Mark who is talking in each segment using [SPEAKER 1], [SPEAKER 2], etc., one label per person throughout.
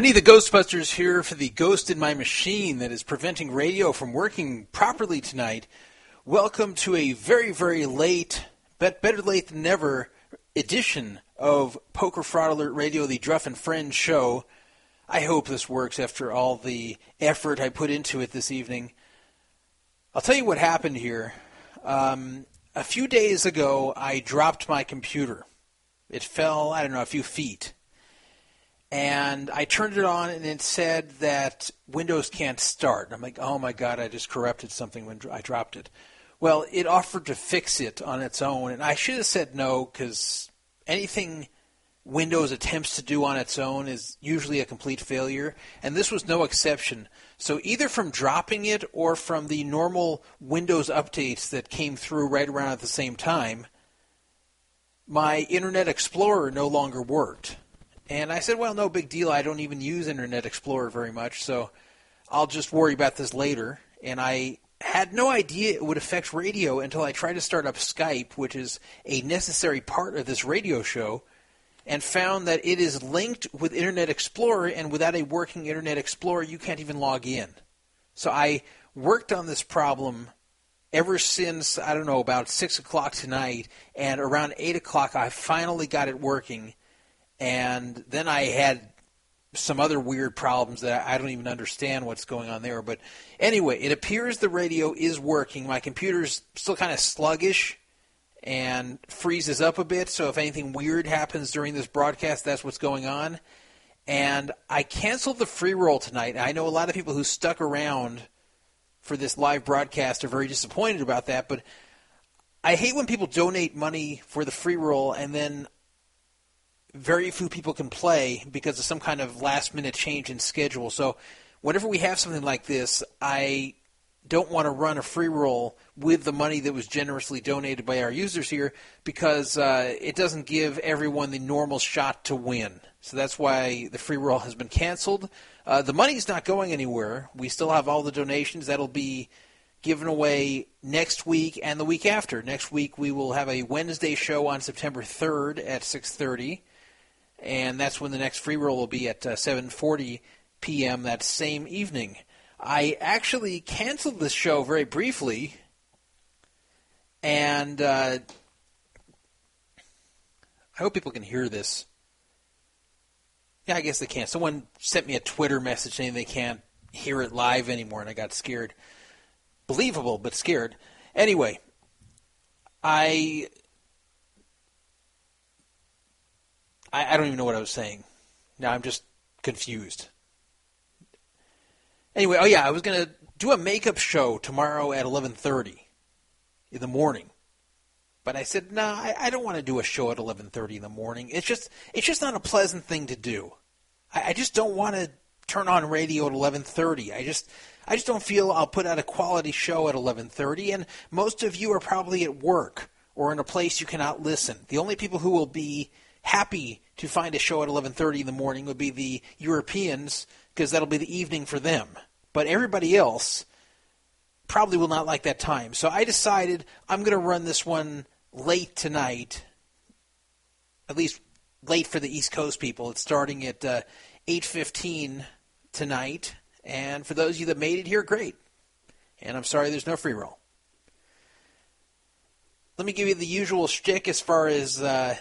[SPEAKER 1] I
[SPEAKER 2] need the Ghostbusters here for the ghost in my machine that is preventing radio from working properly tonight. Welcome to a very, very late, but better late than never edition of Poker Fraud Alert Radio, the Druff and Friends show. I hope this works after all the effort I put into it this evening. I'll tell you what happened here. Um, a few days ago, I dropped my computer. It fell, I don't know, a few feet and I turned it on and it said that Windows can't start. I'm like, oh my god, I just corrupted something when I dropped it. Well, it offered to fix it on its own, and I should have said no because anything Windows attempts to do on its own is usually a complete failure, and this was no exception. So either from dropping it or from the normal Windows updates that came through right around at the same time, my Internet Explorer no longer worked. And I said, well, no big deal. I don't even use Internet Explorer very much, so I'll just worry about this later. And I had no idea it would affect radio until I tried to start up Skype, which is a necessary part of this radio show, and found that it is linked with Internet Explorer, and without a working Internet Explorer, you can't even log in. So I worked on this problem ever since, I don't know, about 6 o'clock tonight, and around 8 o'clock, I finally got it working and then I had some other weird problems that I don't even understand what's going on there. But anyway, it appears the radio is working. My computer's still kind of sluggish and freezes up a bit. So if anything weird happens during this broadcast, that's what's going on. And I canceled the free roll tonight. I know a lot of people who stuck around for this live broadcast are very disappointed about that, but I hate when people donate money for the free roll and then very few people can play because of some kind of last minute change in schedule. So whenever we have something like this, I don't want to run a free roll with the money that was generously donated by our users here because uh, it doesn't give everyone the normal shot to win. So that's why the free roll has been canceled. Uh, the money's not going anywhere. We still have all the donations. That'll be given away next week and the week after. Next week we will have a Wednesday show on September 3rd at 6:30, and that's when the next free roll will be at uh, 7:40 p.m. that same evening. I actually canceled this show very briefly, and uh, I hope people can hear this. Yeah, I guess they can't. Someone sent me a Twitter message saying they can't hear it live anymore, and I got scared. Believable, but scared. Anyway, I, I I don't even know what I was saying. Now I'm just confused. Anyway, oh yeah, I was gonna do a makeup show tomorrow at 11:30 in the morning, but I said, no, nah, I, I don't want to do a show at 11:30 in the morning. It's just it's just not a pleasant thing to do. I, I just don't want to turn on radio at 11:30. I just I just don't feel I'll put out a quality show at 11:30 and most of you are probably at work or in a place you cannot listen. The only people who will be happy to find a show at 11:30 in the morning would be the Europeans because that'll be the evening for them. But everybody else probably will not like that time. So I decided I'm going to run this one late tonight. At least late for the East Coast people. It's starting at uh, 8:15 tonight, and for those of you that made it here, great. And I'm sorry there's no free roll. Let me give you the usual shtick as far as uh,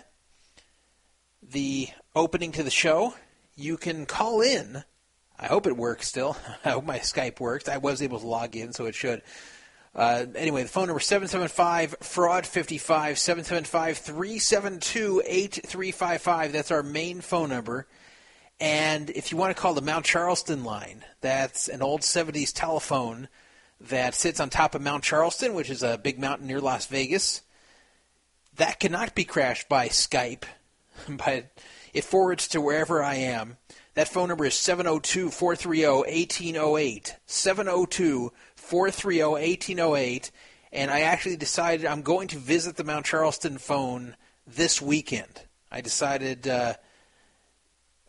[SPEAKER 2] the opening to the show. You can call in. I hope it works still. I hope my Skype works. I was able to log in, so it should. Uh, anyway, the phone number 775 fraud 55 775 372 8355. That's our main phone number. And if you want to call the Mount Charleston line, that's an old 70s telephone that sits on top of Mount Charleston, which is a big mountain near Las Vegas. That cannot be crashed by Skype, but it forwards to wherever I am. That phone number is 702 430 1808. 702 430 1808. And I actually decided I'm going to visit the Mount Charleston phone this weekend. I decided uh,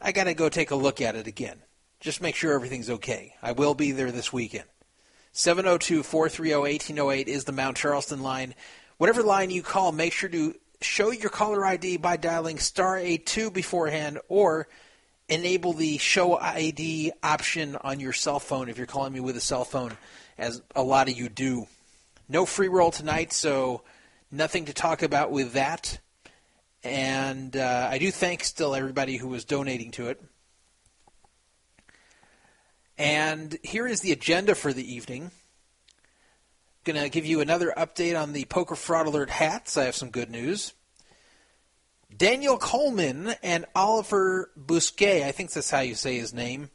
[SPEAKER 2] I got to go take a look at it again. Just make sure everything's okay. I will be there this weekend. 702 430 1808 is the Mount Charleston line. Whatever line you call, make sure to show your caller ID by dialing star 82 beforehand or enable the show ID option on your cell phone if you're calling me with a cell phone, as a lot of you do. No free roll tonight, so nothing to talk about with that. And uh, I do thank still everybody who was donating to it. And here is the agenda for the evening. Going to give you another update on the Poker Fraud Alert hats. I have some good news. Daniel Colman and Oliver Busquet, I think that's how you say his name,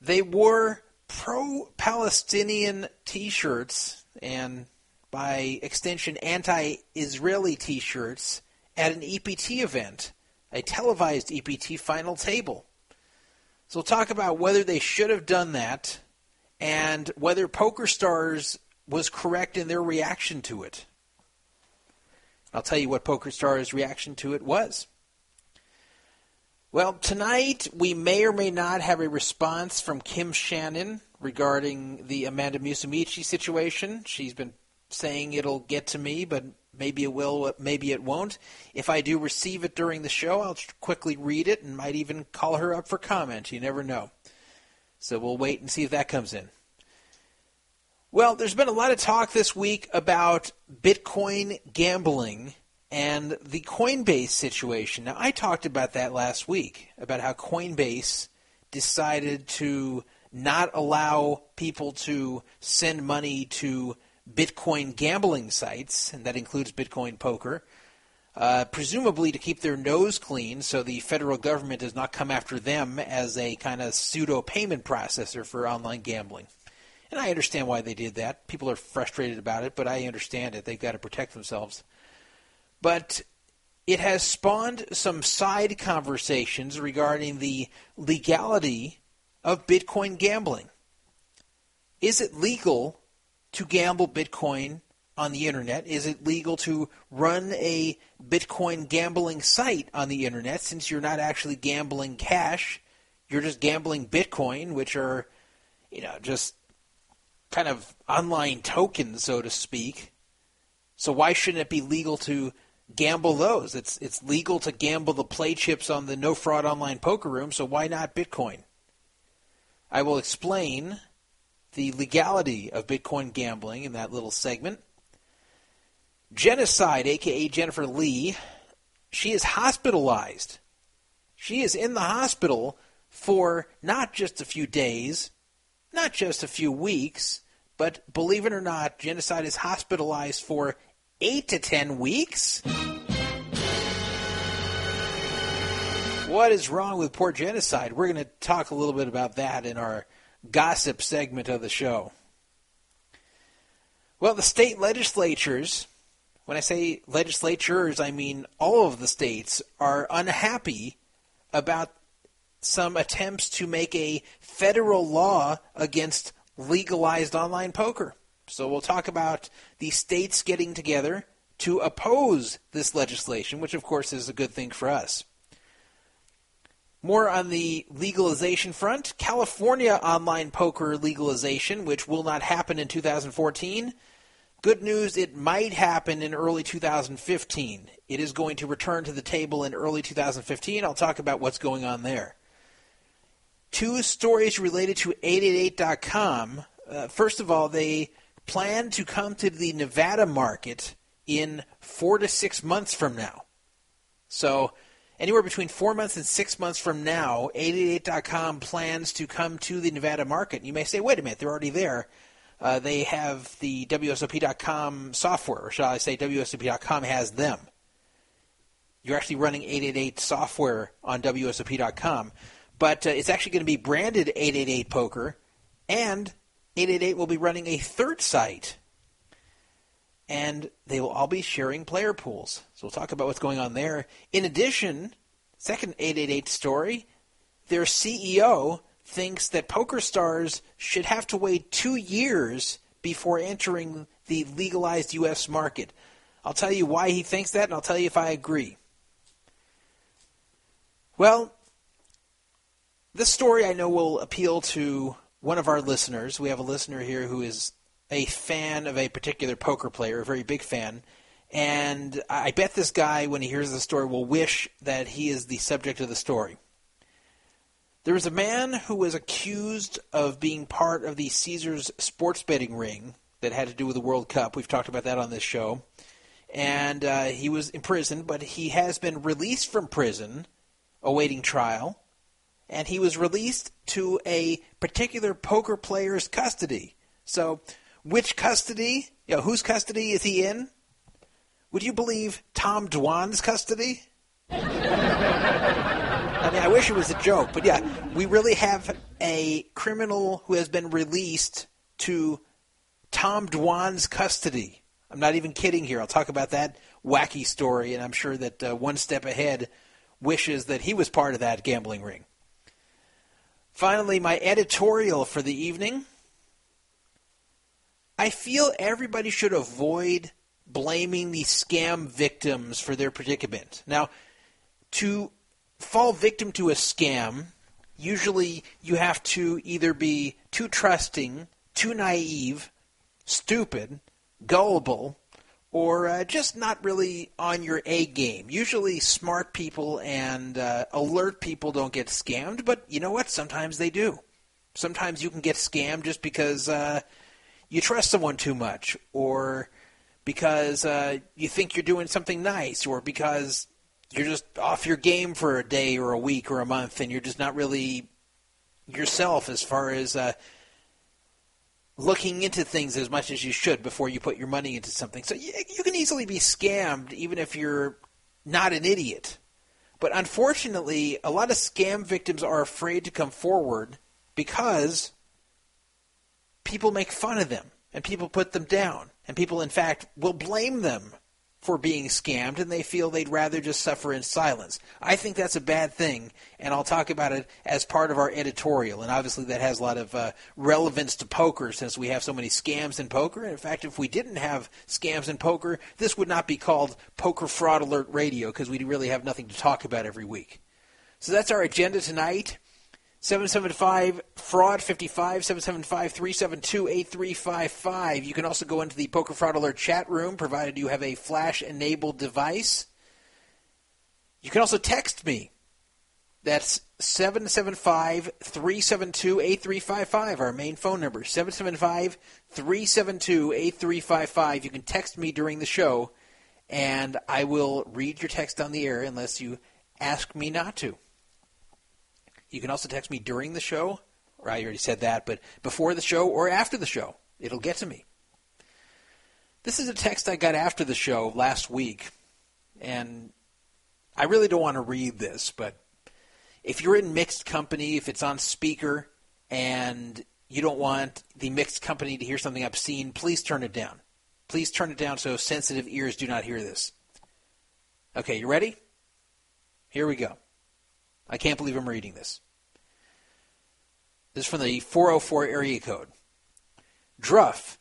[SPEAKER 2] they wore pro Palestinian t shirts and, by extension, anti Israeli t shirts at an EPT event, a televised EPT final table. So we'll talk about whether they should have done that and whether Poker Stars was correct in their reaction to it. I'll tell you what PokerStar's reaction to it was. Well, tonight we may or may not have a response from Kim Shannon regarding the Amanda Musumeci situation. She's been saying it'll get to me, but maybe it will, maybe it won't. If I do receive it during the show, I'll quickly read it and might even call her up for comment. You never know. So we'll wait and see if that comes in. Well, there's been a lot of talk this week about Bitcoin gambling and the Coinbase situation. Now, I talked about that last week, about how Coinbase decided to not allow people to send money to Bitcoin gambling sites, and that includes Bitcoin poker, uh, presumably to keep their nose clean so the federal government does not come after them as a kind of pseudo payment processor for online gambling. And I understand why they did that. People are frustrated about it, but I understand it. They've got to protect themselves. But it has spawned some side conversations regarding the legality of Bitcoin gambling. Is it legal to gamble Bitcoin on the internet? Is it legal to run a Bitcoin gambling site on the internet since you're not actually gambling cash? You're just gambling Bitcoin, which are, you know, just kind of online token, so to speak. So why shouldn't it be legal to gamble those? It's it's legal to gamble the play chips on the no fraud online poker room, so why not Bitcoin? I will explain the legality of Bitcoin gambling in that little segment. Genocide, aka Jennifer Lee, she is hospitalized. She is in the hospital for not just a few days, not just a few weeks, but believe it or not, Genocide is hospitalized for eight to ten weeks. What is wrong with poor genocide? We're going to talk a little bit about that in our gossip segment of the show. Well, the state legislatures, when I say legislatures, I mean all of the states, are unhappy about some attempts to make a federal law against legalized online poker. So we'll talk about the states getting together to oppose this legislation, which of course is a good thing for us. More on the legalization front California online poker legalization, which will not happen in 2014. Good news, it might happen in early 2015. It is going to return to the table in early 2015. I'll talk about what's going on there. Two stories related to 888.com. Uh, first of all, they plan to come to the Nevada market in four to six months from now. So, anywhere between four months and six months from now, 888.com plans to come to the Nevada market. You may say, wait a minute, they're already there. Uh, they have the WSOP.com software, or shall I say, WSOP.com has them. You're actually running 888 software on WSOP.com, but uh, it's actually going to be branded 888 Poker, and 888 will be running a third site, and they will all be sharing player pools. So we'll talk about what's going on there. In addition, second 888 story, their CEO thinks that poker stars should have to wait two years before entering the legalized U.S. market. I'll tell you why he thinks that, and I'll tell you if I agree. Well, this story I know will appeal to one of our listeners. We have a listener here who is a fan of a particular poker player, a very big fan. And I bet this guy, when he hears the story, will wish that he is the subject of the story. There was a man who was accused of being part of the Caesars sports betting ring that had to do with the World Cup. We've talked about that on this show. And uh, he was imprisoned, but he has been released from prison awaiting trial. And he was released to a particular poker player's custody. So, which custody? You know, whose custody is he in? Would you believe Tom Dwan's custody? I mean, I wish it was a joke, but yeah, we really have a criminal who has been released to Tom Dwan's custody. I'm not even kidding here. I'll talk about that wacky story, and I'm sure that uh, One Step Ahead wishes that he was part of that gambling ring. Finally, my editorial for the evening. I feel everybody should avoid blaming the scam victims for their predicament. Now, to fall victim to a scam, usually you have to either be too trusting, too naive, stupid, gullible, or uh, just not really on your A game. Usually, smart people and uh, alert people don't get scammed, but you know what? Sometimes they do. Sometimes you can get scammed just because uh, you trust someone too much, or because uh, you think you're doing something nice, or because you're just off your game for a day or a week or a month, and you're just not really yourself as far as uh, looking into things as much as you should before you put your money into something. So you, you can easily be scammed even if you're not an idiot. But unfortunately, a lot of scam victims are afraid to come forward because people make fun of them and people put them down. And people, in fact, will blame them for being scammed and they feel they'd rather just suffer in silence. I think that's a bad thing, and I'll talk about it as part of our editorial. And obviously, that has a lot of uh, relevance to poker since we have so many scams in poker. And in fact, if we didn't have scams in poker, this would not be called Poker Fraud Alert Radio because we really have nothing to talk about every week. So that's our agenda tonight. 775 fraud 55 775 372 8355 you can also go into the poker fraud alert chat room provided you have a flash enabled device. You can also text me. That's 775 372 8355 our main phone number 775 372 8355 you can text me during the show and i will read your text on the air unless you ask me not to you can also text me during the show, or I already said that, but before the show or after the show. It'll get to me. This is a text I got after the show last week, and I really don't want to read this, but if you're in mixed company, if it's on speaker, and you don't want the mixed company to hear something obscene, please turn it down. Please turn it down so sensitive ears do not hear this. Okay, you ready? Here we go. I can't believe I'm reading this. This is from the 404 area code. Druff,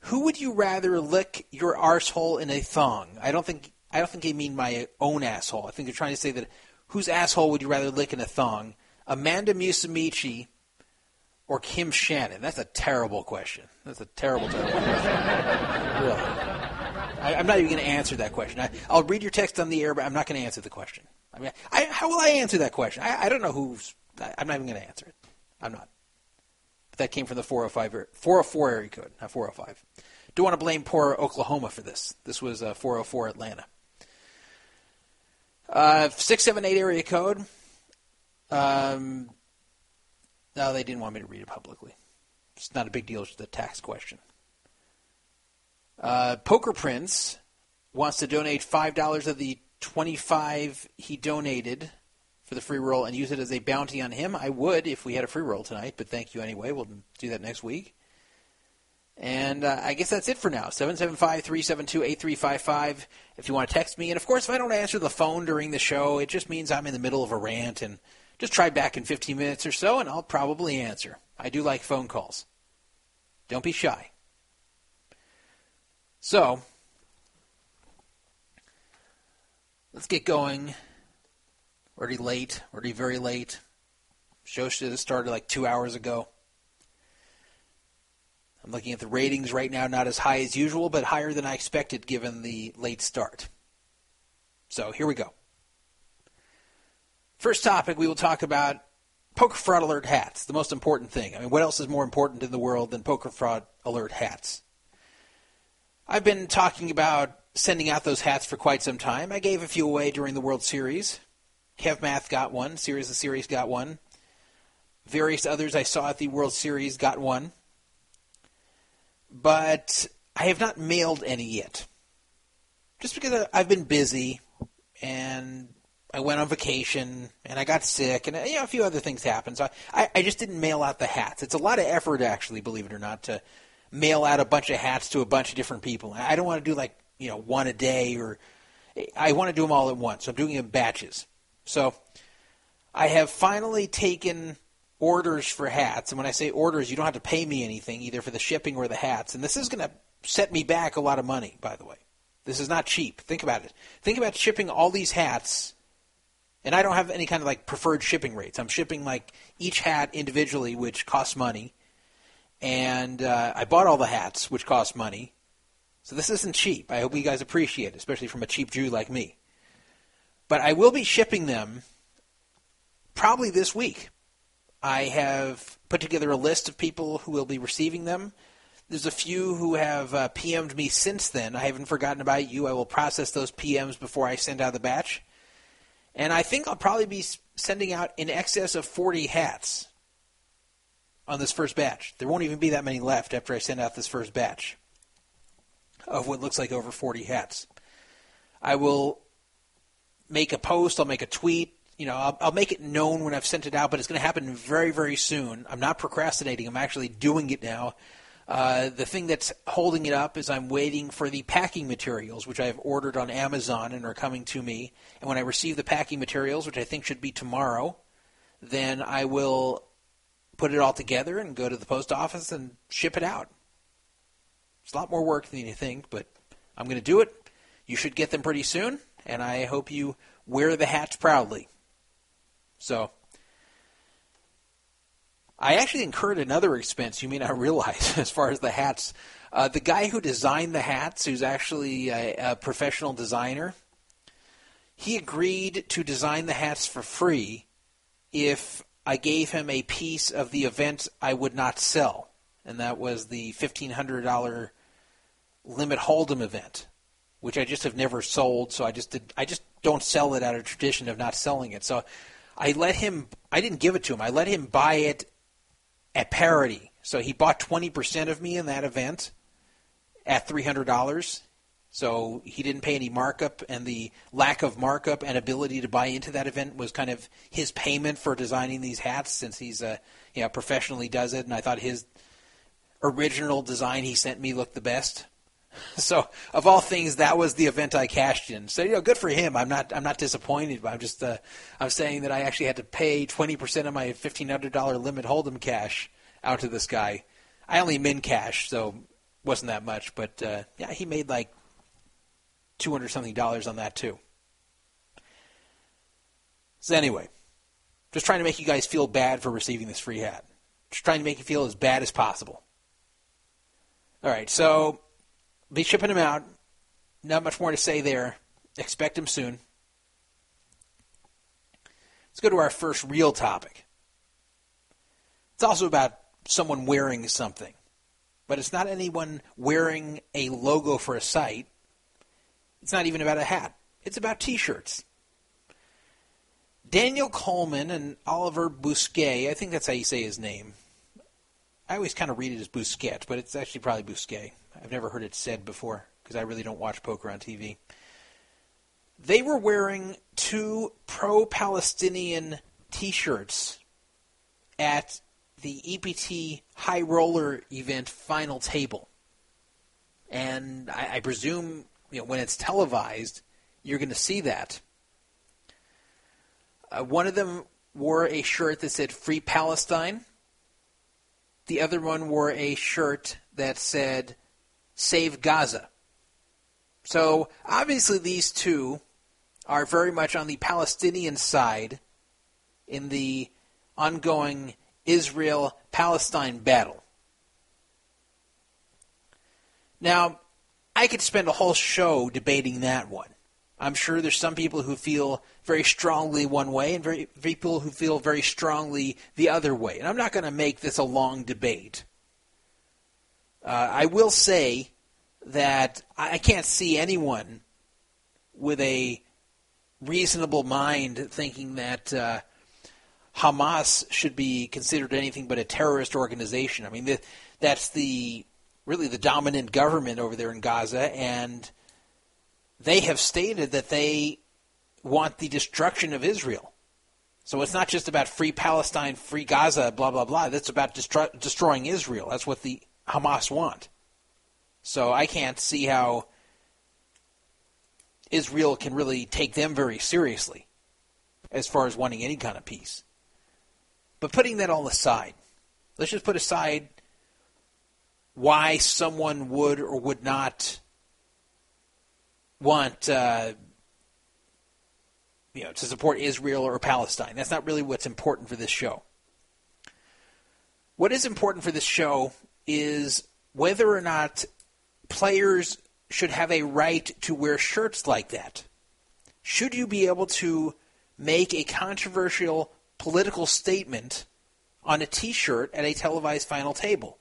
[SPEAKER 2] who would you rather lick your arsehole in a thong? I don't think I don't think they mean my own asshole. I think they're trying to say that whose asshole would you rather lick in a thong? Amanda Musumeci or Kim Shannon? That's a terrible question. That's a terrible, terrible question. Really. I, I'm not even going to answer that question. I, I'll read your text on the air, but I'm not going to answer the question. I mean, I, how will I answer that question? I, I don't know who's. I, I'm not even going to answer it. I'm not. But that came from the 405 404 area code, not 405. Don't want to blame poor Oklahoma for this. This was uh, 404 Atlanta. Uh, 678 area code. Um, no, they didn't want me to read it publicly. It's not a big deal. It's a tax question. Uh, Poker Prince wants to donate five dollars of the twenty-five he donated for the free roll and use it as a bounty on him. I would if we had a free roll tonight, but thank you anyway. We'll do that next week. And uh, I guess that's it for now. 775-372-8355 if you want to text me. And of course, if I don't answer the phone during the show, it just means I'm in the middle of a rant and just try back in 15 minutes or so and I'll probably answer. I do like phone calls. Don't be shy. So, let's get going. Already late. Already very late. Show should have started like two hours ago. I'm looking at the ratings right now, not as high as usual, but higher than I expected given the late start. So here we go. First topic, we will talk about poker fraud alert hats, the most important thing. I mean, what else is more important in the world than poker fraud alert hats? I've been talking about sending out those hats for quite some time. I gave a few away during the World Series. Kev Math got one. Series of Series got one. Various others I saw at the World Series got one. But I have not mailed any yet. Just because I've been busy and I went on vacation and I got sick and you know, a few other things happened. So I, I just didn't mail out the hats. It's a lot of effort, actually, believe it or not, to mail out a bunch of hats to a bunch of different people. I don't want to do like you know one a day or I want to do them all at once. I'm doing them in batches. So I have finally taken orders for hats, and when I say orders, you don't have to pay me anything either for the shipping or the hats. And this is going to set me back a lot of money, by the way. This is not cheap. Think about it. Think about shipping all these hats and I don't have any kind of like preferred shipping rates. I'm shipping like each hat individually, which costs money, and uh, I bought all the hats, which cost money. So this isn't cheap. I hope you guys appreciate it, especially from a cheap Jew like me. But I will be shipping them probably this week. I have put together a list of people who will be receiving them. There's a few who have uh, PM'd me since then. I haven't forgotten about you. I will process those PMs before I send out the batch. And I think I'll probably be sending out in excess of 40 hats on this first batch. There won't even be that many left after I send out this first batch of what looks like over 40 hats. I will make a post, I'll make a tweet, you know, I'll, I'll make it known when I've sent it out, but it's going to happen very, very soon. I'm not procrastinating, I'm actually doing it now. Uh, the thing that's holding it up is I'm waiting for the packing materials, which I have ordered on Amazon and are coming to me. And when I receive the packing materials, which I think should be tomorrow, then I will put it all together and go to the post office and ship it out. It's a lot more work than you think, but I'm going to do it. You should get them pretty soon, and I hope you wear the hats proudly. So, I actually incurred another expense you may not realize as far as the hats. Uh, the guy who designed the hats, who's actually a, a professional designer, he agreed to design the hats for free if I gave him a piece of the event I would not sell, and that was the $1,500 limit hold'em event, which I just have never sold. So I just did. I just don't sell it out of tradition of not selling it. So I let him. I didn't give it to him. I let him buy it at parity. So he bought 20% of me in that event at $300. So he didn't pay any markup, and the lack of markup and ability to buy into that event was kind of his payment for designing these hats, since he's a you know professionally does it. And I thought his original design he sent me looked the best. So of all things, that was the event I cashed in. So you know, good for him. I'm not I'm not disappointed. But I'm just uh, I'm saying that I actually had to pay 20% of my $1,500 limit hold'em cash out to this guy. I only min cash, so wasn't that much. But uh, yeah, he made like 200 something dollars on that too. So anyway, just trying to make you guys feel bad for receiving this free hat. Just trying to make you feel as bad as possible. All right, so be shipping them out. Not much more to say there. Expect them soon. Let's go to our first real topic. It's also about someone wearing something, but it's not anyone wearing a logo for a site. It's not even about a hat. It's about T-shirts. Daniel Colman and Oliver Busquet, I think that's how you say his name. I always kind of read it as Bousquet, but it's actually probably Bousquet. I've never heard it said before because I really don't watch poker on TV. They were wearing two pro Palestinian t shirts at the EPT High Roller event final table. And I, I presume you know, when it's televised, you're going to see that. Uh, one of them wore a shirt that said Free Palestine. The other one wore a shirt that said Save Gaza. So obviously, these two are very much on the Palestinian side in the ongoing Israel Palestine battle. Now, I could spend a whole show debating that one. I'm sure there's some people who feel very strongly one way and very people who feel very strongly the other way. And I'm not going to make this a long debate. Uh, I will say that I can't see anyone with a reasonable mind thinking that uh, Hamas should be considered anything but a terrorist organization. I mean, that's the really the dominant government over there in Gaza, and they have stated that they want the destruction of Israel. So it's not just about free Palestine, free Gaza, blah blah blah. That's about destro- destroying Israel. That's what the Hamas want. So I can't see how Israel can really take them very seriously as far as wanting any kind of peace. But putting that all aside, let's just put aside why someone would or would not want uh, you know to support Israel or Palestine. That's not really what's important for this show. What is important for this show is whether or not players should have a right to wear shirts like that. Should you be able to make a controversial political statement on a t shirt at a televised final table?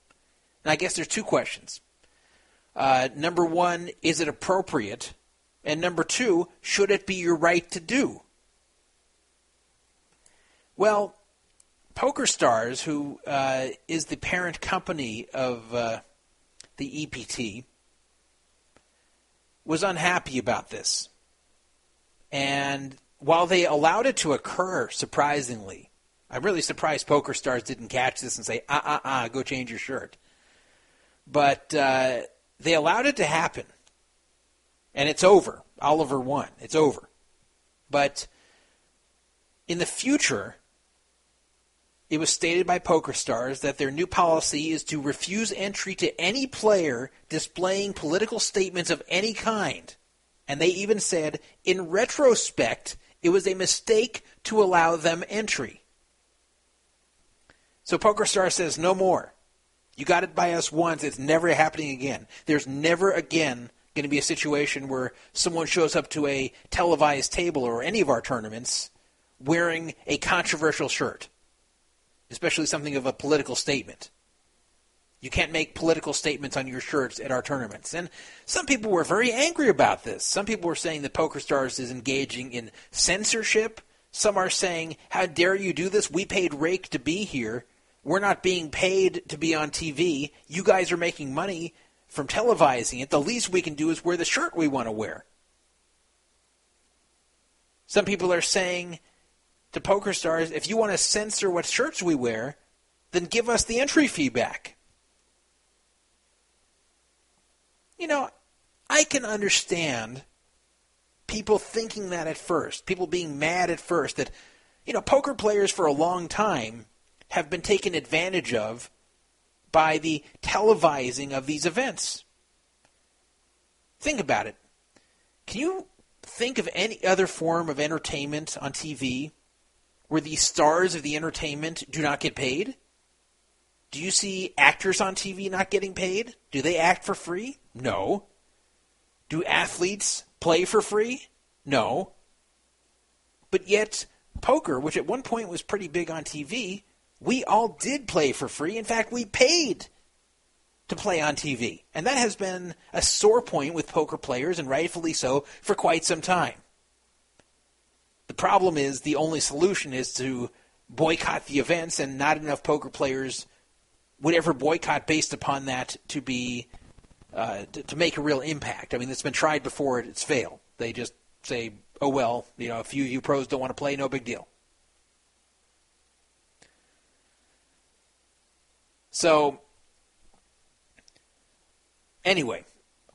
[SPEAKER 2] And I guess there's two questions. Uh, number one, is it appropriate? And number two, should it be your right to do? Well, Poker Stars, who uh, is the parent company of uh, the EPT, was unhappy about this. And while they allowed it to occur, surprisingly, I'm really surprised Poker Stars didn't catch this and say, ah, ah, ah, go change your shirt. but uh, they allowed it to happen, and it's over. Oliver won. It's over. But in the future, it was stated by PokerStars that their new policy is to refuse entry to any player displaying political statements of any kind. And they even said, in retrospect, it was a mistake to allow them entry. So PokerStars says, no more. You got it by us once. It's never happening again. There's never again going to be a situation where someone shows up to a televised table or any of our tournaments wearing a controversial shirt, especially something of a political statement. You can't make political statements on your shirts at our tournaments. And some people were very angry about this. Some people were saying that PokerStars is engaging in censorship. Some are saying, How dare you do this? We paid Rake to be here. We're not being paid to be on TV. You guys are making money from televising it. The least we can do is wear the shirt we want to wear. Some people are saying to PokerStars, if you want to censor what shirts we wear, then give us the entry fee back. You know, I can understand people thinking that at first, people being mad at first that, you know, poker players for a long time have been taken advantage of by the televising of these events. Think about it. Can you think of any other form of entertainment on TV where the stars of the entertainment do not get paid? Do you see actors on TV not getting paid? Do they act for free? No. Do athletes play for free? No. But yet, poker, which at one point was pretty big on TV, we all did play for free. In fact, we paid to play on TV. And that has been a sore point with poker players, and rightfully so, for quite some time. The problem is the only solution is to boycott the events, and not enough poker players would ever boycott based upon that to be uh, to, to make a real impact. I mean, it's been tried before; it's failed. They just say, "Oh well, you know, if you you pros don't want to play, no big deal." So, anyway,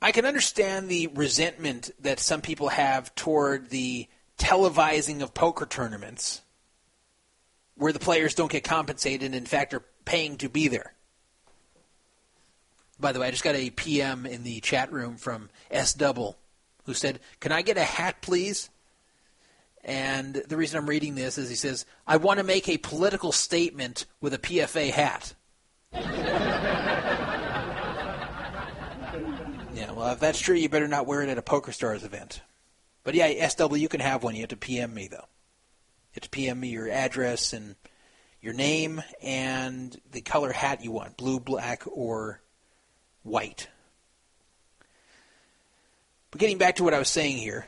[SPEAKER 2] I can understand the resentment that some people have toward the televising of poker tournaments where the players don't get compensated and, in fact, are paying to be there. By the way, I just got a PM in the chat room from S Double who said, Can I get a hat, please? And the reason I'm reading this is he says, I want to make a political statement with a PFA hat. yeah, well, if that's true, you better not wear it at a Poker Stars event. But yeah, SW, you can have one. You have to PM me, though. You have to PM me your address and your name and the color hat you want blue, black, or white. But getting back to what I was saying here,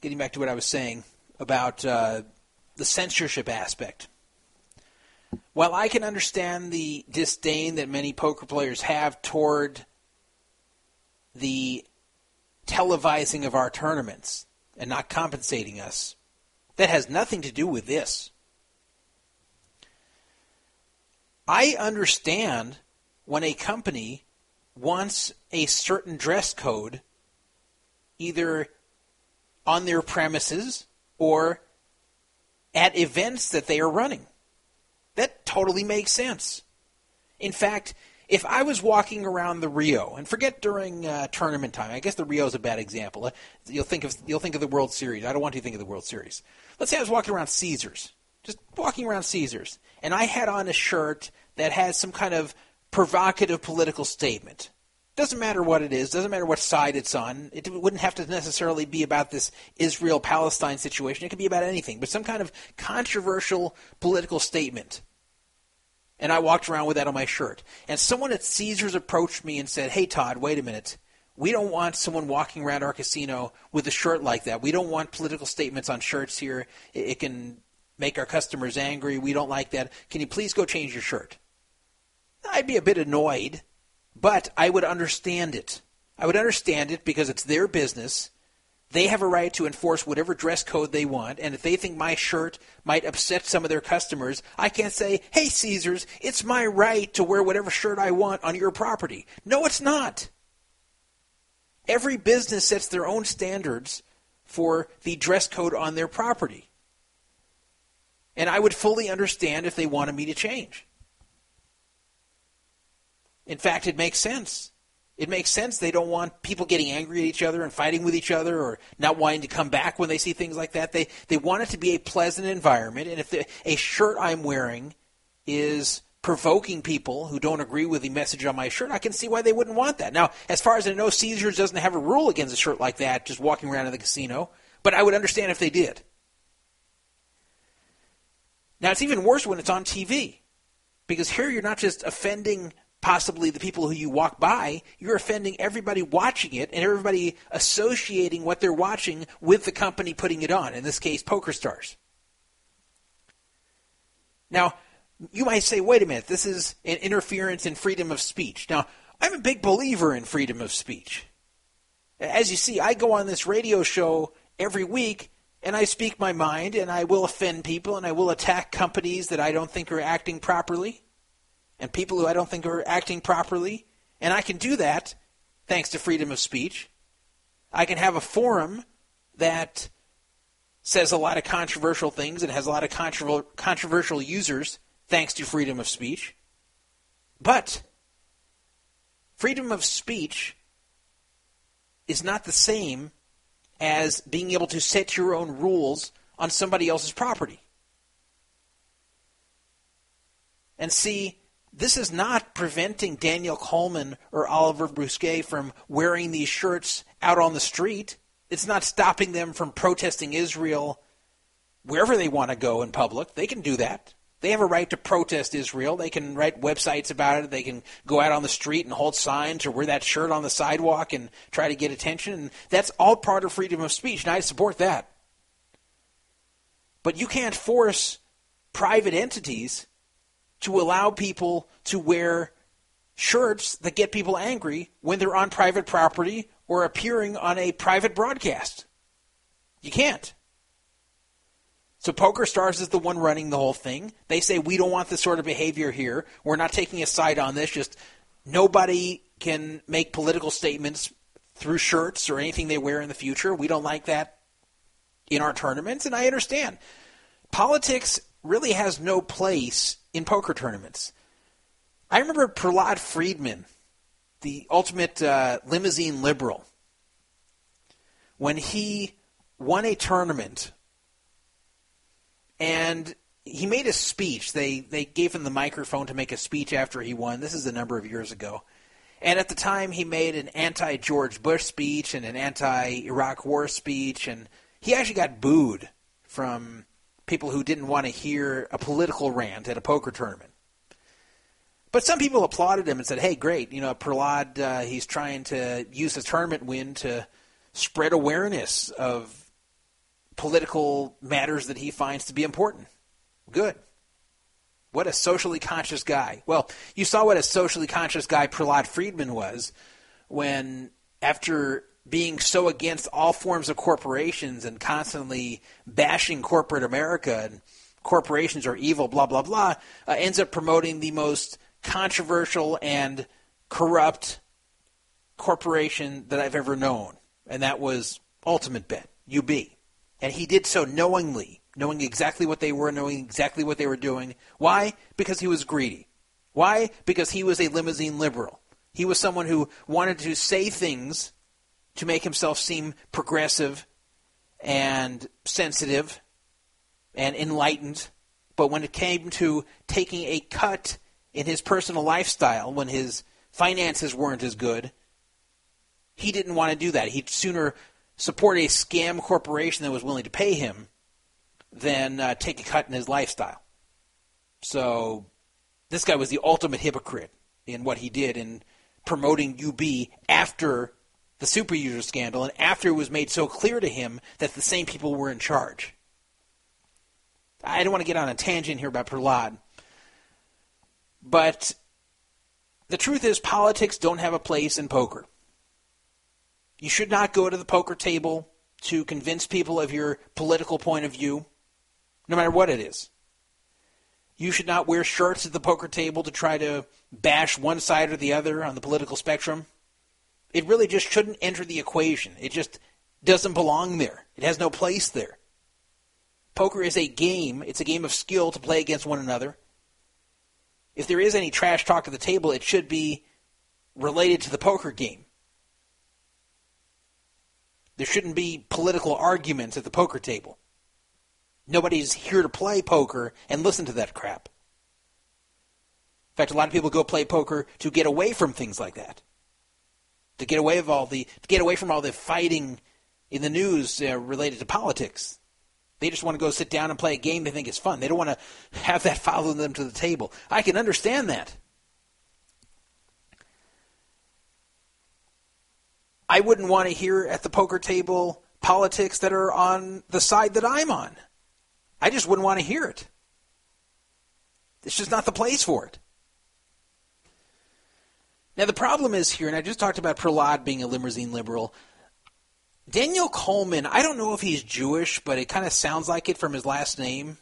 [SPEAKER 2] getting back to what I was saying about uh, the censorship aspect. While I can understand the disdain that many poker players have toward the televising of our tournaments and not compensating us, that has nothing to do with this. I understand when a company wants a certain dress code either on their premises or at events that they are running. That totally makes sense. In fact, if I was walking around the Rio, and forget during uh, tournament time, I guess the Rio is a bad example. Uh, You'll think of you'll think of the World Series. I don't want you to think of the World Series. Let's say I was walking around Caesars, just walking around Caesars, and I had on a shirt that has some kind of provocative political statement. Doesn't matter what it is, doesn't matter what side it's on. It wouldn't have to necessarily be about this Israel Palestine situation. It could be about anything, but some kind of controversial political statement. And I walked around with that on my shirt. And someone at Caesars approached me and said, Hey, Todd, wait a minute. We don't want someone walking around our casino with a shirt like that. We don't want political statements on shirts here. It, it can make our customers angry. We don't like that. Can you please go change your shirt? I'd be a bit annoyed, but I would understand it. I would understand it because it's their business. They have a right to enforce whatever dress code they want, and if they think my shirt might upset some of their customers, I can't say, hey, Caesars, it's my right to wear whatever shirt I want on your property. No, it's not. Every business sets their own standards for the dress code on their property. And I would fully understand if they wanted me to change. In fact, it makes sense. It makes sense they don't want people getting angry at each other and fighting with each other or not wanting to come back when they see things like that. They they want it to be a pleasant environment and if the, a shirt I'm wearing is provoking people who don't agree with the message on my shirt, I can see why they wouldn't want that. Now, as far as I know, Caesars doesn't have a rule against a shirt like that just walking around in the casino, but I would understand if they did. Now, it's even worse when it's on TV because here you're not just offending possibly the people who you walk by, you're offending everybody watching it and everybody associating what they're watching with the company putting it on, in this case, Poker Stars. Now, you might say, wait a minute, this is an interference in freedom of speech. Now, I'm a big believer in freedom of speech. As you see, I go on this radio show every week and I speak my mind and I will offend people and I will attack companies that I don't think are acting properly and people who I don't think are acting properly. And I can do that thanks to freedom of speech. I can have a forum that says a lot of controversial things and has a lot of controver- controversial users thanks to freedom of speech. But freedom of speech is not the same as being able to set your own rules on somebody else's property. And see, this is not preventing Daniel Colman or Oliver Busquet from wearing these shirts out on the street. It's not stopping them from protesting Israel wherever they want to go in public. They can do that. They have a right to protest Israel. They can write websites about it. They can go out on the street and hold signs or wear that shirt on the sidewalk and try to get attention. And that's all part of freedom of speech, and I support that. But you can't force private entities to allow people to wear shirts that get people angry when they're on private property or appearing on a private broadcast. You can't. So Poker Stars is the one running the whole thing. They say we don't want this sort of behavior here. We're not taking a side on this. Just nobody can make political statements through shirts or anything they wear in the future. We don't like that in our tournaments, and I understand. Politics really has no place in poker tournaments. I remember Prahlad Friedman, the ultimate uh, limousine liberal, when he won a tournament and he made a speech. They they gave him the microphone to make a speech after he won. This is a number of years ago. And at the time, he made an anti George Bush speech and an anti Iraq War speech, and he actually got booed from people who didn't want to hear a political rant at a poker tournament. But some people applauded him and said, "Hey, great! You know, Prahlad, uh, he's trying to use the tournament win to spread awareness of political matters that he finds to be important. Good. What a socially conscious guy. Well, you saw what a socially conscious guy Prahlad Friedman was when, after being so against all forms of corporations and constantly bashing corporate America and corporations are evil, blah, blah, blah, uh, ends up promoting the most controversial and corrupt corporation that I've ever known. And that was Ultimate Bet, UB. And he did so knowingly, knowing exactly what they were, knowing exactly what they were doing. Why? Because he was greedy. Why? Because he was a limousine liberal. He was someone who wanted to say things to make himself seem progressive and sensitive and enlightened. But when it came to taking a cut in his personal lifestyle, when his finances weren't as good, he didn't want to do that. He'd sooner support a scam corporation that was willing to pay him than uh, take a cut in his lifestyle. So this guy was the ultimate hypocrite in what he did in promoting UB after the super user scandal and after it was made so clear to him that the same people were in charge. I don't want to get on a tangent here about Prahlad, but the truth is politics don't have a place in poker. You should not go to the poker table to convince people of your political point of view, no matter what it is. You should not wear shirts at the poker table to try to bash one side or the other on the political spectrum. It really just shouldn't enter the equation. It just doesn't belong there. It has no place there. Poker is a game, it's a game of skill to play against one another. If there is any trash talk at the table, it should be related to the poker game. There shouldn't be political arguments at the poker table. Nobody's here to play poker and listen to that crap. In fact, a lot of people go play poker to get away from things like that. To get away of all the to get away from all the fighting in the news uh, related to politics. They just want to go sit down and play a game they think is fun. They don't want to have that follow them to the table. I can understand that. I wouldn't want to hear at the poker table politics that are on the side that I'm on. I just wouldn't want to hear it. It's just not the place for it. Now, the problem is here, and I just talked about Prahlad being a limousine liberal. Daniel Colman, I don't know if he's Jewish, but it kind of sounds like it from his last name,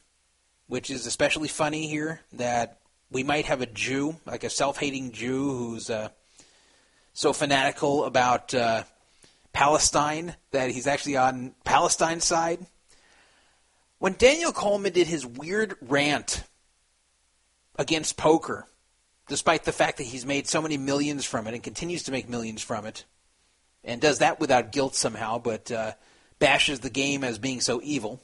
[SPEAKER 2] which is especially funny here that we might have a Jew, like a self hating Jew who's uh, so fanatical about uh, Palestine that he's actually on Palestine's side. When Daniel Colman did his weird rant against poker, despite the fact that he's made so many millions from it and continues to make millions from it, and does that without guilt somehow, but uh, bashes the game as being so evil.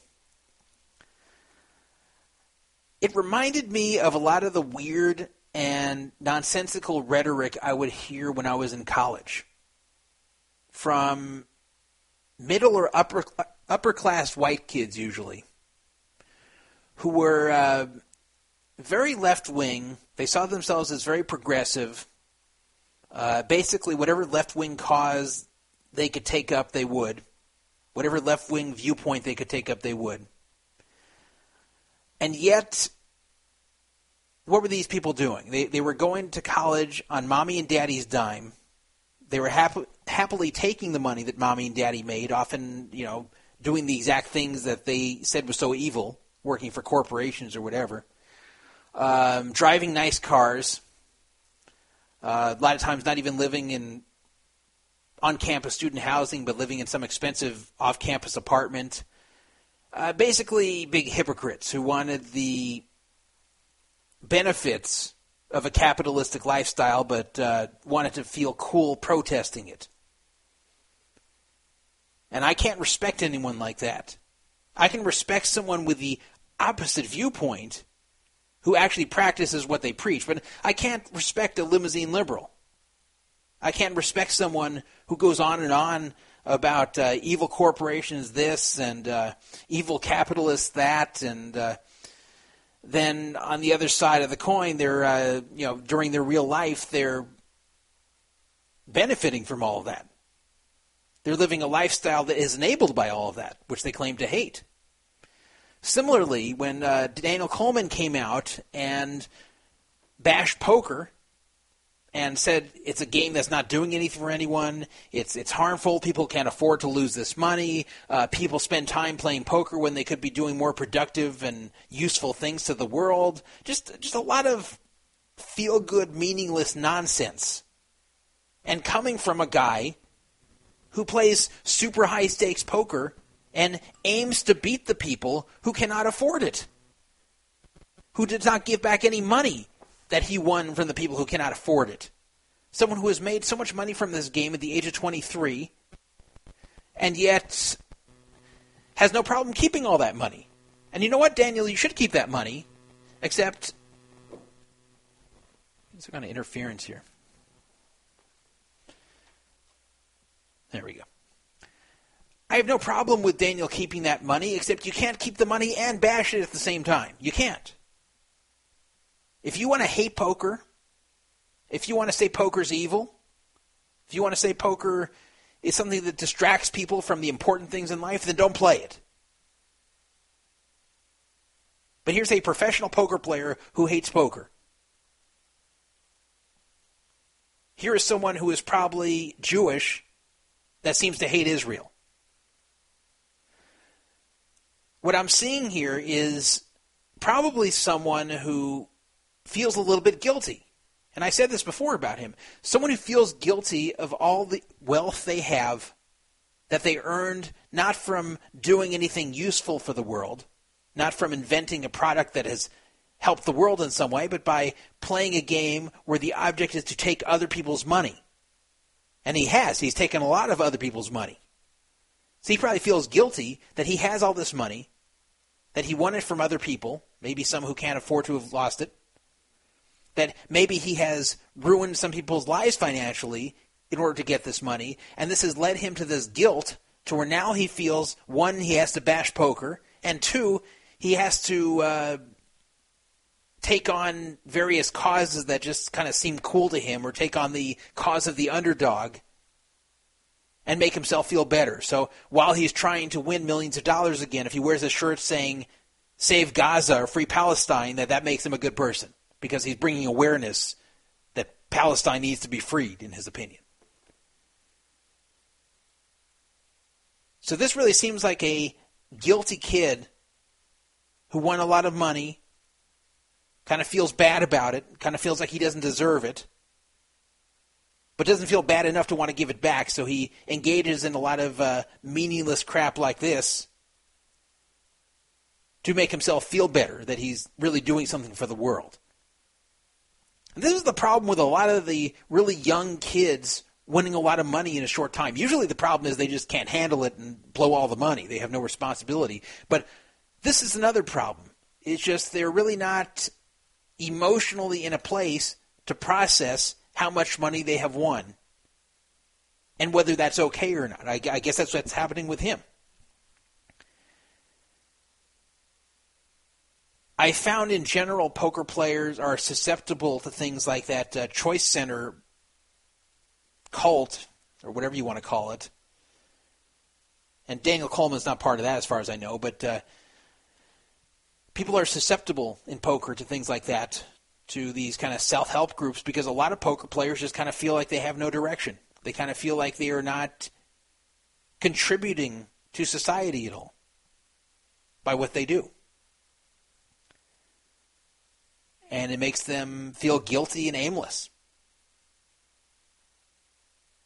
[SPEAKER 2] It reminded me of a lot of the weird and nonsensical rhetoric I would hear when I was in college from middle or upper upper class white kids usually who were uh, very left wing. They saw themselves as very progressive. Uh, basically, whatever left wing cause they could take up, they would. Whatever left wing viewpoint they could take up, they would. And yet, what were these people doing? They, they were going to college on mommy and daddy's dime. They were hap- happily taking the money that mommy and daddy made, often, you know, doing the exact things that they said was so evil, working for corporations or whatever. Um, driving nice cars. Uh, a lot of times, not even living in on-campus student housing, but living in some expensive off-campus apartment. Uh, basically, big hypocrites who wanted the benefits of a capitalistic lifestyle, but uh, wanted to feel cool protesting it. And I can't respect anyone like that. I can respect someone with the opposite viewpoint who actually practices what they preach, but I can't respect a limousine liberal. I can't respect someone who goes on and on about uh, evil corporations this and uh, evil capitalists that, and uh, then on the other side of the coin, they're uh, you know during their real life they're benefiting from all of that. They're living a lifestyle that is enabled by all of that, which they claim to hate. Similarly, when uh, Daniel Colman came out and bashed poker and said it's a game that's not doing anything for anyone. It's it's harmful. People can't afford to lose this money. Uh, people spend time playing poker when they could be doing more productive and useful things to the world. Just just a lot of feel good, meaningless nonsense. And coming from a guy who plays super high stakes poker and aims to beat the people who cannot afford it, who did not give back any money that he won from the people who cannot afford it. Someone who has made so much money from this game at the age of 23 and yet has no problem keeping all that money. And you know what, Daniel? You should keep that money, except. Some kind of interference here. There we go. I have no problem with Daniel keeping that money, except you can't keep the money and bash it at the same time. You can't. If you want to hate poker, if you want to say poker's evil, if you want to say poker is something that distracts people from the important things in life, then don't play it. But here's a professional poker player who hates poker. Here is someone who is probably Jewish that seems to hate Israel. What I'm seeing here is probably someone who feels a little bit guilty. And I said this before about him. Someone who feels guilty of all the wealth they have that they earned not from doing anything useful for the world, not from inventing a product that has helped the world in some way, but by playing a game where the object is to take other people's money. And he has. He's taken a lot of other people's money. So he probably feels guilty that he has all this money, that he won it from other people, maybe some who can't afford to have lost it, that maybe he has ruined some people's lives financially in order to get this money, and this has led him to this guilt to where now he feels one, he has to bash poker, and two, he has to uh, take on various causes that just kind of seem cool to him, or take on the cause of the underdog and make himself feel better. So while he's trying to win millions of dollars again, if he wears a shirt saying "Save Gaza" or "Free Palestine," that that makes him a good person because he's bringing awareness that Palestine needs to be freed, in his opinion. So this really seems like a guilty kid who won a lot of money, kind of feels bad about it, kind of feels like he doesn't deserve it, but doesn't feel bad enough to want to give it back, so he engages in a lot of uh, meaningless crap like this to make himself feel better that he's really doing something for the world. And this is the problem with a lot of the really young kids winning a lot of money in a short time. Usually the problem is they just can't handle it and blow all the money. They have no responsibility. But this is another problem. It's just they're really not emotionally in a place to process how much money they have won and whether that's okay or not. I, I guess that's what's happening with him. I found in general poker players are susceptible to things like that uh, choice center cult or whatever you want to call it. And Daniel Colman's not part of that, as far as I know. But uh, people are susceptible in poker to things like that, to these kind of self-help groups, because a lot of poker players just kind of feel like they have no direction. They kind of feel like they are not contributing to society at all by what they do. And it makes them feel guilty and aimless.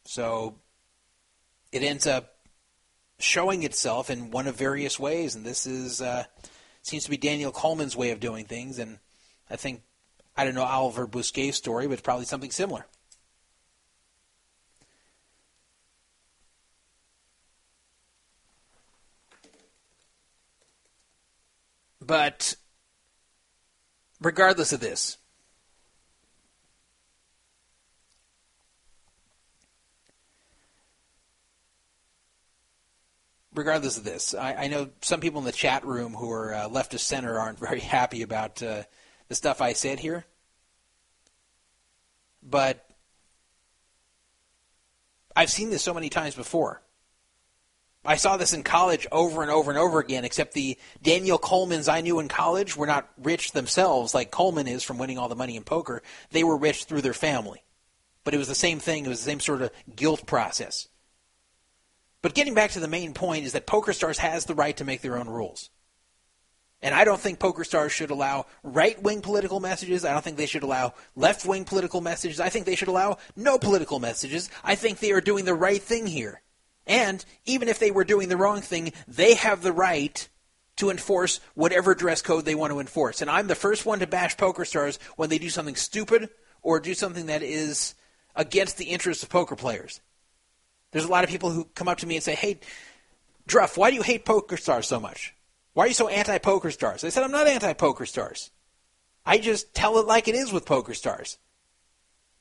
[SPEAKER 2] So it ends up showing itself in one of various ways, and this is uh, seems to be Daniel Colman's way of doing things. And I think I don't know Oliver Busquet's story, but it's probably something similar. But regardless of this, regardless of this, I, I, know some people in the chat room who are uh, left of center aren't very happy about uh, the stuff I said here. But I've seen this so many times before. I saw this in college over and over and over again, except the Daniel Colmans I knew in college were not rich themselves like Colman is from winning all the money in poker. They were rich through their family. But it was the same thing, it was the same sort of guilt process. But getting back to the main point is that PokerStars has the right to make their own rules. And I don't think PokerStars should allow right wing political messages. I don't think they should allow left wing political messages. I think they should allow no political messages. I think they are doing the right thing here. And even if they were doing the wrong thing, they have the right to enforce whatever dress code they want to enforce. And I'm the first one to bash PokerStars when they do something stupid or do something that is against the interests of poker players. There's a lot of people who come up to me and say, "Hey, Druff, why do you hate Poker Stars so much? Why are you so anti Poker Stars?" I said, "I'm not anti Poker Stars. I just tell it like it is with Poker Stars.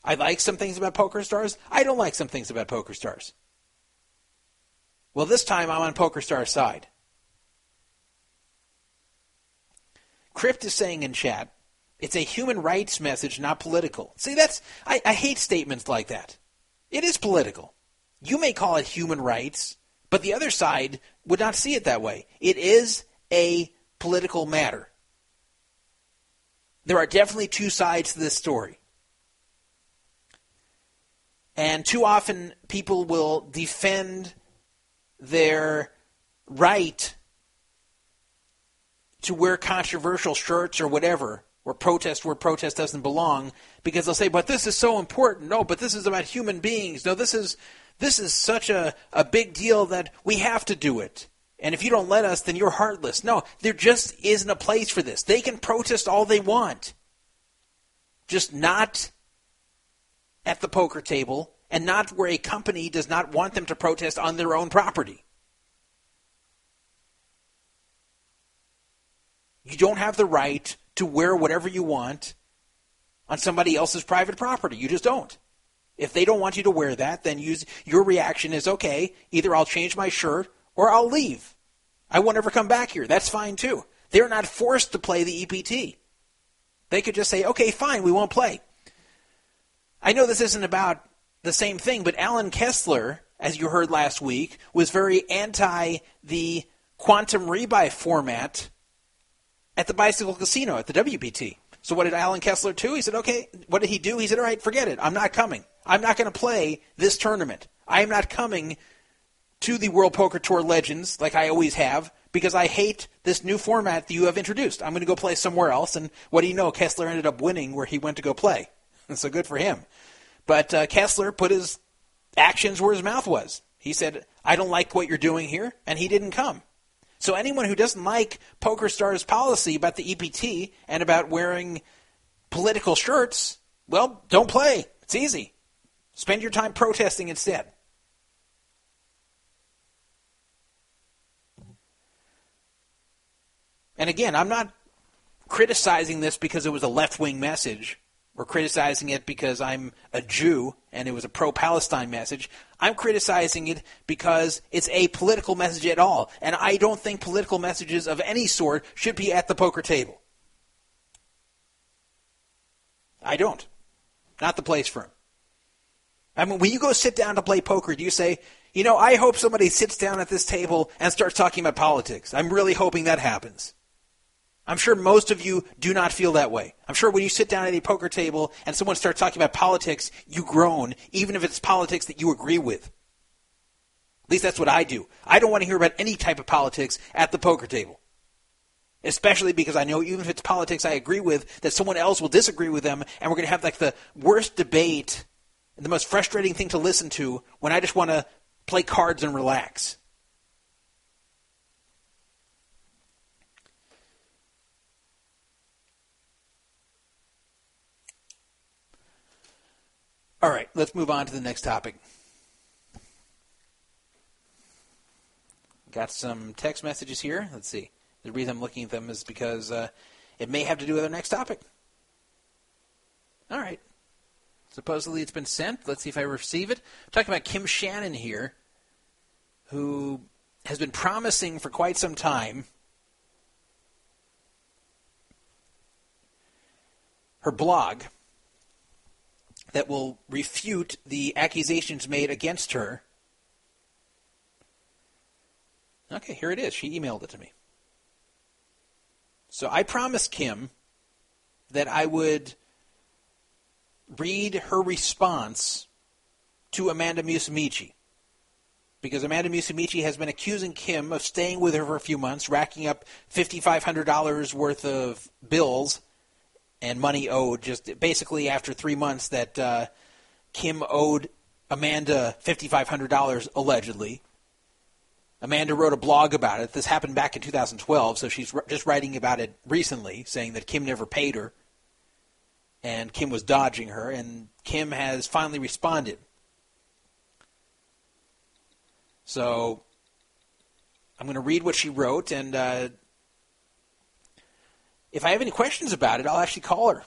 [SPEAKER 2] I like some things about Poker Stars. I don't like some things about Poker Stars. Well, this time I'm on Poker Stars' side." Crypt is saying in chat, it's a human rights message, not political. See, that's I, I hate statements like that. It is political. You may call it human rights, but the other side would not see it that way. It is a political matter. There are definitely two sides to this story. And too often people will defend their right to wear controversial shirts or whatever, or protest where protest doesn't belong, because they'll say, "But this is so important." No, but this is about human beings. No, this is this is such a, a big deal that we have to do it. And if you don't let us, then you're heartless. No, there just isn't a place for this. They can protest all they want, just not at the poker table and not where a company does not want them to protest on their own property. You don't have the right to wear whatever you want on somebody else's private property. You just don't. If they don't want you to wear that, then use, your reaction is okay, either I'll change my shirt or I'll leave. I won't ever come back here. That's fine too. They're not forced to play the EPT. They could just say, okay, fine, we won't play. I know this isn't about the same thing, but Alan Kessler, as you heard last week, was very anti the quantum rebuy format at the Bicycle Casino at the WPT. So what did Alan Kessler do? He said, okay, what did he do? He said, all right, forget it. I'm not coming. I'm not going to play this tournament. I am not coming to the World Poker Tour Legends like I always have because I hate this new format that you have introduced. I'm going to go play somewhere else. And what do you know? Kessler ended up winning where he went to go play. so good for him. But uh, Kessler put his actions where his mouth was. He said, I don't like what you're doing here, and he didn't come. So anyone who doesn't like PokerStars' policy about the EPT and about wearing political shirts, well, don't play. It's easy. Spend your time protesting instead. And again, I'm not criticizing this because it was a left wing message or criticizing it because I'm a Jew and it was a pro Palestine message. I'm criticizing it because it's a political message at all. And I don't think political messages of any sort should be at the poker table. I don't. Not the place for them. I mean, when you go sit down to play poker, do you say, you know, I hope somebody sits down at this table and starts talking about politics? I'm really hoping that happens. I'm sure most of you do not feel that way. I'm sure when you sit down at a poker table and someone starts talking about politics, you groan, even if it's politics that you agree with. At least that's what I do. I don't want to hear about any type of politics at the poker table. Especially because I know even if it's politics I agree with, that someone else will disagree with them, and we're going to have like the worst debate, and the most frustrating thing to listen to when I just want to play cards and relax. All right, let's move on to the next topic. Got some text messages here. Let's see. The reason I'm looking at them is because uh, it may have to do with our next topic. All right. Supposedly it's been sent. Let's see if I receive it. I'm talking about Kim Shannon here, who has been promising for quite some time her blog that will refute the accusations made against her. Okay, here it is. She emailed it to me. So I promised Kim that I would read her response to Amanda Musumeci. Because Amanda Musumeci has been accusing Kim of staying with her for a few months, racking up $5,500 worth of bills and money owed. Just basically after three months that uh, Kim owed Amanda $5,500 allegedly. Amanda wrote a blog about it. This happened back in 2012, so she's just writing about it recently, saying that Kim never paid her and Kim was dodging her, and Kim has finally responded. So I'm going to read what she wrote, and uh, if I have any questions about it, I'll actually call her.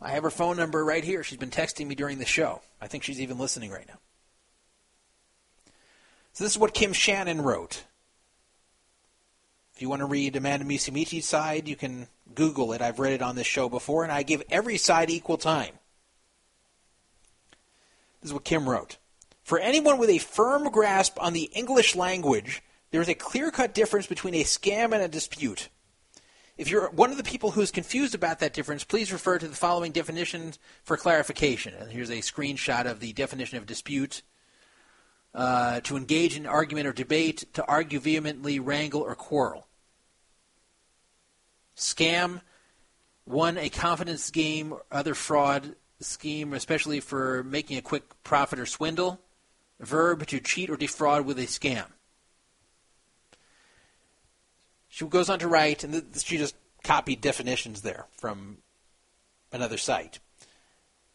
[SPEAKER 2] I have her phone number right here. She's been texting me during the show. I think she's even listening right now. So this is what Kim Shannon wrote. If you want to read Amanda Musumeci's side, you can Google it. I've read it on this show before, and I give every side equal time. This is what Kim wrote. For anyone with a firm grasp on the English language, there is a clear cut difference between a scam and a dispute. If you're one of the people who's confused about that difference, please refer to the following definitions for clarification. And here's a screenshot of the definition of dispute. Uh, to engage in argument or debate, to argue vehemently, wrangle, or quarrel. scam, one, a confidence game, or other fraud scheme, especially for making a quick profit or swindle. Verb, to cheat or defraud with a scam. She goes on to write, and th- she just copied definitions there from another site.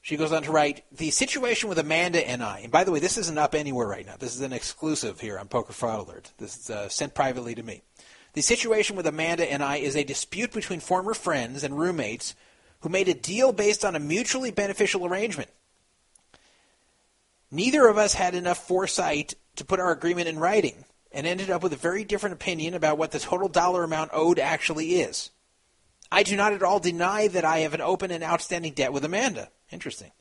[SPEAKER 2] She goes on to write, the situation with Amanda and I, and by the way, this isn't up anywhere right now. This is an exclusive here on Poker Fraud Alert. This is uh, sent privately to me. The situation with Amanda and I is a dispute between former friends and roommates who made a deal based on a mutually beneficial arrangement. Neither of us had enough foresight to put our agreement in writing and ended up with a very different opinion about what the total dollar amount owed actually is. I do not at all deny that I have an open and outstanding debt with Amanda. Interesting.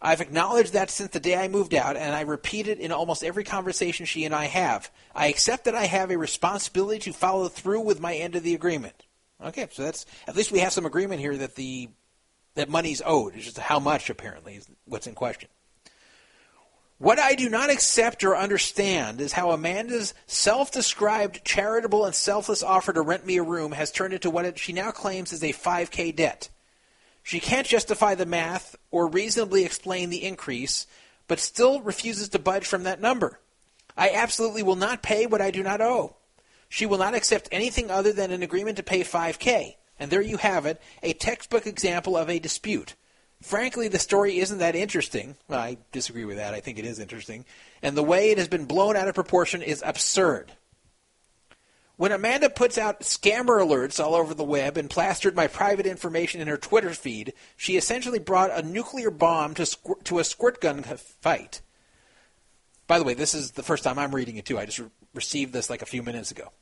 [SPEAKER 2] I've acknowledged that since the day I moved out, and I repeat it in almost every conversation she and I have. I accept that I have a responsibility to follow through with my end of the agreement. Okay, so that's at least we have some agreement here that the that money's owed. It's just how much apparently is what's in question. What I do not accept or understand is how Amanda's self described charitable and selfless offer to rent me a room has turned into what she now claims is a 5K debt. She can't justify the math or reasonably explain the increase, but still refuses to budge from that number. I absolutely will not pay what I do not owe. She will not accept anything other than an agreement to pay 5K. And there you have it, a textbook example of a dispute. Frankly, the story isn't that interesting. Well, I disagree with that. I think it is interesting. And the way it has been blown out of proportion is absurd. When Amanda puts out scammer alerts all over the web and plastered my private information in her Twitter feed, she essentially brought a nuclear bomb to, to a squirt gun fight. By the way, this is the first time I'm reading it too. I just re- received this like a few minutes ago.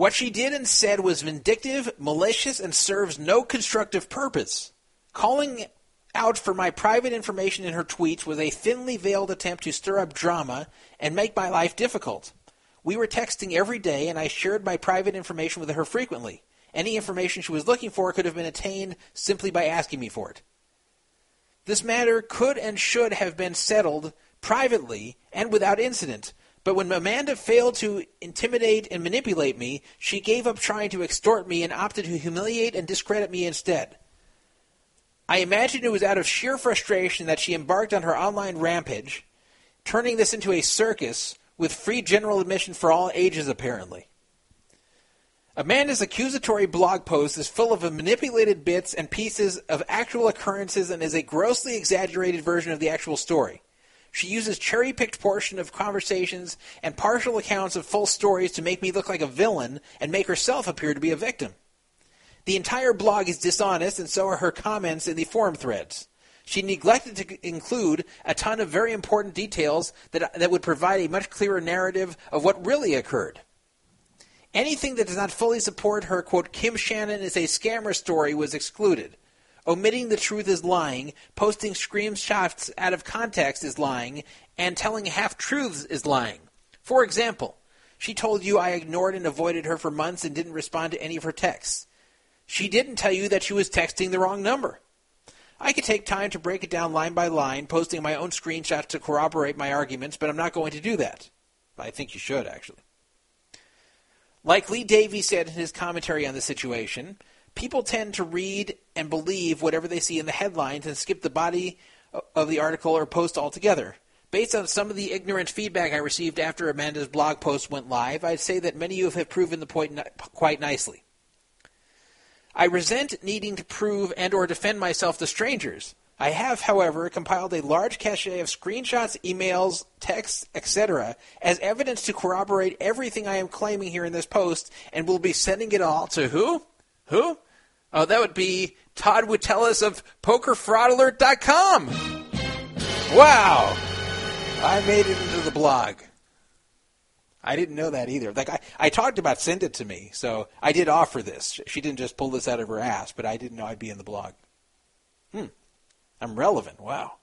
[SPEAKER 2] What she did and said was vindictive, malicious, and serves no constructive purpose. Calling out for my private information in her tweets was a thinly veiled attempt to stir up drama and make my life difficult. We were texting every day, and I shared my private information with her frequently. Any information she was looking for could have been attained simply by asking me for it. This matter could and should have been settled privately and without incident, but when Amanda failed to intimidate and manipulate me, she gave up trying to extort me and opted to humiliate and discredit me instead. I imagine it was out of sheer frustration that she embarked on her online rampage, turning this into a circus with free general admission for all ages, apparently. Amanda's accusatory blog post is full of manipulated bits and pieces of actual occurrences and is a grossly exaggerated version of the actual story. She uses cherry picked portions of conversations and partial accounts of full stories to make me look like a villain and make herself appear to be a victim. The entire blog is dishonest, and so are her comments in the forum threads. She neglected to include a ton of very important details that, that would provide a much clearer narrative of what really occurred. Anything that does not fully support her, quote, Kim Shannon is a scammer story was excluded. Omitting the truth is lying, posting screenshots out of context is lying, and telling half truths is lying. For example, she told you I ignored and avoided her for months and didn't respond to any of her texts. She didn't tell you that she was texting the wrong number. I could take time to break it down line by line, posting my own screenshots to corroborate my arguments, but I'm not going to do that. I think you should, actually. Like Lee Davy said in his commentary on the situation, people tend to read and believe whatever they see in the headlines and skip the body of the article or post altogether. Based on some of the ignorant feedback I received after Amanda's blog post went live, I'd say that many of you have proven the point quite nicely. I resent needing to prove and or defend myself to strangers. I have, however, compiled a large cache of screenshots, emails, texts, etc., as evidence to corroborate everything I am claiming here in this post, and will be sending it all to who? Who? Oh, that would be Todd Witteles of PokerFraudAlert.com. Wow, I made it into the blog. I didn't know that either. Like I, I talked about send it to me, so I did offer this. She didn't just pull this out of her ass, but I didn't know I'd be in the blog. Hmm. I'm relevant. Wow.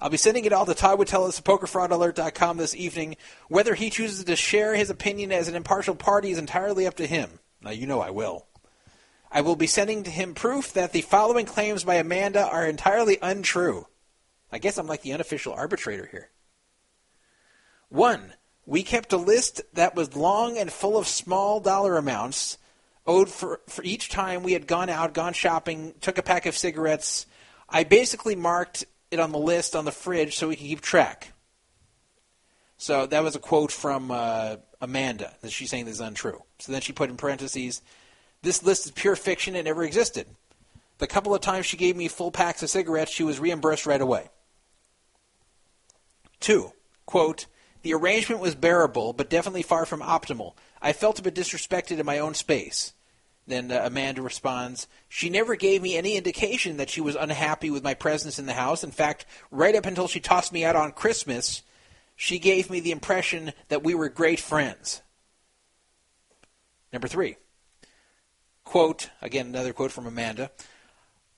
[SPEAKER 2] I'll be sending it all to Todd Witteles of PokerFraudAlert.com this evening. Whether he chooses to share his opinion as an impartial party is entirely up to him. Now, you know I will. I will be sending to him proof that the following claims by Amanda are entirely untrue. I guess I'm like the unofficial arbitrator here. 1. We kept a list that was long and full of small dollar amounts owed for, for each time we had gone out, gone shopping, took a pack of cigarettes. I basically marked it on the list on the fridge so we could keep track. So that was a quote from uh, Amanda that she's saying this is untrue. So then she put in parentheses, this list is pure fiction and never existed. The couple of times she gave me full packs of cigarettes, she was reimbursed right away. Two, quote, the arrangement was bearable, but definitely far from optimal. I felt a bit disrespected in my own space. Then uh, Amanda responds, She never gave me any indication that she was unhappy with my presence in the house. In fact, right up until she tossed me out on Christmas, she gave me the impression that we were great friends. Number three, quote, again, another quote from Amanda.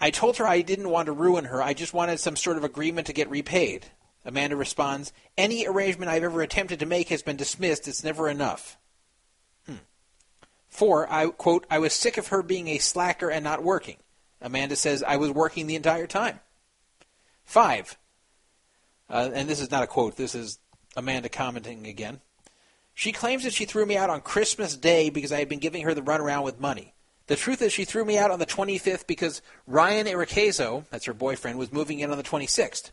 [SPEAKER 2] I told her I didn't want to ruin her. I just wanted some sort of agreement to get repaid. Amanda responds, Any arrangement I've ever attempted to make has been dismissed. It's never enough. Hmm. Four, I quote, I was sick of her being a slacker and not working. Amanda says, I was working the entire time. Five, uh, and this is not a quote, this is Amanda commenting again. She claims that she threw me out on Christmas Day because I had been giving her the runaround with money. The truth is, she threw me out on the 25th because Ryan Iricazo, that's her boyfriend, was moving in on the 26th.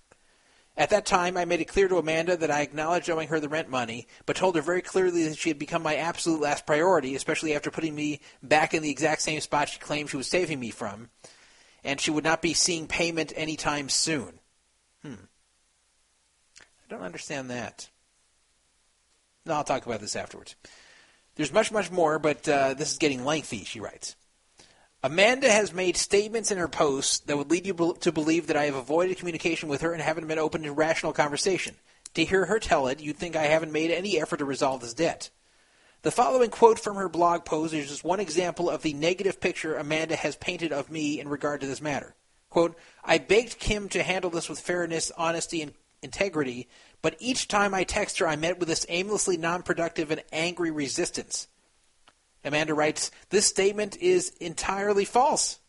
[SPEAKER 2] At that time, I made it clear to Amanda that I acknowledged owing her the rent money, but told her very clearly that she had become my absolute last priority, especially after putting me back in the exact same spot she claimed she was saving me from, and she would not be seeing payment anytime soon. Hmm. I don't understand that. No, I'll talk about this afterwards. There's much, much more, but uh, this is getting lengthy, she writes. Amanda has made statements in her posts that would lead you to believe that I have avoided communication with her and haven't been open to rational conversation. To hear her tell it, you'd think I haven't made any effort to resolve this debt. The following quote from her blog post is just one example of the negative picture Amanda has painted of me in regard to this matter. Quote, I begged Kim to handle this with fairness, honesty, and integrity, but each time I text her, I met with this aimlessly non productive and angry resistance. Amanda writes, This statement is entirely false.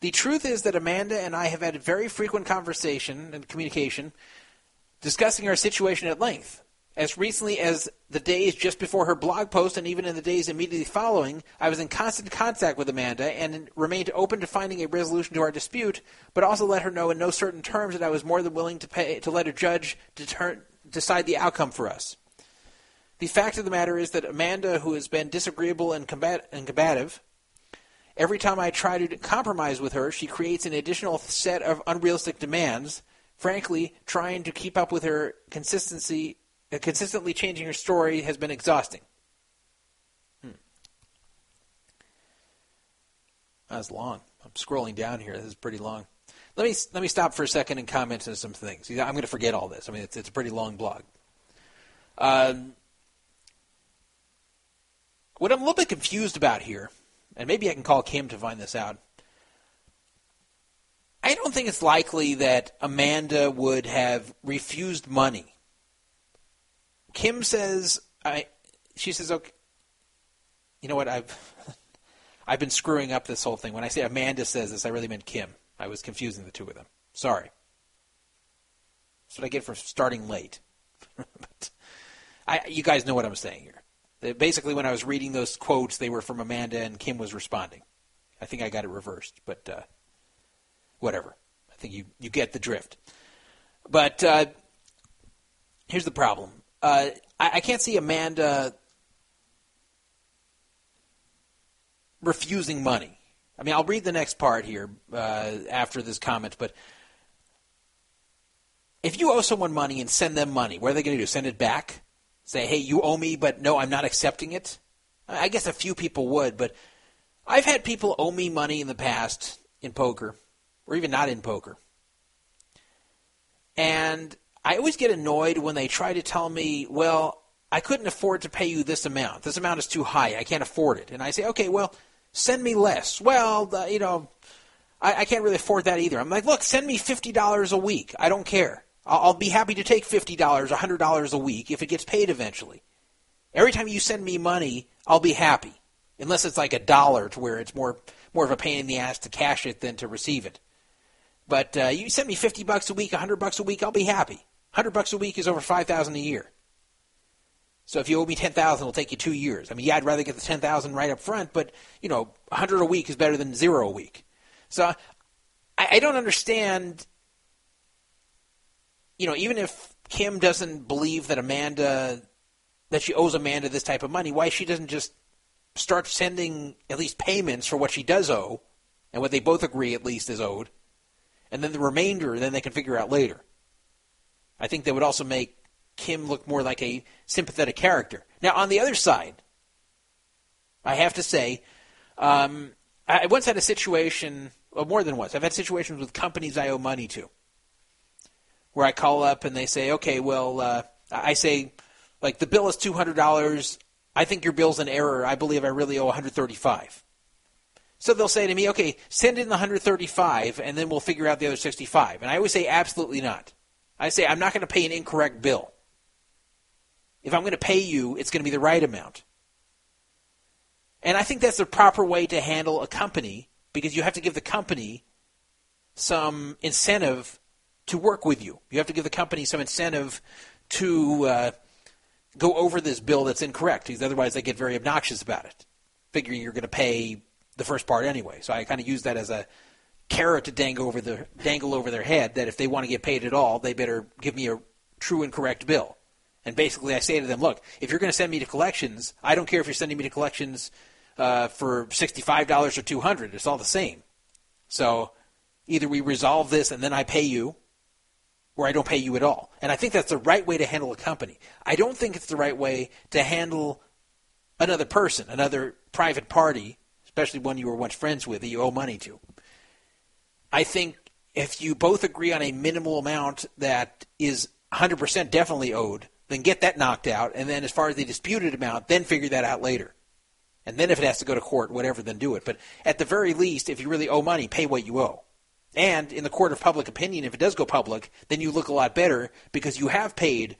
[SPEAKER 2] The truth is that Amanda and I have had very frequent conversation and communication discussing our situation at length. As recently as the days just before her blog post and even in the days immediately following, I was in constant contact with Amanda and remained open to finding a resolution to our dispute, but also let her know in no certain terms that I was more than willing to pay to let a judge deter, decide the outcome for us. The fact of the matter is that Amanda, who has been disagreeable and, combat- and combative, every time I try to compromise with her, she creates an additional set of unrealistic demands. Frankly, trying to keep up with her consistency uh, consistently changing her story has been exhausting. Hmm. That's long. I'm scrolling down here. This is pretty long. Let me let me stop for a second and comment on some things. I'm going to forget all this. I mean, it's, it's a pretty long blog. Um, what I'm a little bit confused about here, and maybe I can call Kim to find this out. I don't think it's likely that Amanda would have refused money Kim says I she says okay you know what I've I've been screwing up this whole thing. When I say Amanda says this, I really meant Kim. I was confusing the two of them. Sorry. That's what I get for starting late. I, you guys know what I'm saying here. Basically, when I was reading those quotes, they were from Amanda, and Kim was responding. I think I got it reversed, but uh, whatever. I think you, you get the drift. But uh, here's the problem uh, I, I can't see Amanda refusing money. I mean, I'll read the next part here uh, after this comment, but if you owe someone money and send them money, what are they going to do? Send it back? Say, hey, you owe me, but no, I'm not accepting it? I guess a few people would, but I've had people owe me money in the past in poker, or even not in poker. And I always get annoyed when they try to tell me, well, I couldn't afford to pay you this amount. This amount is too high. I can't afford it. And I say, okay, well, send me less. Well, the, you know, I, I, can't really afford that either. I'm like, look, send me $50 a week. I don't care. I'll, be happy to take $50, $100 a week if it gets paid eventually. Every time you send me money, I'll be happy. Unless it's like a dollar to where it's more, more of a pain in the ass to cash it than to receive it. But uh, you send me 50 bucks a week, 100 bucks a week, I'll be happy. Hundred bucks a week is over five thousand a year. So if you owe me ten thousand, it'll take you two years. I mean, yeah, I'd rather get the ten thousand right up front, but you know, a hundred a week is better than zero a week. So I, I don't understand. You know, even if Kim doesn't believe that Amanda that she owes Amanda this type of money, why she doesn't just start sending at least payments for what she does owe, and what they both agree at least is owed, and then the remainder, then they can figure out later. I think that would also make Kim look more like a sympathetic character. Now, on the other side, I have to say, um, I once had a situation, well, more than once. I've had situations with companies I owe money to, where I call up and they say, "Okay, well," uh, I say, "Like the bill is two hundred dollars. I think your bill's an error. I believe I really owe one hundred thirty-five. So they'll say to me, "Okay, send in the 135, and then we'll figure out the other 65." And I always say, "Absolutely not." I say, "I'm not going to pay an incorrect bill." If I'm going to pay you, it's going to be the right amount. And I think that's the proper way to handle a company because you have to give the company some incentive to work with you. You have to give the company some incentive to uh, go over this bill that's incorrect because otherwise they get very obnoxious about it, figuring you're going to pay the first part anyway. So I kind of use that as a carrot to dangle over the dangle over their head that if they want to get paid at all, they better give me a true and correct bill. And basically, I say to them, look, if you're going to send me to collections, I don't care if you're sending me to collections uh, for $65 or 200 It's all the same. So either we resolve this and then I pay you, or I don't pay you at all. And I think that's the right way to handle a company. I don't think it's the right way to handle another person, another private party, especially one you were once friends with that you owe money to. I think if you both agree on a minimal amount that is 100% definitely owed, then get that knocked out. And then as far as the disputed amount, then figure that out later. And then if it has to go to court, whatever, then do it. But at the very least, if you really owe money, pay what you owe. And in the court of public opinion, if it does go public, then you look a lot better because you have paid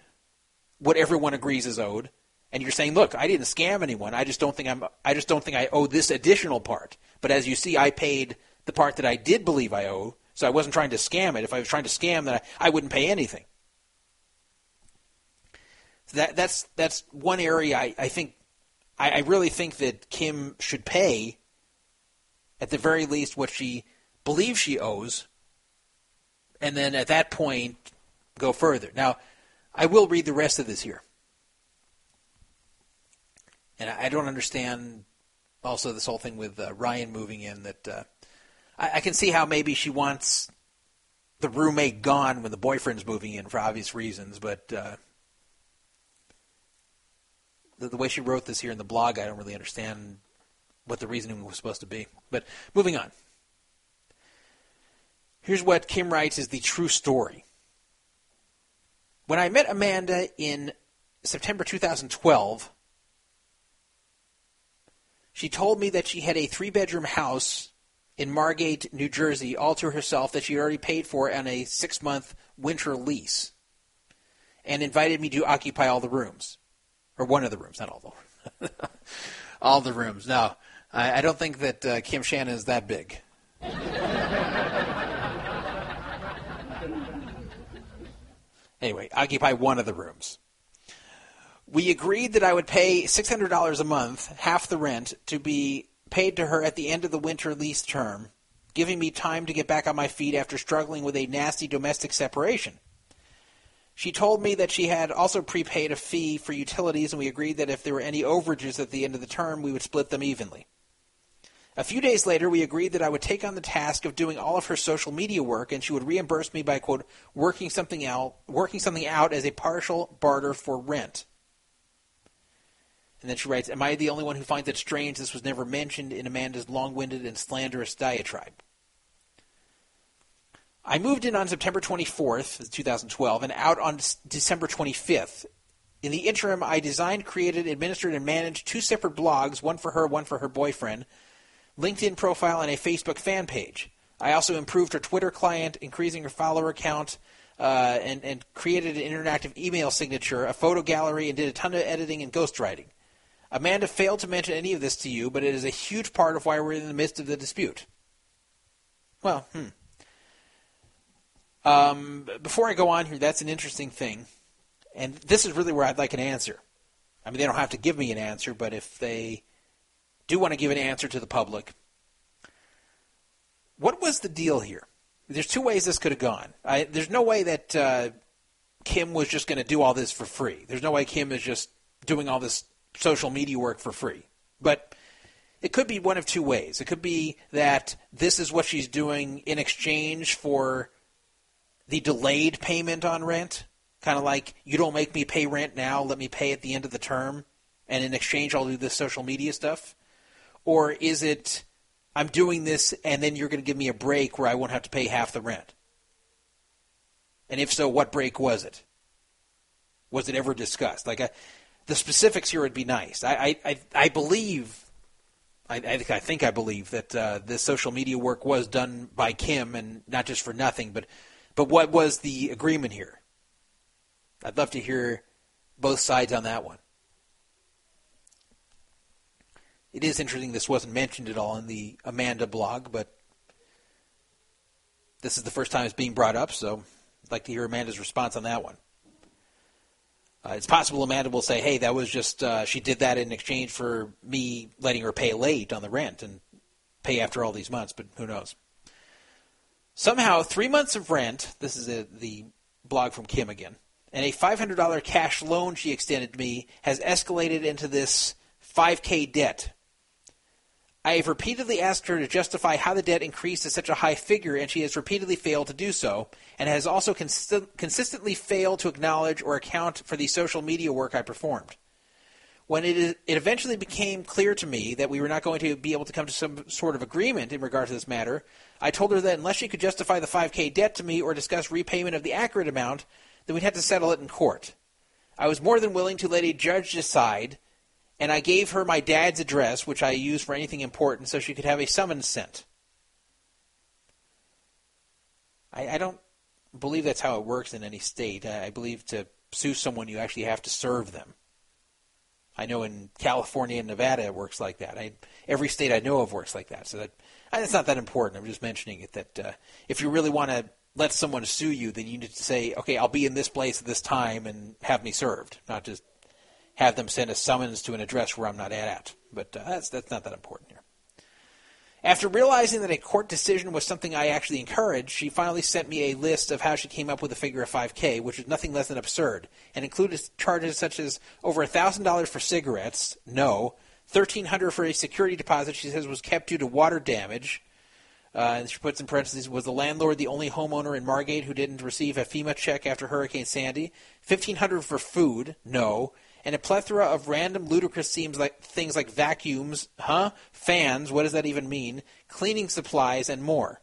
[SPEAKER 2] what everyone agrees is owed. And you're saying, look, I didn't scam anyone. I just don't think I'm. I just don't think I owe this additional part. But as you see, I paid the part that I did believe I owe. So I wasn't trying to scam it. If I was trying to scam, then I, I wouldn't pay anything. That that's that's one area I, I think I, I really think that Kim should pay at the very least what she believes she owes, and then at that point go further. Now, I will read the rest of this here. And I I don't understand also this whole thing with uh, Ryan moving in that uh, I, I can see how maybe she wants the roommate gone when the boyfriend's moving in for obvious reasons, but uh, the, the way she wrote this here in the blog, I don't really understand what the reasoning was supposed to be. But moving on. Here's what Kim writes is the true story. When I met Amanda in September 2012, she told me that she had a three bedroom house in Margate, New Jersey, all to herself that she had already paid for on a six month winter lease and invited me to occupy all the rooms. Or one of the rooms, not all the all the rooms. No, I, I don't think that uh, Kim Shannon is that big. anyway, occupy one of the rooms. We agreed that I would pay $600 a month, half the rent, to be paid to her at the end of the winter lease term, giving me time to get back on my feet after struggling with a nasty domestic separation. She told me that she had also prepaid a fee for utilities, and we agreed that if there were any overages at the end of the term, we would split them evenly. A few days later, we agreed that I would take on the task of doing all of her social media work, and she would reimburse me by quote working something out, working something out as a partial barter for rent. And then she writes, "Am I the only one who finds it strange this was never mentioned in Amanda's long-winded and slanderous diatribe?" I moved in on September 24th, 2012, and out on December 25th. In the interim, I designed, created, administered, and managed two separate blogs, one for her, one for her boyfriend, LinkedIn profile, and a Facebook fan page. I also improved her Twitter client, increasing her follower count, uh, and, and created an interactive email signature, a photo gallery, and did a ton of editing and ghostwriting. Amanda failed to mention any of this to you, but it is a huge part of why we're in the midst of the dispute. Well, hmm. Um, before I go on here, that's an interesting thing, and this is really where I'd like an answer. I mean, they don't have to give me an answer, but if they do want to give an answer to the public, what was the deal here? There's two ways this could have gone. I, there's no way that uh, Kim was just going to do all this for free. There's no way Kim is just doing all this social media work for free. But it could be one of two ways. It could be that this is what she's doing in exchange for the delayed payment on rent, kind of like you don't make me pay rent now, let me pay at the end of the term, and in exchange I'll do this social media stuff? Or is it I'm doing this and then you're going to give me a break where I won't have to pay half the rent? And if so, what break was it? Was it ever discussed? Like, I, the specifics here would be nice. I, I, I believe, I, I think I think I believe that uh, this social media work was done by Kim and not just for nothing. But, but what was the agreement here? I'd love to hear both sides on that one. It is interesting this wasn't mentioned at all in the Amanda blog, but this is the first time it's being brought up, so I'd like to hear Amanda's response on that one. Uh, it's possible Amanda will say, "Hey, that was just uh, she did that in exchange for me letting her pay late on the rent and pay after all these months." But who knows? Somehow, three months of rent. This is a, the blog from Kim again, and a $500 cash loan she extended me has escalated into this 5K debt. I have repeatedly asked her to justify how the debt increased to such a high figure, and she has repeatedly failed to do so, and has also cons- consistently failed to acknowledge or account for the social media work I performed. When it, is, it eventually became clear to me that we were not going to be able to come to some sort of agreement in regard to this matter, I told her that unless she could justify the 5K debt to me or discuss repayment of the accurate amount, then we'd have to settle it in court. I was more than willing to let a judge decide and I gave her my dad's address, which I use for anything important, so she could have a summons sent. I, I don't believe that's how it works in any state. I, I believe to sue someone, you actually have to serve them. I know in California and Nevada it works like that. I, every state I know of works like that. So that that's not that important. I'm just mentioning it that uh, if you really want to let someone sue you, then you need to say, okay, I'll be in this place at this time and have me served, not just have them send a summons to an address where I'm not at. But uh, that's that's not that important here. After realizing that a court decision was something I actually encouraged, she finally sent me a list of how she came up with the figure of 5K, which was nothing less than absurd, and included charges such as over $1,000 for cigarettes, no, 1300 for a security deposit she says was kept due to water damage, uh, and she puts in parentheses, was the landlord the only homeowner in Margate who didn't receive a FEMA check after Hurricane Sandy? 1500 for food, no and a plethora of random ludicrous like things like vacuums, huh? Fans, what does that even mean? Cleaning supplies and more.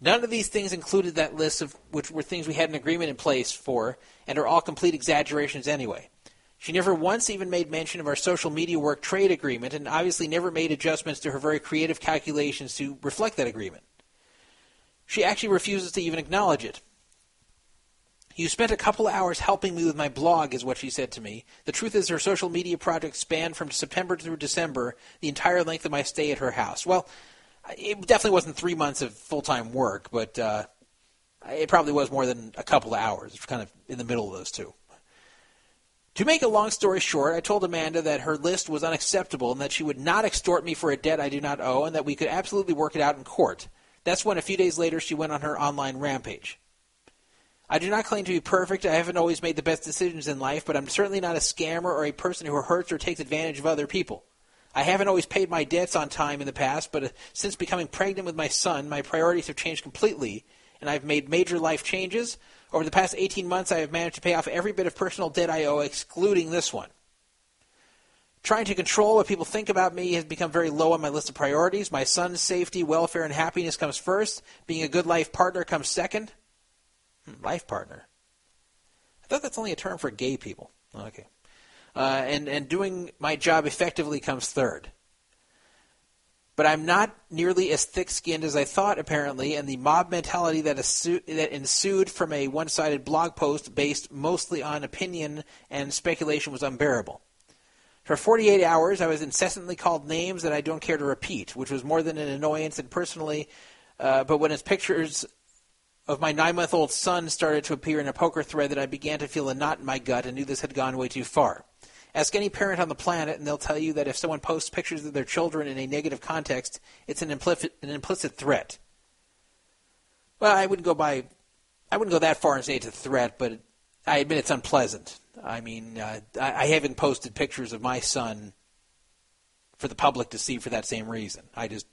[SPEAKER 2] None of these things included that list of which were things we had an agreement in place for and are all complete exaggerations anyway. She never once even made mention of our social media work trade agreement and obviously never made adjustments to her very creative calculations to reflect that agreement. She actually refuses to even acknowledge it. You spent a couple hours helping me with my blog, is what she said to me. The truth is, her social media project spanned from September through December, the entire length of my stay at her house. Well, it definitely wasn't three months of full time work, but uh, it probably was more than a couple of hours, kind of in the middle of those two. To make a long story short, I told Amanda that her list was unacceptable and that she would not extort me for a debt I do not owe and that we could absolutely work it out in court. That's when a few days later she went on her online rampage. I do not claim to be perfect. I haven't always made the best decisions in life, but I'm certainly not a scammer or a person who hurts or takes advantage of other people. I haven't always paid my debts on time in the past, but uh, since becoming pregnant with my son, my priorities have changed completely, and I've made major life changes. Over the past 18 months, I have managed to pay off every bit of personal debt I owe, excluding this one. Trying to control what people think about me has become very low on my list of priorities. My son's safety, welfare, and happiness comes first. Being a good life partner comes second. Life partner. I thought that's only a term for gay people. Okay. Uh, and and doing my job effectively comes third. But I'm not nearly as thick-skinned as I thought, apparently, and the mob mentality that, assu- that ensued from a one-sided blog post based mostly on opinion and speculation was unbearable. For 48 hours, I was incessantly called names that I don't care to repeat, which was more than an annoyance. And personally, uh, but when his pictures of my nine month old son started to appear in a poker thread that I began to feel a knot in my gut and knew this had gone way too far. Ask any parent on the planet, and they'll tell you that if someone posts pictures of their children in a negative context, it's an implicit, an implicit threat. Well, I wouldn't go by, I wouldn't go that far and say it's a threat, but I admit it's unpleasant. I mean, uh, I, I haven't posted pictures of my son for the public to see for that same reason. I just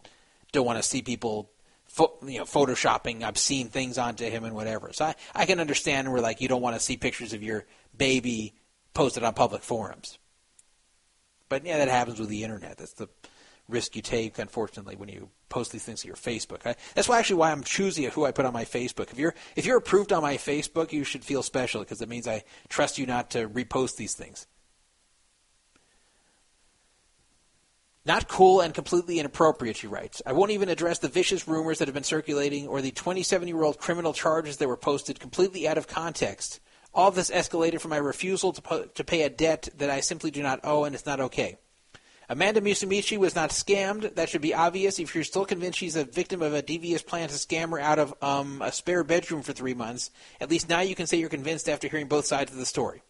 [SPEAKER 2] don't want to see people, pho- you know, photoshopping obscene things onto him and whatever. So I, I can understand where like you don't want to see pictures of your baby posted on public forums. But yeah, that happens with the internet. That's the risk you take, unfortunately, when you post these things to your Facebook. I, that's why actually why I'm choosy of who I put on my Facebook. If you're if you're approved on my Facebook, you should feel special because it means I trust you not to repost these things. Not cool and completely inappropriate, she writes. I won't even address the vicious rumors that have been circulating or the 27 year old criminal charges that were posted completely out of context. All this escalated from my refusal to, po- to pay a debt that I simply do not owe, and it's not okay. Amanda Musumeci was not scammed. That should be obvious. If you're still convinced she's a victim of a devious plan to scam her out of um, a spare bedroom for three months, at least now you can say you're convinced after hearing both sides of the story.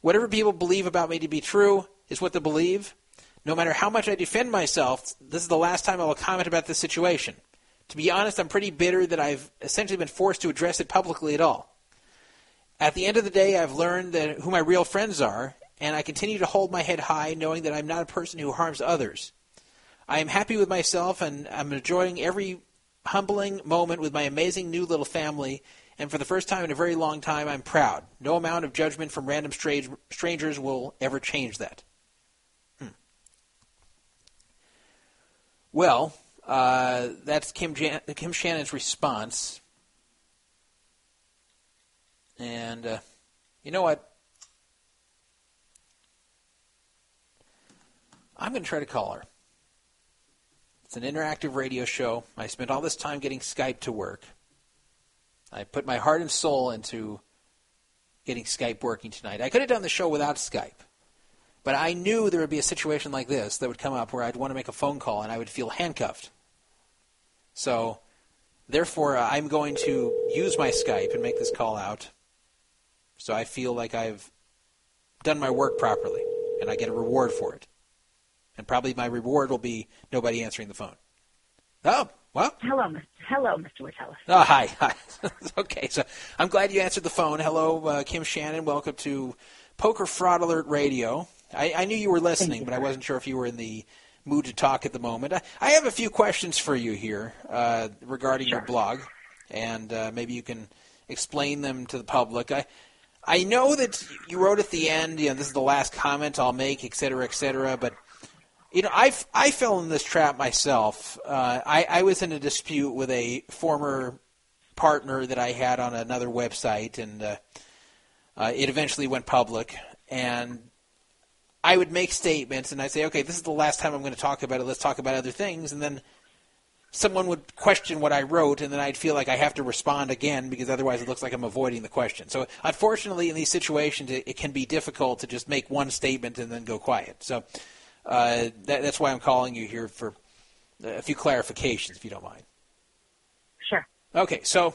[SPEAKER 2] Whatever people believe about me to be true is what they believe. No matter how much I defend myself, this is the last time I will comment about this situation. To be honest, I'm pretty bitter that I've essentially been forced to address it publicly at all. At the end of the day, I've learned that who my real friends are, and I continue to hold my head high, knowing that I'm not a person who harms others. I am happy with myself, and I'm enjoying every humbling moment with my amazing new little family. And for the first time in a very long time, I'm proud. No amount of judgment from random strange, strangers will ever change that. Well, uh, that's Kim, Jan- Kim Shannon's response. And uh, you know what? I'm going to try to call her. It's an interactive radio show. I spent all this time getting Skype to work. I put my heart and soul into getting Skype working tonight. I could have done the show without Skype, but I knew there would be a situation like this that would come up where I'd want to make a phone call and I would feel handcuffed. So, therefore, uh, I'm going to use my Skype and make this call out so I feel like I've done my work properly and I get a reward for it. And probably my reward will be nobody answering the phone. Oh, well.
[SPEAKER 3] Hello, Hello, Mr. Witteles.
[SPEAKER 2] Oh, hi. hi. okay, so I'm glad you answered the phone. Hello, uh, Kim Shannon. Welcome to Poker Fraud Alert Radio. I, I knew you were listening, but I wasn't sure if you were in the mood to talk at the moment. I, I have a few questions for you here uh, regarding your blog, and uh, maybe you can explain them to the public. I, I know that you wrote at the end, you know, this is the last comment I'll make, et cetera, et cetera, but you know, I, I fell in this trap myself. Uh, I, I was in a dispute with a former partner that I had on another website, and uh, uh, it eventually went public. And I would make statements, and I'd say, okay, this is the last time I'm going to talk about it. Let's talk about other things. And then someone would question what I wrote, and then I'd feel like I have to respond again because otherwise it looks like I'm avoiding the question. So, unfortunately, in these situations, it, it can be difficult to just make one statement and then go quiet. So, uh, that, that's why I'm calling you here for a few clarifications, if you don't mind.
[SPEAKER 3] Sure.
[SPEAKER 2] Okay, so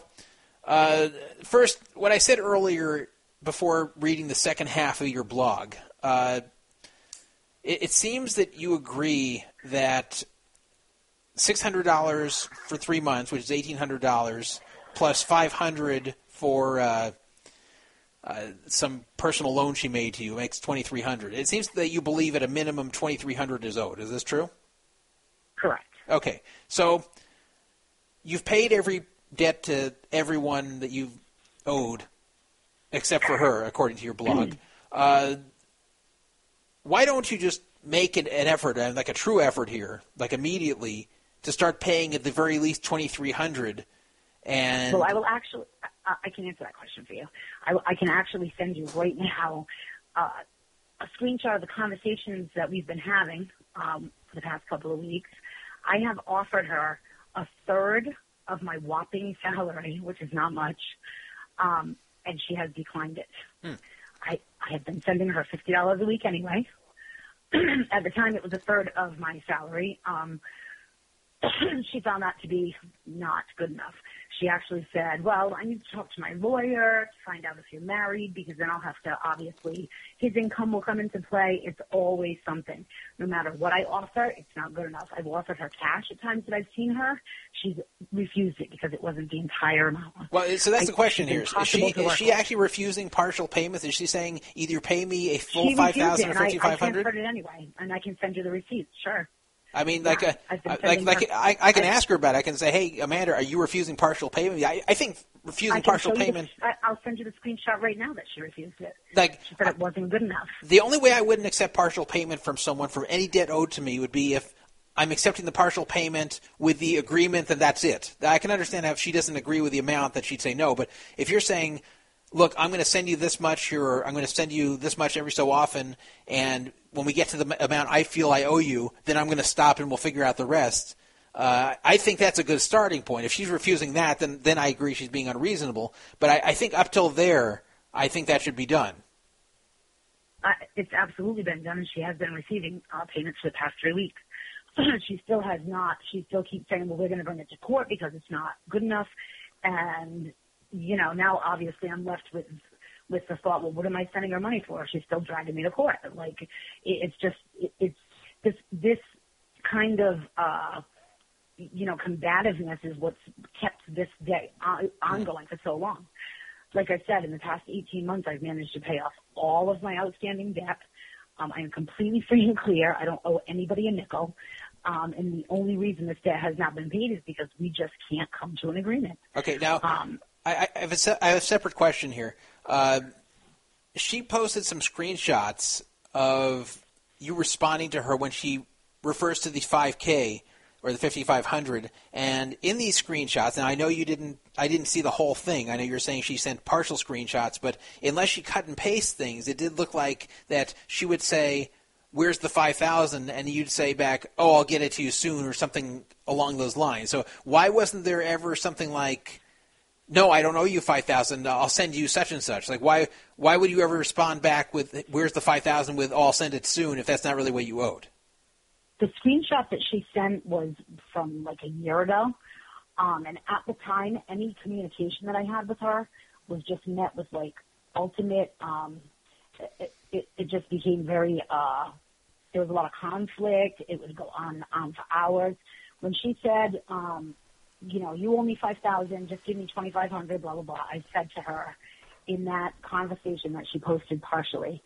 [SPEAKER 2] uh, first, what I said earlier before reading the second half of your blog, uh, it, it seems that you agree that $600 for three months, which is $1,800, plus 500 for uh, uh, some personal loan she made to you makes 2300 It seems that you believe at a minimum 2300 is owed. Is this true?
[SPEAKER 3] Correct.
[SPEAKER 2] Okay, so you've paid every debt to everyone that you've owed, except for her, according to your blog. Uh, why don't you just make an, an effort, and like a true effort here, like immediately, to start paying at the very least twenty three hundred? And
[SPEAKER 3] Well, I will actually, I, I can answer that question for you. I, I can actually send you right now uh, a screenshot of the conversations that we've been having um, for the past couple of weeks. I have offered her a third of my whopping salary, which is not much, um, and she has declined it. I, I have been sending her fifty dollars a week anyway. At the time, it was a third of my salary. Um, she found that to be not good enough. She actually said, well, I need to talk to my lawyer to find out if you're married because then I'll have to, obviously, his income will come into play. It's always something. No matter what I offer, it's not good enough. I've offered her cash at times that I've seen her. She's refused it because it wasn't the entire amount.
[SPEAKER 2] Well, so that's
[SPEAKER 3] I-
[SPEAKER 2] the question here. Is she is she actually refusing partial payments? Is she saying either pay me a full
[SPEAKER 3] she
[SPEAKER 2] five
[SPEAKER 3] refused
[SPEAKER 2] or
[SPEAKER 3] and I,
[SPEAKER 2] fifty
[SPEAKER 3] I
[SPEAKER 2] five hundred?
[SPEAKER 3] transferred it anyway, and I can send you the receipts. Sure.
[SPEAKER 2] I mean, like,
[SPEAKER 3] Yeah,
[SPEAKER 2] uh,
[SPEAKER 3] I've
[SPEAKER 2] like, like, I, I can
[SPEAKER 3] I-
[SPEAKER 2] ask her about. it. I can say, "Hey, Amanda, are you refusing partial payment?" I, I think refusing
[SPEAKER 3] I
[SPEAKER 2] partial payment,
[SPEAKER 3] The, I'll send you the screenshot right now that she refused it.
[SPEAKER 2] like,
[SPEAKER 3] She said it wasn't good enough.
[SPEAKER 2] the only way I wouldn't accept partial payment from someone for any debt owed to me would be if I'm accepting the partial payment with the agreement that that's it. I can understand if she doesn't agree with the amount that she'd say no, but if you're saying, look, I'm going to send you this much, or I'm going to send you this much every so often, and when we get to the amount I feel I owe you, then I'm going to stop and we'll figure out the rest. Uh, I think that's a good starting point. If she's refusing that, then then I agree she's being unreasonable. But I, I think up till there, I think that should be done.
[SPEAKER 3] Uh, it's absolutely been done, and she has been receiving uh, payments for the past three weeks. she still has not. She still keeps saying, "Well, we're going to bring it to court because it's not good enough." And you know, now obviously I'm left with with the thought, "Well, what am I sending her money for? She's still dragging me to court." Like it, it's just it, it's this this kind of uh, you know combativeness is what's kept this day on, ongoing for so long like I said, in the past 18 months, I've managed to pay off all of my outstanding debt. Um, I am completely free and clear. I don't owe anybody a nickel. Um, and the only reason this debt has not been paid is because we just can't come to an agreement.
[SPEAKER 2] Okay, now
[SPEAKER 3] Um,
[SPEAKER 2] I, I, have a se- I have a separate question here. Uh, she posted some screenshots of you responding to her when she refers to the 5K or the 5500, and in these screenshots, and I know you didn't, I didn't see the whole thing. I know you're saying she sent partial screenshots, but unless she cut and paste things, it did look like that she would say, "Where's the 5000?" and you'd say back, "Oh, I'll get it to you soon," or something along those lines. So why wasn't there ever something like? No, I don't owe you five thousand. I'll send you such and such. Like, why? Why would you ever respond back with "Where's the five thousand?" with "Oh, I'll send it soon" if that's not really what you owed?
[SPEAKER 3] the screenshot that she sent was from like a year ago. Um, and at the time, any communication that I had with her was just met with like ultimate, um, it, it, it just became very, uh, there was a lot of conflict. It would go on, on for hours. When she said, um, you know, you owe me 5000 just give me 2500 blah, blah, blah, I said to her in that conversation that she posted partially,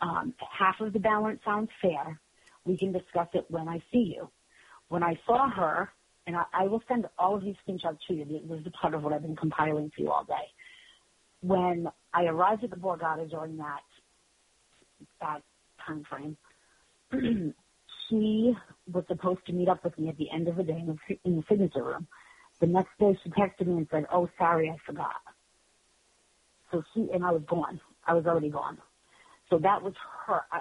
[SPEAKER 3] um, half of the balance sounds fair we can discuss it when I see you. When I saw her, and I, I will send all of these screenshots to you. This is a part of what I've been compiling for you all day. When I arrived at the Borgata during that that time frame, she was supposed to meet up with me at the end of the day in the signature room. The next day, she texted me and said, "Oh, sorry, I forgot." So she and I was gone. I was already gone. So that was her. I,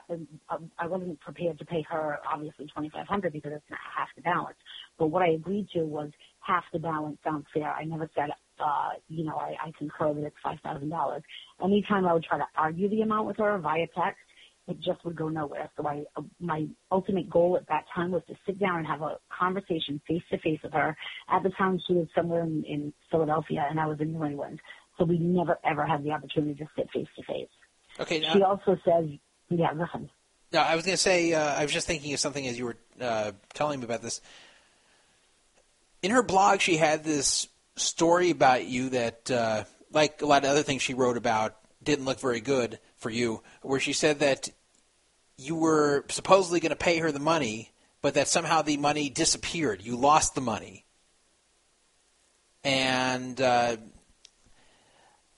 [SPEAKER 3] I, I wasn't prepared to pay her obviously twenty five hundred because it's not half the balance. But what I agreed to was half the balance sounds fair. I never said, uh, you know, I, I concur that it's five thousand dollars. Anytime I would try to argue the amount with her via text, it just would go nowhere. So I, my ultimate goal at that time was to sit down and have a conversation face to face with her. At the time, she was somewhere in, in Philadelphia and I was in New England. So we never ever had the opportunity to sit face to face.
[SPEAKER 2] Okay, now,
[SPEAKER 3] She also says, yeah, listen.
[SPEAKER 2] now I was going to say uh, I was just thinking of something as you were uh, telling me about this. In her blog, she had this story about you that, uh, like a lot of other things she wrote about, didn't look very good for you. Where she said that you were supposedly going to pay her the money, but that somehow the money disappeared. You lost the money. And uh,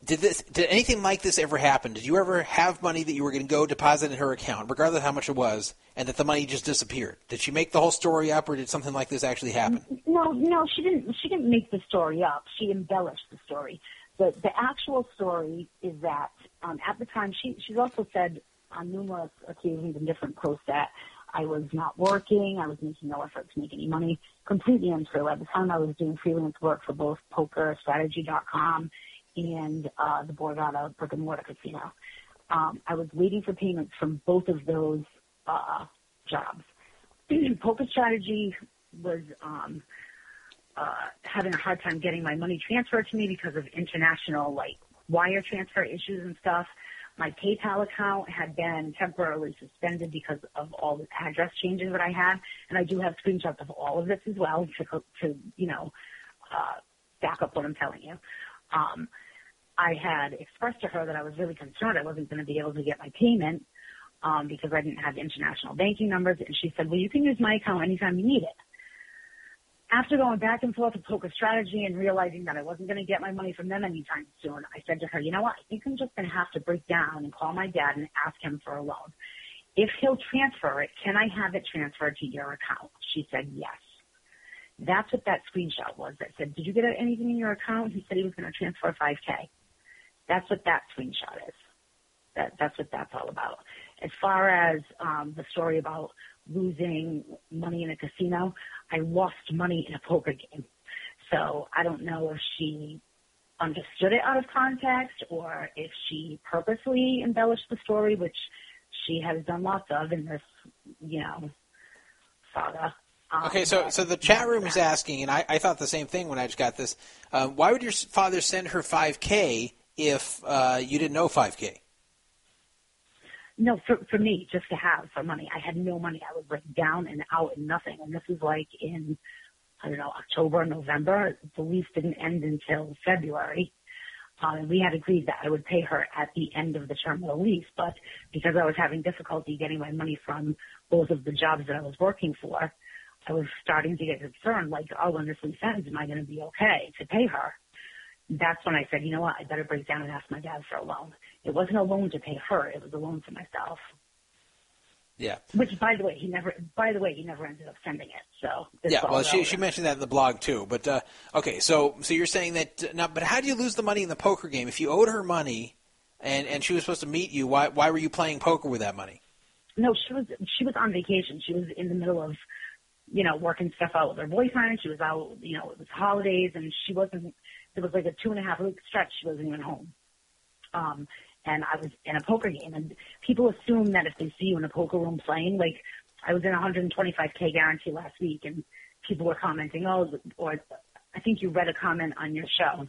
[SPEAKER 2] did this? Did anything like this ever happen? Did you ever have money that you were going to go deposit in her account, regardless of how much it was, and that the money just disappeared? Did she make the whole story up, or did something like this actually happen?
[SPEAKER 3] No, no, she didn't. She didn't make the story up. She embellished the story. The the actual story is that um, at the time she she's also said on numerous occasions in different posts that I was not working. I was making no effort to make any money. Completely untrue. At the time, I was doing freelance work for both PokerStrategy.com and uh, the Borgata brick and mortar casino. Um, I was waiting for payments from both of those uh, jobs. Poker Strategy was um, uh, having a hard time getting my money transferred to me because of international like wire transfer issues and stuff. My PayPal account had been temporarily suspended because of all the address changes that I had, and I do have screenshots of all of this as well to, to you know, uh, back up what I'm telling you. Um, I had expressed to her that I was really concerned I wasn't going to be able to get my payment um, because I didn't have international banking numbers, and she said, "Well, you can use my account anytime you need it." After going back and forth with poker strategy and realizing that I wasn't going to get my money from them anytime soon, I said to her, you know what, I think I'm just going to have to break down and call my dad and ask him for a loan. If he'll transfer it, can I have it transferred to your account? She said, yes. That's what that screenshot was that said, did you get anything in your account? He said he was going to transfer 5K. That's what that screenshot is. That, that's what that's all about. As far as um, the story about losing money in a casino, I lost money in a poker game. So I don't know if she understood it out of context or if she purposely embellished the story, which she has done lots of in this, you know, saga. Um,
[SPEAKER 2] Okay, so so the chat room is asking, and I, I thought the same thing when I just got this. Uh, why would your father send her 5K if uh, you didn't know 5K?
[SPEAKER 3] No, for for me, just to have for money. I had no money. I was like down and out and nothing. And this was like in I don't know October, November. The lease didn't end until February. Um, and we had agreed that I would pay her at the end of the term of the lease, but because I was having difficulty getting my money from both of the jobs that I was working for, I was starting to get concerned, like, oh, when this lease ends, am I going to be okay to pay her? That's when I said, you know what, I better break down and ask my dad for a loan. It wasn't a loan to pay her; it was a loan for myself.
[SPEAKER 2] Yeah,
[SPEAKER 3] Which, by the way, he never. By the way, he never ended up sending it. So
[SPEAKER 2] yeah. Well, she
[SPEAKER 3] relevant.
[SPEAKER 2] she mentioned that in the blog too. But uh, okay, so so you're saying that uh, now, but how do you lose the money in the poker game if you owed her money, and and she was supposed to meet you? Why why were you playing poker with that money?
[SPEAKER 3] No, she was she was on vacation. She was in the middle of, you know, working stuff out with her boyfriend. She was out, you know, it was holidays, and she wasn't. There was like a two and a half week stretch. She wasn't even home. Um, and I was in a poker game, and people assume that if they see you in a poker room playing, like I was in a 125k guarantee last week, and people were commenting, oh, or I think you read a comment on your show,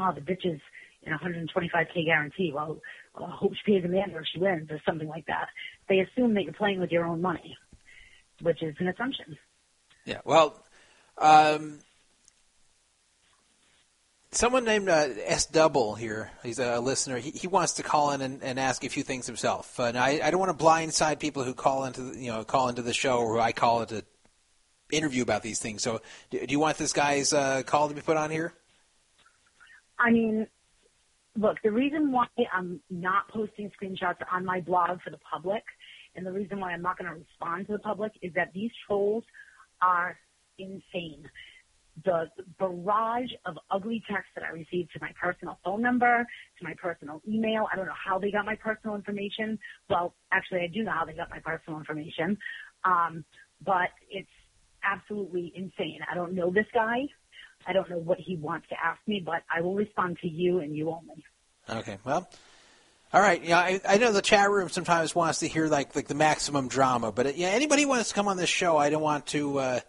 [SPEAKER 3] oh, the bitches in a 125k guarantee. Well, well, I hope she pays Amanda or she wins or something like that. They assume that you're playing with your own money, which is an assumption.
[SPEAKER 2] Yeah. Well, um, someone named uh, S Double here. He's a listener. He, he wants to call in and, and ask a few things himself. Uh, I, I don't want to blindside people who call into the, you know call into the show or who I call it to interview about these things. So, do, do you want this guy's uh, call to be put on here?
[SPEAKER 3] I mean, look, the reason why I'm not posting screenshots on my blog for the public, and the reason why I'm not going to respond to the public is that these trolls are insane. The barrage of ugly texts that I received to my personal phone number, to my personal email. I don't know how they got my personal information. Well, actually, I do know how they got my personal information. Um, but it's absolutely insane. I don't know this guy. I don't know what he wants to ask me, but I will respond to you and you only.
[SPEAKER 2] Okay. Well. All right. Yeah, I, I know the chat room sometimes wants to hear like like the maximum drama, but uh, yeah, anybody wants to come on this show, I don't want to. Uh,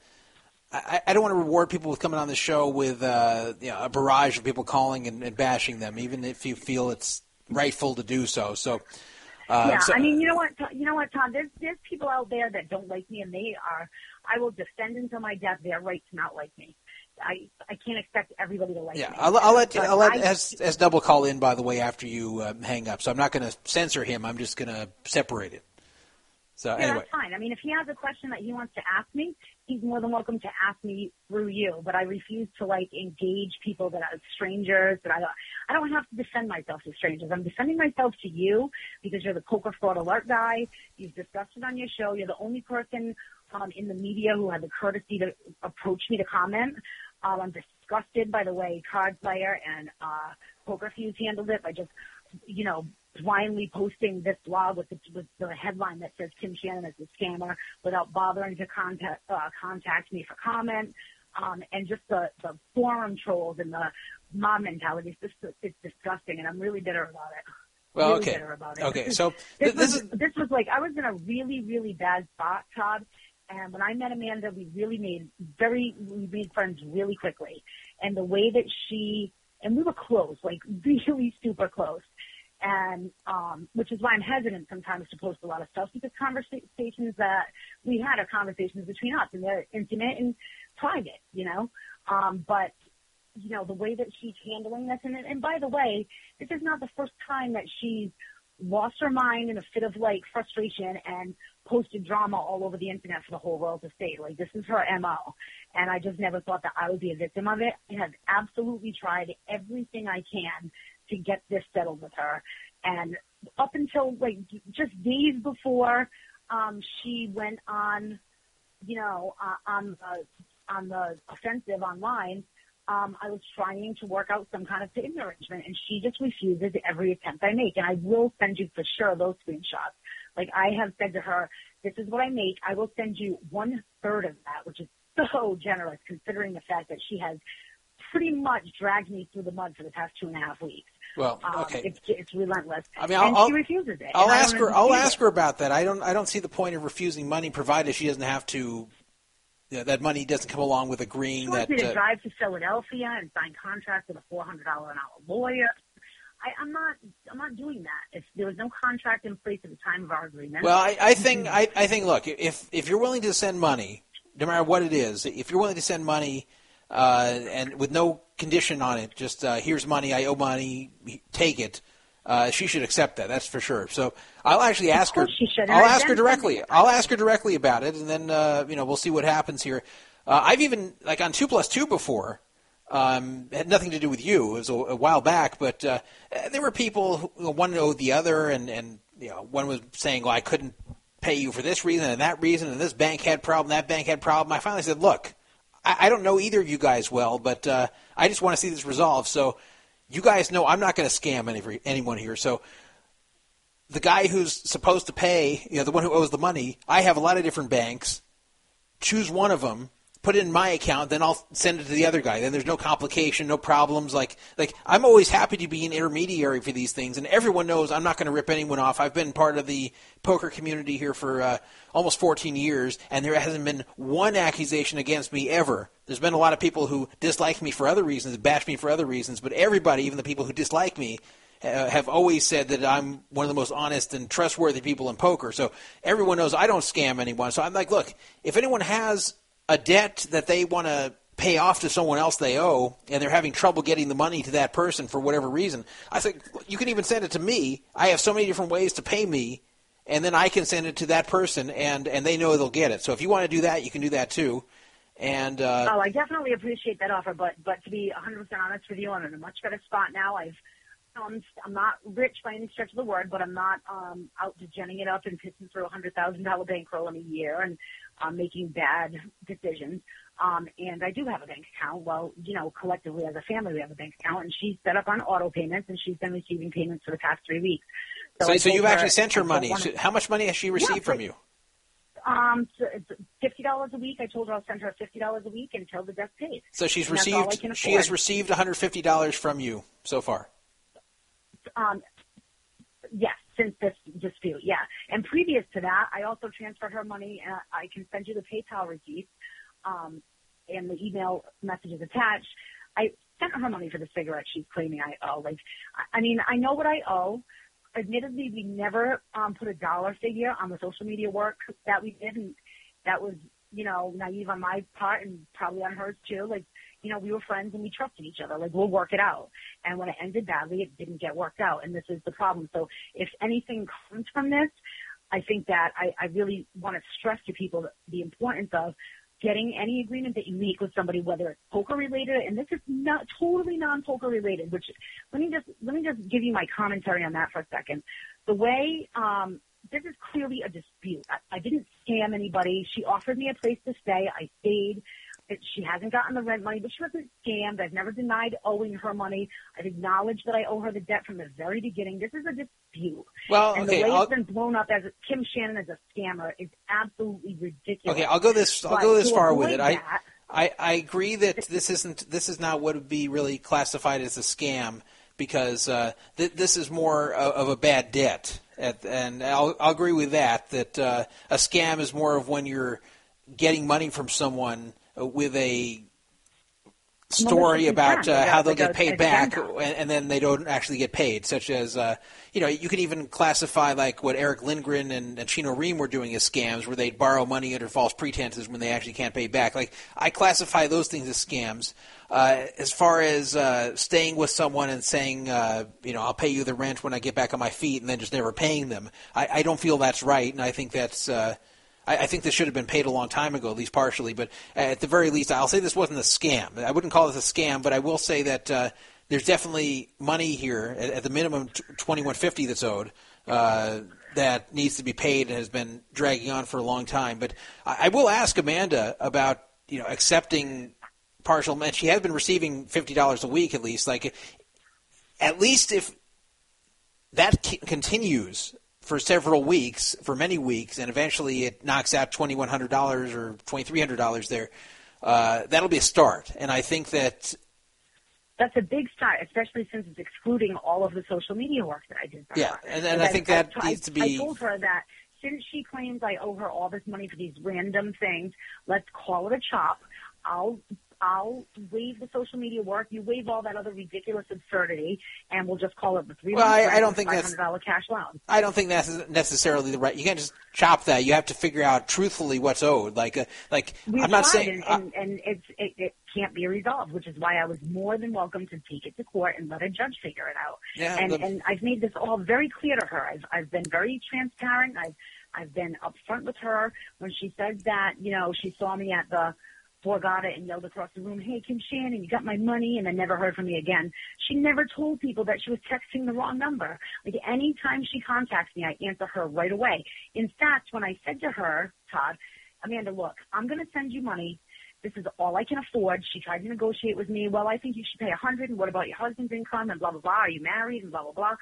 [SPEAKER 2] I, I don't want to reward people with coming on the show with uh, you know, a barrage of people calling and, and bashing them, even if you feel it's rightful to do so. So, uh,
[SPEAKER 3] yeah,
[SPEAKER 2] so-
[SPEAKER 3] I mean, you know what, you know what, Tom? There's there's people out there that don't like me, and they are. I will defend until my death their right to not like me. I I can't expect everybody to like
[SPEAKER 2] yeah,
[SPEAKER 3] me.
[SPEAKER 2] I'll, I'll let I'll let as S Double call in by the way after you uh, hang up. So I'm not going to censor him. I'm just going to separate it. So
[SPEAKER 3] Yeah,
[SPEAKER 2] anyway,
[SPEAKER 3] that's fine. I mean, if he has a question that he wants to ask me, he's more than welcome to ask me through you. But I refuse to like engage people that are strangers. That I don't. I don't have to defend myself to strangers. I'm defending myself to you because you're the poker fraud alert guy. You've discussed it on your show. You're the only person um, in the media who had the courtesy to approach me to comment. Um, I'm disgusted by the way Card Player and uh, PokerFuse handled it by just, you know, blindly posting this blog with the, with the headline that says Kim Shannon is a scammer without bothering to contact uh, contact me for comment. Um, and just the, the forum trolls and the mob mentality is just it's disgusting, and I'm really bitter about it.
[SPEAKER 2] well,
[SPEAKER 3] really
[SPEAKER 2] okay,
[SPEAKER 3] about it.
[SPEAKER 2] okay. So
[SPEAKER 3] this
[SPEAKER 2] th- this
[SPEAKER 3] was
[SPEAKER 2] is
[SPEAKER 3] this was like I was in a really really bad spot, Todd, And when I met Amanda, we really made very, we made friends really quickly. And the way that she, and we were close, like really super close. And, um, which is why I'm hesitant sometimes to post a lot of stuff because conversations that we had are conversations between us and they're intimate and private, you know? Um, but, you know, the way that she's handling this, and, and by the way, this is not the first time that she's lost her mind in a fit of like frustration and posted drama all over the internet for the whole world to see. Like this is her MO. And I just never thought that I would be a victim of it. I have absolutely tried everything I can to get this settled with her. And up until like just days before, um, she went on, you know, uh, on the, on the offensive online, um, I was trying to work out some kind of payment arrangement and she just refuses every attempt I make. And I will send you for sure those screenshots. Like I have said to her, this is what I make. I will send you one third of that, which is so generous considering the fact that she has pretty much dragged me through the mud for the past two and a half weeks.
[SPEAKER 2] Well,
[SPEAKER 3] Um,
[SPEAKER 2] okay.
[SPEAKER 3] it's, it's relentless.
[SPEAKER 2] I mean,
[SPEAKER 3] and
[SPEAKER 2] I'll-
[SPEAKER 3] she refuses it.
[SPEAKER 2] I'll ask her. I'll ask
[SPEAKER 3] it.
[SPEAKER 2] her about that. I don't. I don't see the point of refusing money, provided she doesn't have to. You know, that money doesn't come along with agreeing
[SPEAKER 3] She wants
[SPEAKER 2] that.
[SPEAKER 3] me to
[SPEAKER 2] uh,
[SPEAKER 3] drive to Philadelphia and sign contracts with a four hundred dollar an hour lawyer. I, I'm not. I'm not doing that. If there was no contract in place at the time of our agreement.
[SPEAKER 2] Well, I, I think I, I think look, if if you're willing to send money, no matter what it is, if you're willing to send money uh, and with no condition on it, just uh, here's money, I owe money, take it. Uh, she should accept that. That's for sure. So I'll actually ask her.
[SPEAKER 3] she should,
[SPEAKER 2] I'll ask her directly. I'll ask her directly about it, and then uh, you know we'll see what happens here. Uh, I've even like on two plus two before. Um, had nothing to do with you. It was a, a while back, but uh, there were people who one owed the other, and and you know one was saying, "Well, I couldn't pay you for this reason and that reason, and this bank had problem, that bank had problem." I finally said, "Look, I, I don't know either of you guys well, but uh, I just want to see this resolved. So you guys know I'm not going to scam any, anyone here. So the guy who's supposed to pay, you know, the one who owes the money, I have a lot of different banks. Choose one of them, put it in my account, then I'll send it to the other guy. Then there's no complication, no problems. Like, like I'm always happy to be an intermediary for these things, and everyone knows I'm not going to rip anyone off. I've been part of the poker community here for uh, almost 14 years, and there hasn't been one accusation against me ever. There's been a lot of people who dislike me for other reasons, bash me for other reasons, but everybody, even the people who dislike me, uh, have always said that I'm one of the most honest and trustworthy people in poker. So everyone knows I don't scam anyone. So I'm like, look, if anyone has a debt that they want to pay off to someone else they owe, and they're having trouble getting the money to that person for whatever reason, I think you can even send it to me. I have so many different ways to pay me, and then I can send it to that person, and and they know they'll get it. So if you want to do that, you can do that too. And uh,
[SPEAKER 3] Oh, I definitely appreciate that offer, but but to be 100% honest with you, I'm in a much better spot now. I've I'm, I'm not rich by any stretch of the word, but I'm not um, out to genning it up and pissing through a hundred thousand dollar bankroll in a year and um, making bad decisions. Um, and I do have a bank account. Well, you know, collectively as a family, we have a bank account, and she's set up on auto payments, and she's been receiving payments for the past three weeks.
[SPEAKER 2] so,
[SPEAKER 3] I
[SPEAKER 2] so you've actually sent her money. So how much money has she received from you?
[SPEAKER 3] um, so fifty dollars a week. I told her I'll send her fifty dollars a week until the debt paid.
[SPEAKER 2] So she's
[SPEAKER 3] And that's all I
[SPEAKER 2] received. She has received one hundred fifty dollars from you so far.
[SPEAKER 3] Um, yes, since this dispute, yeah. And previous to that, I also transferred her money. And I can send you the PayPal receipt um, and the email messages attached. I sent her money for the cigarette she's claiming I owe. Like, I- I mean, I know what I owe. Admittedly, we never um, put a dollar figure on the social media work that we did, and that was, you know, naive on my part and probably on hers too. Like, you know, we were friends and we trusted each other. Like, we'll work it out. And when it ended badly, it didn't get worked out. And this is the problem. So if anything comes from this, I think that I, I really want to stress to people the importance of getting any agreement that you make with somebody, whether it's poker related, and this is not totally non-poker related, which let me just, let me just give you my commentary on that for a second. The way, um, this is clearly a dispute. I, I didn't scam anybody. She offered me a place to stay. I stayed. She hasn't gotten the rent money, but she wasn't scammed. I've never denied owing her money. I've acknowledged that I owe her the debt from the very beginning. This is a dispute.
[SPEAKER 2] Well,
[SPEAKER 3] and
[SPEAKER 2] okay,
[SPEAKER 3] the way
[SPEAKER 2] I'll-
[SPEAKER 3] it's been blown up as a, Kim Shannon as a scammer is absolutely ridiculous.
[SPEAKER 2] Okay, I'll go this. I'll
[SPEAKER 3] But
[SPEAKER 2] go this far with it. I,
[SPEAKER 3] that-
[SPEAKER 2] I, I agree that this isn't. This is not what would be really classified as a scam because uh, th- this is more of, a bad debt, At, and I'll, I'll agree with that. That uh, a scam is more of when you're getting money from someone with a story about uh, how they'll get paid back, and, and then they don't actually get paid. Such as, uh, you know, you can even classify like what Erick Lindgren and, and Chino Rheem were doing as scams, where they'd borrow money under false pretenses when they actually can't pay back. Like I classify those things as scams. Uh, as far as uh, staying with someone and saying, uh, you know, I'll pay you the rent when I get back on my feet, and then just never paying them, I, I don't feel that's right, and I think that's. I, I think this should have been paid a long time ago, at least partially. But at the very least, I'll say this wasn't a scam. I wouldn't call this a scam, but I will say that uh, there's definitely money here at, at the minimum one fifty that's owed. Uh, that needs to be paid and has been dragging on for a long time. But I, I will ask Amanda about you know accepting partial. And she has been receiving fifty dollars a week at least. Like at least if that c- continues for several weeks, for many weeks, and eventually it knocks out twenty one hundred dollars or twenty three hundred dollars there. Uh, that'll be a start, and I think that
[SPEAKER 3] That's a big start, especially since it's excluding all of the social media work that I did for
[SPEAKER 2] Yeah,
[SPEAKER 3] her.
[SPEAKER 2] and- and
[SPEAKER 3] But
[SPEAKER 2] I think
[SPEAKER 3] I-
[SPEAKER 2] that
[SPEAKER 3] I-
[SPEAKER 2] needs to be.
[SPEAKER 3] I told her that since she claims I owe her all this money for these random things, let's call it a chop. I'll I'll waive the social media work. You waive all that other ridiculous absurdity, and we'll just call it the three
[SPEAKER 2] Well, I- I don't think that's-
[SPEAKER 3] hundred dollar cash loan.
[SPEAKER 2] I don't think that's necessarily the right. You can't just chop that. You have to figure out truthfully what's owed. Like, uh, like
[SPEAKER 3] We've
[SPEAKER 2] I'm not saying.
[SPEAKER 3] and, and, and it's it, it can't be resolved, which is why I was more than welcome to take it to court and let a judge figure it out.
[SPEAKER 2] Yeah,
[SPEAKER 3] and
[SPEAKER 2] the-
[SPEAKER 3] and I've made this all very clear to her. I've I've been very transparent. I've I've been upfront with her when she said that you know she saw me at the Borgata and yelled across the room, "Hey Kim Shannon, you got my money," and then never heard from me again. She never told people that she was texting the wrong number. Like anytime she contacts me, I answer her right away. In fact, when I said to her, Todd, Amanda, look, I'm going to send you money. This is all I can afford. She tried to negotiate with me. Well, I think you should pay a hundred. And what about your husband's income? And blah blah blah. Are you married? And blah blah blah.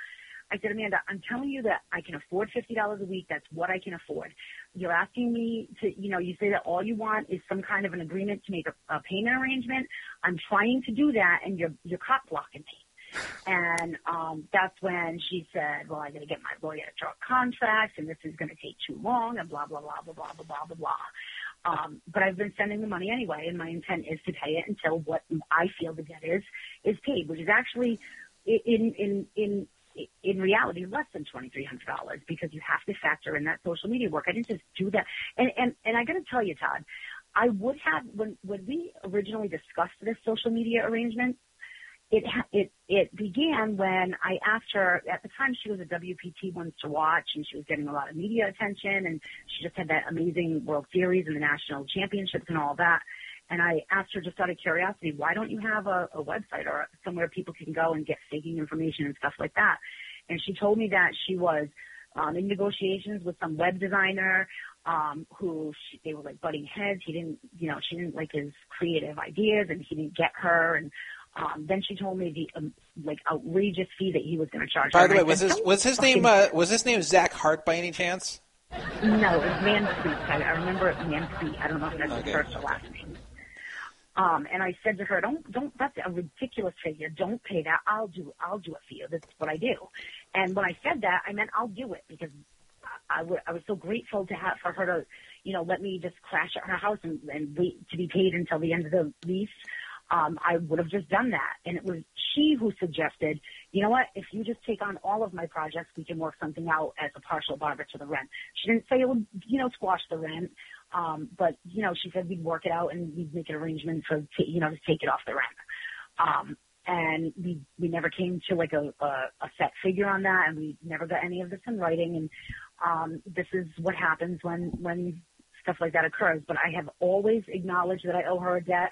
[SPEAKER 3] I said, Amanda, I'm telling you that I can afford fifty dollars a week. That's what I can afford. You're asking me to, you know, you say that all you want is some kind of an agreement to make a, a payment arrangement. I'm trying to do that, and you're you're cop blocking me. And um, that's when she said, "Well, I got to get my lawyer to draw contracts, and this is going to take too long, and blah blah blah blah blah blah blah blah blah." Um, but I've been sending the money anyway, and my intent is to pay it until what I feel the debt is is paid, which is actually in in in in reality less than twenty three hundred dollars because you have to factor in that social media work. I didn't just do that, and and and I got to tell you, Todd, I would have when when we originally discussed this social media arrangement. It it it began when I asked her at the time she was a WPT ones to watch and she was getting a lot of media attention and she just had that amazing World Series and the national championships and all that. And I asked her just out of curiosity, why don't you have a, a website or somewhere people can go and get staking information and stuff like that? And she told me that she was um, in negotiations with some web designer um, who she, they were like butting heads. He didn't, you know, she didn't like his creative ideas, and he didn't get her. And um, then she told me the um, like outrageous fee that he was going to charge.
[SPEAKER 2] by
[SPEAKER 3] her.
[SPEAKER 2] the way, was
[SPEAKER 3] said,
[SPEAKER 2] his
[SPEAKER 3] "Don't
[SPEAKER 2] was his name uh, was his name Zach Hart by any chance?
[SPEAKER 3] no, it was Mansweet. I, I remember it Mansweet. I don't know if that's
[SPEAKER 2] Okay.
[SPEAKER 3] his first or last name. Um, and I said to her, "Don't, don't. That's a ridiculous figure. Don't pay that. I'll do. I'll do it for you. That's what I do." And when I said that, I meant I'll do it because I, I, w- I was so grateful to have for her to, you know, let me just crash at her house and, and wait to be paid until the end of the lease. Um, I would have just done that. And it was she who suggested, you know what, if you just take on all of my projects, we can work something out as a partial barber to the rent. She didn't say it would, you know, squash the rent. Um, but, you know, she said we'd work it out and we'd make an arrangement for, ta- you know, to take it off the rent. Um, and we, we never came to like a, a, a set figure on that and we never got any of this in writing. And, um, this is what happens when, when stuff like that occurs. But I have always acknowledged that I owe her a debt.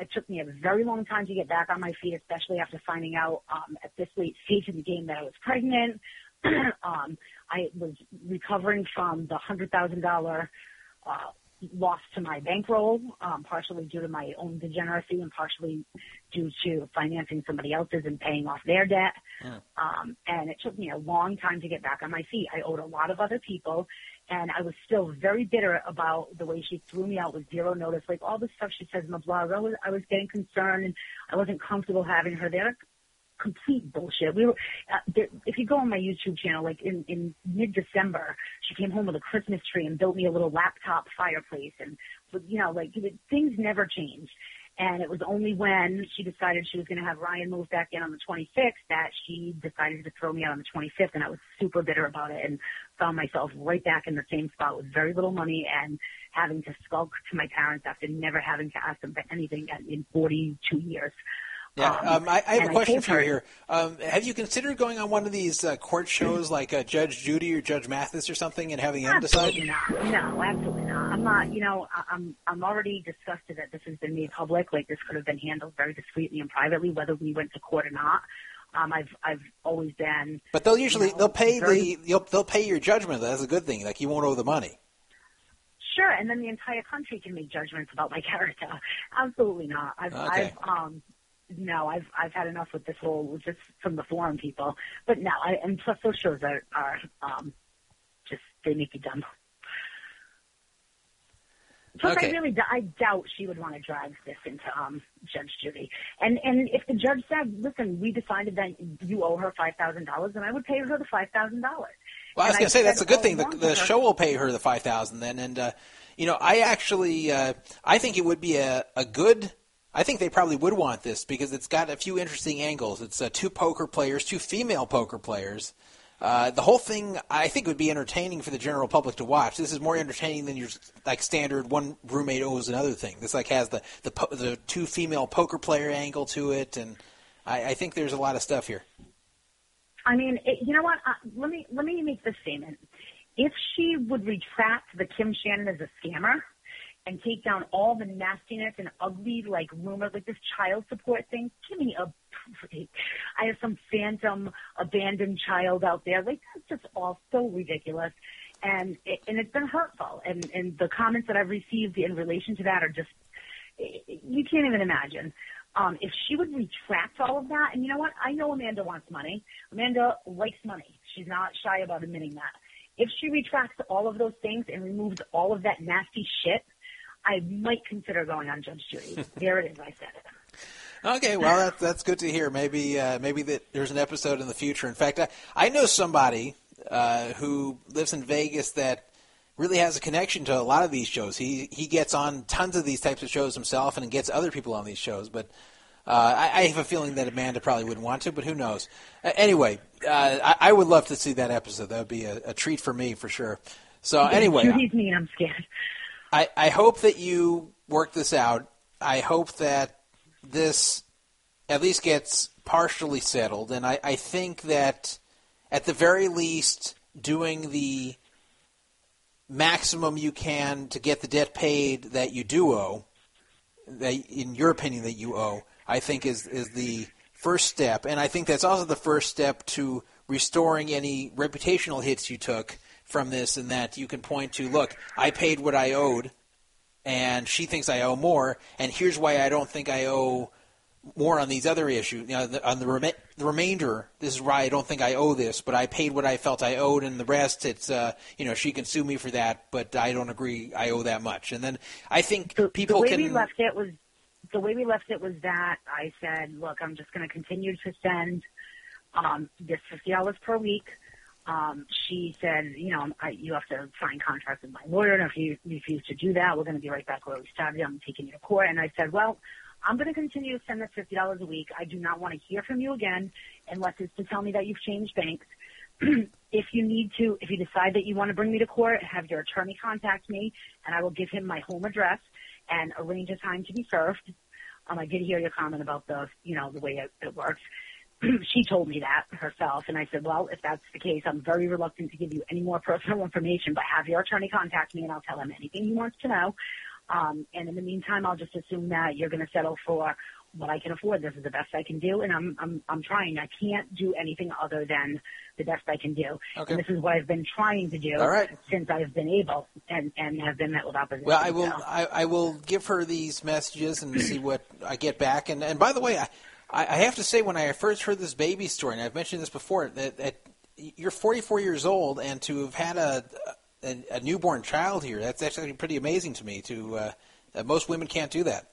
[SPEAKER 3] It took me a very long time to get back on my feet, especially after finding out um, at this late stage in the game that I was pregnant. um, I was recovering from the hundred thousand dollar uh, loss to my bankroll, um, partially due to my own degeneracy and partially due to financing somebody else's and paying off their debt. Um, and it took me a long time to get back on my feet. I owed a lot of other people, and I was still very bitter about the way she threw me out with zero notice. Like all the stuff she says in the blog, I was, I was getting concerned and I wasn't comfortable having her there. Complete bullshit. We were, uh, there, if you go on my YouTube channel, like in, in mid-December, she came home with a Christmas tree and built me a little laptop fireplace and, you know, like things never change. And it was only when she decided she was going to have Ryan move back in on the 26th that she decided to throw me out on the 25th. And I was super bitter about it and found myself right back in the same spot with very little money and having to skulk to my parents after never having to ask them for anything in 42 years.
[SPEAKER 2] Yeah, um, I, I have a question for you here. Um, have you considered going on one of these uh, court shows like uh, Judge Judy or Judge Mathis or something and having them decide?
[SPEAKER 3] Not. No, absolutely not. I'm not. You know, I'm I'm already disgusted that this has been made public. Like this could have been handled very discreetly and privately, whether we went to court or not. Um, I've I've always been.
[SPEAKER 2] But they'll usually
[SPEAKER 3] No,
[SPEAKER 2] they'll pay
[SPEAKER 3] very-
[SPEAKER 2] the you'll, they'll pay your judgment. That's a good thing. Like you won't owe the money.
[SPEAKER 3] Sure, and then the entire country can make judgments about my character. Absolutely not. I've,
[SPEAKER 2] Okay.
[SPEAKER 3] I've, um, no, I've, I've had enough with this whole, just from the forum people. But no, I, and plus those shows are, are, um, just, they make you dumb. Plus,
[SPEAKER 2] Okay.
[SPEAKER 3] I really, I doubt she would want to drag this into um, Judge Judy. And and if the judge said, "Listen, we decided that you owe her five thousand dollars," then I would pay her the five thousand dollars.
[SPEAKER 2] Well, I was going to say that's a good thing. The, the show will pay her the five thousand then, and uh, you know, I actually uh, I think it would be a, a good. I think they probably would want this because it's got a few interesting angles. It's uh, two poker players, two female poker players. Uh, the whole thing, I think, would be entertaining for the general public to watch. This is more entertaining than your like standard one roommate owes another thing. This like has the the, po- the two female poker player angle to it, and I, I think there's a lot of stuff here.
[SPEAKER 3] I mean, it, you know what? Uh, let me let me make this statement. If she would retract the Kim Shannon as a scammer and take down all the nastiness and ugly like rumors, like this child support thing, give me a break. I have some phantom abandoned child out there. Like that's just all so ridiculous. And it, and it's been hurtful. And and the comments that I've received in relation to that are just you can't even imagine. Um, if she would retract all of that, and you know what? I know Amanda wants money. Amanda likes money. She's not shy about admitting that. If she retracts all of those things and removes all of that nasty shit, I might consider going on Judge Judy. there it is. I said it.
[SPEAKER 2] Okay, well that's that's good to hear. Maybe uh, maybe that there's an episode in the future. In fact, I, I know somebody uh, who lives in Vegas that really has a connection to a lot of these shows. He he gets on tons of these types of shows himself and gets other people on these shows. But uh, I, I have a feeling that Amanda probably wouldn't want to. But who knows? Uh, anyway, uh, I, I would love to see that episode. That would be a, a treat for me for sure. So anyway,
[SPEAKER 3] Judy's mean. I'm scared.
[SPEAKER 2] I, I hope that you work this out. I hope that this at least gets partially settled. And I, I think that at the very least, doing the maximum you can to get the debt paid that you do owe, that in your opinion that you owe, I think is is the first step. And I think that's also the first step to restoring any reputational hits you took from this, and that you can point to, look, I paid what I owed, and she thinks I owe more, and here's why I don't think I owe more on these other issues. You know, the, on the, rem- the remainder, this is why I don't think I owe this, but I paid what I felt I owed, and the rest, it's uh, you know, she can sue me for that, but I don't agree I owe that much. And then I think
[SPEAKER 3] the,
[SPEAKER 2] people
[SPEAKER 3] the way
[SPEAKER 2] can.
[SPEAKER 3] we left it was the way we left it was that I said, look, I'm just going to continue to send um, this fifty dollars per week. Um, she said, you know, I, you have to sign contracts with my lawyer, and if you refuse to do that, we're going to be right back where we started. I'm taking you to court. And I said, well, I'm going to continue to send this fifty dollars a week. I do not want to hear from you again unless it's to tell me that you've changed banks. if you need to, if you decide that you want to bring me to court, have your attorney contact me, and I will give him my home address and arrange a time to be served. Um, I did hear your comment about the, you know, the way it, it works. she told me that herself, and I said, well, if that's the case, I'm very reluctant to give you any more personal information, but have your attorney contact me, and I'll tell him anything he wants to know. Um, and in the meantime, I'll just assume that you're going to settle for what I can afford. This is the best I can do, and I'm I'm I'm trying. I can't do anything other than the best I can do.
[SPEAKER 2] Okay.
[SPEAKER 3] And this is what I've been trying to do
[SPEAKER 2] All right.
[SPEAKER 3] since I've been able, and and have been met with opposition.
[SPEAKER 2] Well, I will.
[SPEAKER 3] So.
[SPEAKER 2] I, I will give her these messages and see what I get back. And and by the way, I I have to say when I first heard this baby story, and I've mentioned this before, that, that you're 44 years old, and to have had a a, a newborn child here, that's actually pretty amazing to me. To uh, uh, most women can't do that.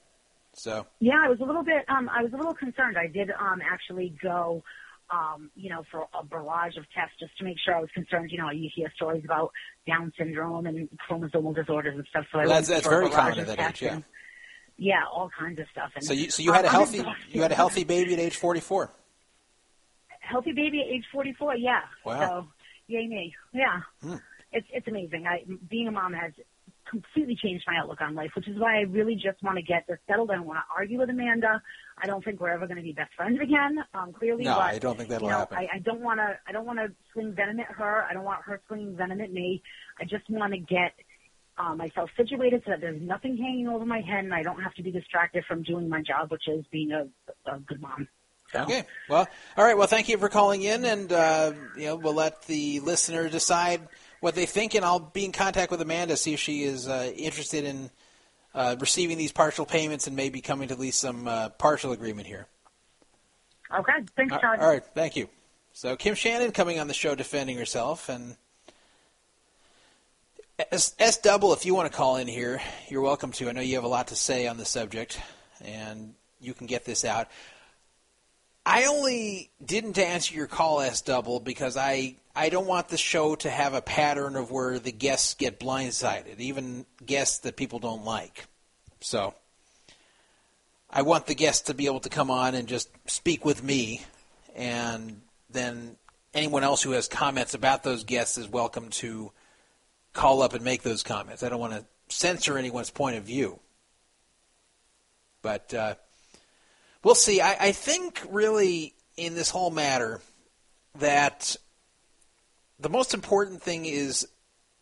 [SPEAKER 2] So
[SPEAKER 3] Yeah, I was a little bit. Um, I was a little concerned. I did um, actually go, um, you know, for a barrage of tests just to make sure. I was concerned. You know, you hear stories about Down syndrome and chromosomal disorders and stuff. So I
[SPEAKER 2] Well, that's- that's very common at that age, yeah.
[SPEAKER 3] and- yeah, all kinds of stuff. And
[SPEAKER 2] so you so you had a healthy you had a healthy baby at age 44.
[SPEAKER 3] healthy baby at age 44. Yeah.
[SPEAKER 2] Wow.
[SPEAKER 3] So, yay me. Yeah.
[SPEAKER 2] Hmm.
[SPEAKER 3] It's it's amazing. I being a mom has completely changed my outlook on life, which is why I really just want to get this settled. I don't want to argue with Amanda. I don't think we're ever going to be best friends again. Um, clearly,
[SPEAKER 2] No,
[SPEAKER 3] but,
[SPEAKER 2] I don't think that'll
[SPEAKER 3] you know,
[SPEAKER 2] happen.
[SPEAKER 3] I, I don't want to. I don't want to swing venom at her. I don't want her swinging venom at me. I just want to get uh, myself situated so that there's nothing hanging over my head, and I don't have to be distracted from doing my job, which is being a, a good mom. So,
[SPEAKER 2] Okay. Well, all right. Well, thank you for calling in, and uh, you know we'll let the listener decide what they think, and I'll be in contact with Amanda to see if she is uh, interested in uh, receiving these partial payments and maybe coming to at least some uh, partial agreement here.
[SPEAKER 3] Okay. Thanks, Todd.
[SPEAKER 2] all right. Thank you. So Kim Shannon coming on the show defending herself, and S, S double. If you want to call in here, you're welcome to. I know you have a lot to say on the subject, and you can get this out. I only didn't answer your call, S double, because I I don't want the show to have a pattern of where the guests get blindsided, even guests that people don't like. So I want the guests to be able to come on and just speak with me, and then anyone else who has comments about those guests is welcome to call up and make those comments. I don't want to censor anyone's point of view, but. Uh, We'll see. I, I think really in this whole matter that the most important thing is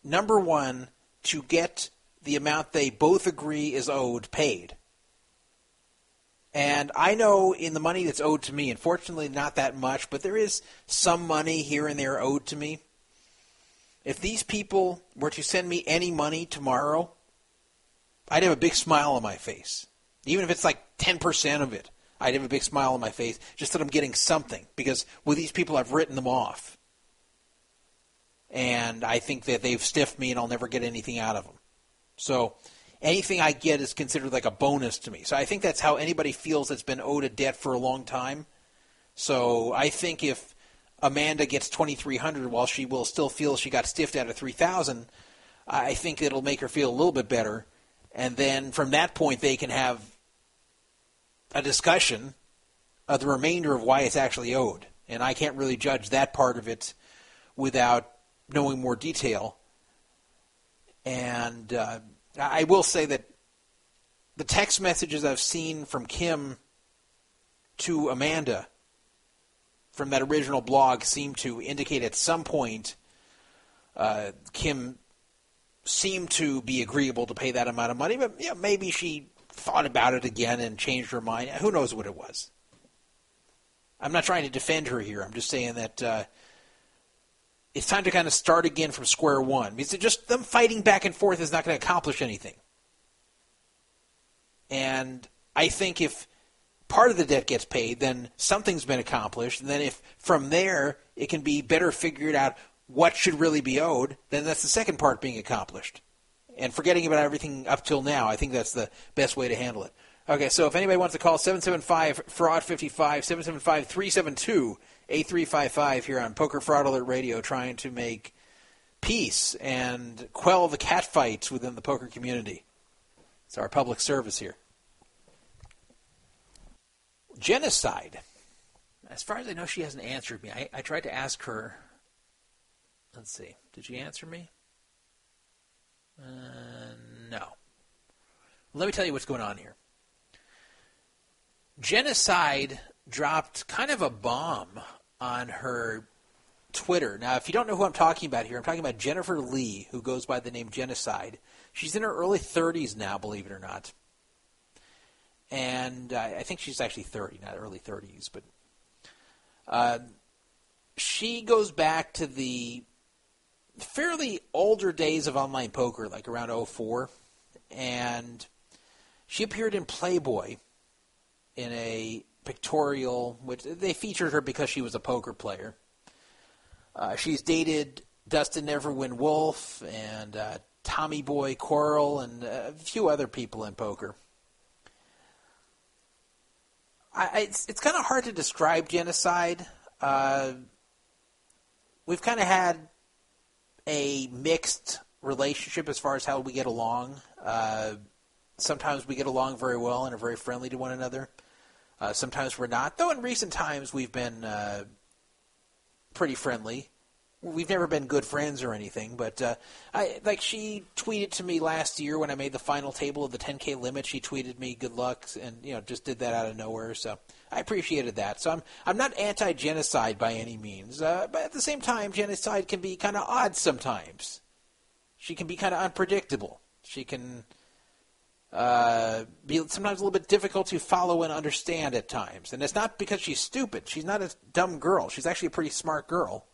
[SPEAKER 2] number one to get the amount they both agree is owed paid. And I know in the money that's owed to me, unfortunately not that much, but there is some money here and there owed to me. If these people were to send me any money tomorrow, I'd have a big smile on my face. Even if it's like 10% of it, I'd have a big smile on my face just that I'm getting something. Because with these people, I've written them off. And I think that they've stiffed me and I'll never get anything out of them. So anything I get is considered like a bonus to me. So I think that's how anybody feels that's been owed a debt for a long time. So I think if Amanda gets 2300 while she will still feel she got stiffed out of 3000, I think it'll make her feel a little bit better. And then from that point, they can have a discussion of the remainder of why it's actually owed. And I can't really judge that part of it without knowing more detail. And uh, I will say that the text messages I've seen from Kim to Amanda from that original blog seem to indicate at some point uh, Kim seemed to be agreeable to pay that amount of money, but yeah, maybe she thought about it again and changed her mind. Who knows what it was? I'm not trying to defend her here. I'm just saying that uh, it's time to kind of start again from square one. Because just them fighting back and forth is not going to accomplish anything. And I think if part of the debt gets paid, then something's been accomplished. And then if from there it can be better figured out what should really be owed, then that's the second part being accomplished. And forgetting about everything up till now, I think that's the best way to handle it. Okay, so if anybody wants to call 775 fraud 55 775 372 8355 here on Poker Fraud Alert Radio trying to make peace and quell the catfights within the poker community. It's our public service here. Jennicide. As far as I know, she hasn't answered me. I, I tried to ask her. Let's see. Did she answer me? Uh, no. Let me tell you what's going on here. Jennicide dropped kind of a bomb on her Twitter. Now, if you don't know who I'm talking about here, I'm talking about Jennifer Leigh, who goes by the name Jennicide. She's in her early 30s now, believe it or not. And I think she's actually 30, not early 30s, but uh, she goes back to the fairly older days of online poker, like around 04, and she appeared in Playboy in a pictorial, which they featured her because she was a poker player. Uh, she's dated Dustin Neverwin Woolf and uh, Tommy Boy Coral and a few other people in poker. I, it's it's kind of hard to describe Jennicide. Uh, we've kind of had a mixed relationship as far as how we get along. Uh, sometimes we get along very well and are very friendly to one another. Uh, sometimes we're not. Though in recent times we've been uh, pretty friendly. We've never been good friends or anything, but uh, I like she tweeted to me last year when I made the final table of the 10k limit. She tweeted me good luck, and you know just did that out of nowhere. So I appreciated that. So I'm I'm not anti-Jennicide by any means, uh, but at the same time, Jennicide can be kind of odd sometimes. She can be kind of unpredictable. She can uh, be sometimes a little bit difficult to follow and understand at times. And it's not because she's stupid. She's not a dumb girl. She's actually a pretty smart girl,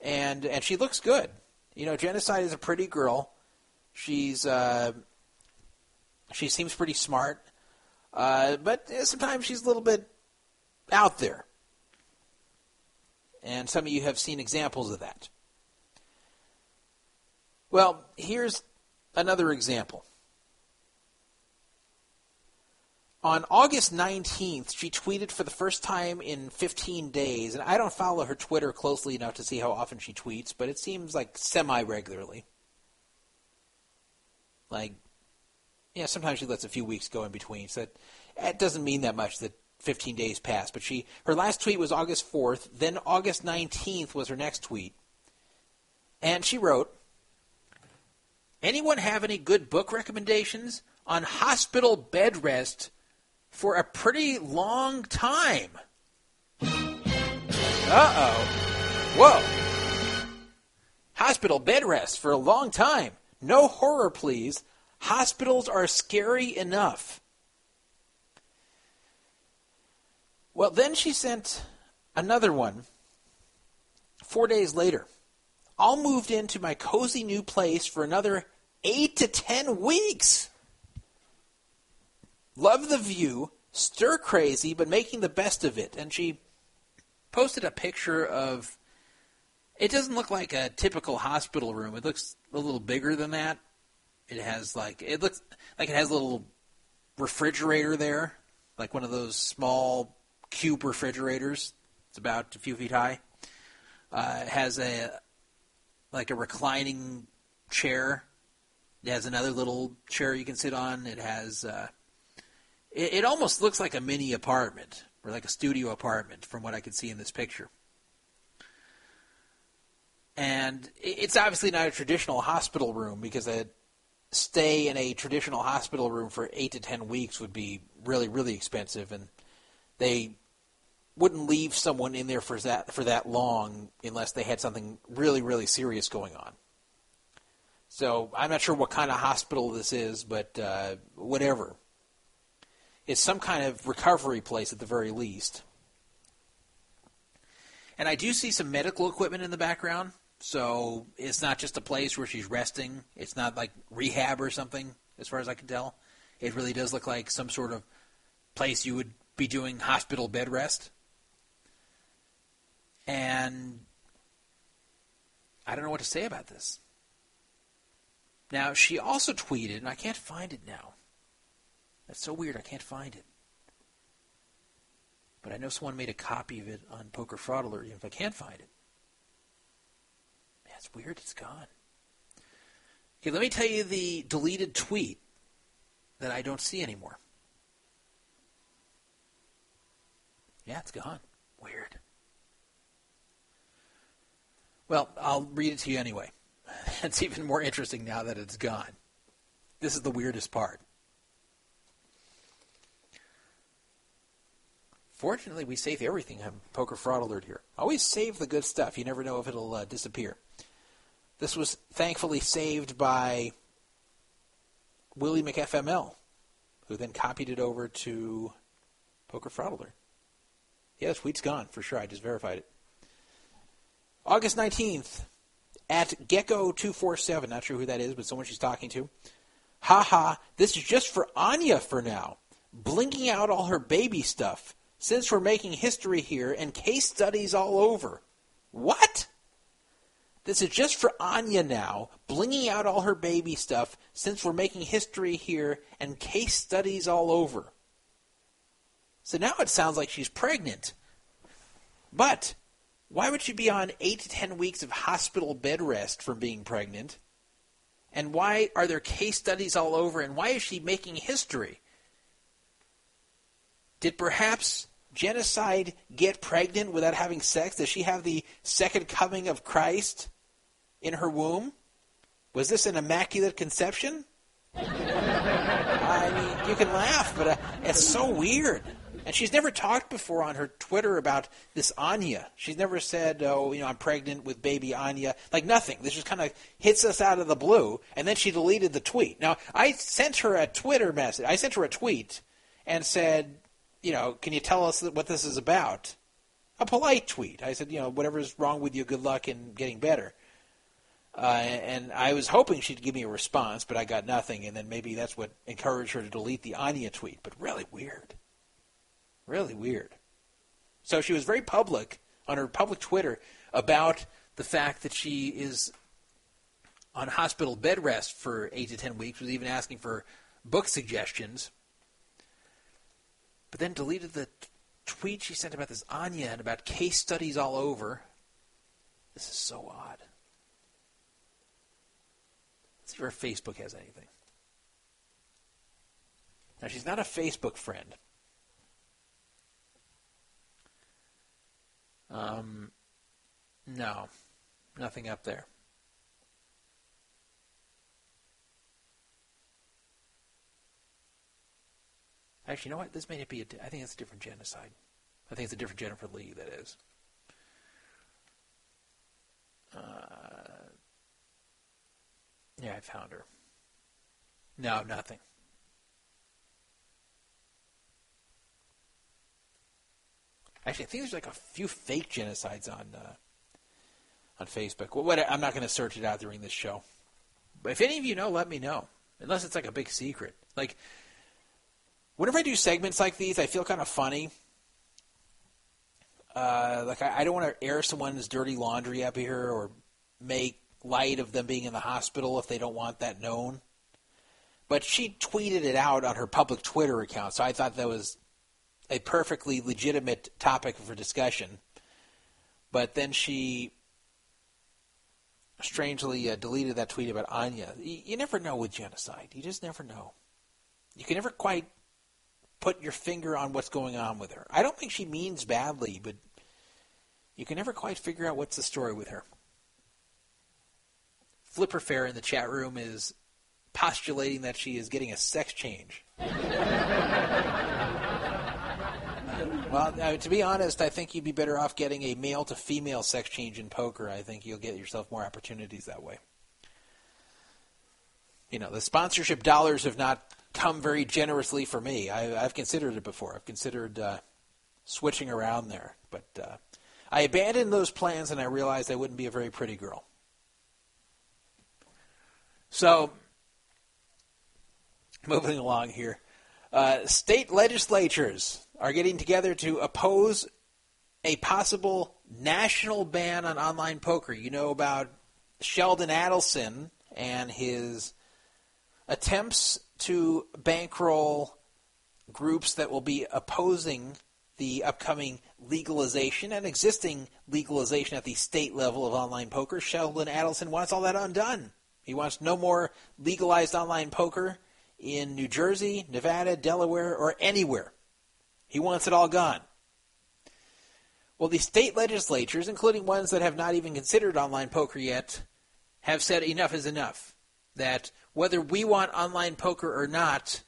[SPEAKER 2] and and she looks good. You know, Jennicide is a pretty girl. She's uh, she seems pretty smart, uh, but sometimes she's a little bit out there. And some of you have seen examples of that. Well, here's another example. On August 19th, she tweeted for the first time in 15 days, and I don't follow her Twitter closely enough to see how often she tweets, but it seems like semi regularly. Like, yeah, sometimes she lets a few weeks go in between, so it, it doesn't mean that much that 15 days passed. But she, her last tweet was August 4th, then August 19th was her next tweet, and she wrote, Anyone have any good book recommendations on hospital bed rest for a pretty long time? Uh oh. Whoa. Hospital bed rest for a long time. No horror, please. Hospitals are scary enough. Well, then she sent another one four days later. All moved into my cozy new place for another eight to ten weeks. Love the view, stir crazy, but making the best of it. And she posted a picture of. It doesn't look like a typical hospital room. It looks a little bigger than that. It has like it looks like it has a little refrigerator there, like one of those small cube refrigerators. It's about a few feet high. Uh, it has a like a reclining chair. It has another little chair you can sit on. It has. Uh, it, it almost looks like a mini apartment or like a studio apartment from what I can see in this picture. And it's obviously not a traditional hospital room because a stay in a traditional hospital room for eight to ten weeks would be really, really expensive, and they wouldn't leave someone in there for that for that long unless they had something really, really serious going on. So I'm not sure what kind of hospital this is, but uh, whatever. It's some kind of recovery place at the very least. And I do see some medical equipment in the background, so it's not just a place where she's resting. It's not like rehab or something, as far as I can tell. It really does look like some sort of place you would be doing hospital bed rest. And I don't know what to say about this. Now, she also tweeted, and I can't find it now. That's so weird, I can't find it. But I know someone made a copy of it on Poker Fraud Alert, even if I can't find it. It's weird, it's gone. Okay, let me tell you the deleted tweet that I don't see anymore. Yeah, it's gone. Weird. Well, I'll read it to you anyway. It's even more interesting now that it's gone. This is the weirdest part. Fortunately, we save everything on Poker Fraud Alert here. Always save the good stuff. You never know if it'll uh, disappear. This was thankfully saved by Willie McFML, who then copied it over to Poker Fraud Alert. Yeah, the tweet's gone for sure. I just verified it. August 19th, at Gecko247, not sure who that is, but someone she's talking to. Ha ha, this is just for Anya for now. Blinking out all her baby stuff. Since we're making history here and case studies all over. What? This is just for Anya now, blinging out all her baby stuff since we're making history here and case studies all over. So now it sounds like she's pregnant. But why would she be on eight to ten weeks of hospital bed rest from being pregnant? And why are there case studies all over? And why is she making history? Did perhaps Jennicide get pregnant without having sex? Does she have the second coming of Christ in her womb? Was this an immaculate conception? I mean, you can laugh, but uh, it's so weird. And she's never talked before on her Twitter about this Anya. She's never said, "Oh, you know, I'm pregnant with baby Anya." Like nothing. This just kind of hits us out of the blue. And then she deleted the tweet. Now, I sent her a Twitter message. I sent her a tweet and said, "You know, can you tell us what this is about?" A polite tweet. I said, "You know, whatever's wrong with you, good luck in getting better." Uh, and I was hoping she'd give me a response, but I got nothing. And then maybe that's what encouraged her to delete the Anya tweet. But really weird. Really weird. So she was very public on her public Twitter about the fact that she is on hospital bed rest for eight to ten weeks, was even asking for book suggestions. But then deleted the t- tweet she sent about this Anya and about case studies all over. This is so odd. Let's see if her Facebook has anything. Now, she's not a Facebook friend. Um, no, nothing up there. Actually, you know what? This may not be a. I think it's a different Jennicide. I think it's a different Jennifer Leigh. That is. Uh, yeah, I found her. No, nothing. Actually, I think there's like a few fake Jennicides on uh, on Facebook. Well, what, I'm not going to search it out during this show. But if any of you know, let me know. Unless it's like a big secret. Like, whenever I do segments like these, I feel kind of funny. Uh, like, I, I don't want to air someone's dirty laundry up here or make light of them being in the hospital if they don't want that known. But she tweeted it out on her public Twitter account, so I thought that was a perfectly legitimate topic for discussion. But then she strangely uh, deleted that tweet about Anya. You, you never know with Jennicide. You just never know. You can never quite put your finger on what's going on with her. I don't think she means badly, but you can never quite figure out what's the story with her. Flipper Fair in the chat room is postulating that she is getting a sex change. Well, to be honest, I think you'd be better off getting a male to female sex change in poker. I think you'll get yourself more opportunities that way. You know, the sponsorship dollars have not come very generously for me. I, I've considered it before. I've considered uh, switching around there, but uh, I abandoned those plans and I realized I wouldn't be a very pretty girl. So, moving along here, uh, state legislatures are getting together to oppose a possible national ban on online poker. You know about Sheldon Adelson and his attempts to bankroll groups that will be opposing the upcoming legalization and existing legalization at the state level of online poker. Sheldon Adelson wants all that undone. He wants no more legalized online poker in New Jersey, Nevada, Delaware, or anywhere. He wants it all gone. Well, the state legislatures, including ones that have not even considered online poker yet, have said enough is enough. That whether we want online poker or not,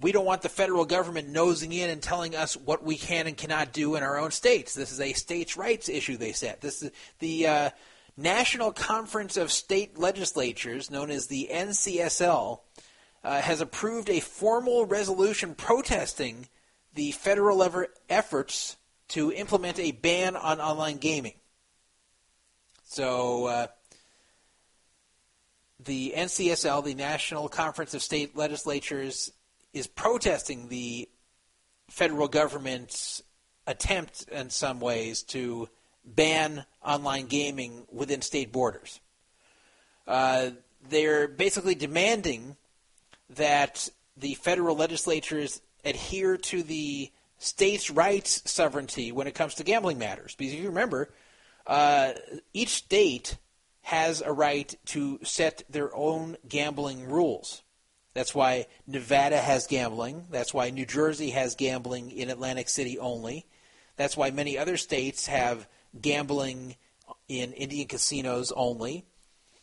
[SPEAKER 2] we don't want the federal government nosing in and telling us what we can and cannot do in our own states. This is a states' rights issue, they said. This is the uh, National Conference of State Legislatures, known as the NCSL, uh, has approved a formal resolution protesting the federal ever efforts to implement a ban on online gaming. So, uh, the NCSL, the National Conference of State Legislatures, is protesting the federal government's attempt, in some ways, to ban online gaming within state borders. Uh, they're basically demanding that the federal legislatures adhere to the states' rights sovereignty when it comes to gambling matters. Because if you remember, uh, each state has a right to set their own gambling rules. That's why Nevada has gambling. That's why New Jersey has gambling in Atlantic City only. That's why many other states have gambling in Indian casinos only.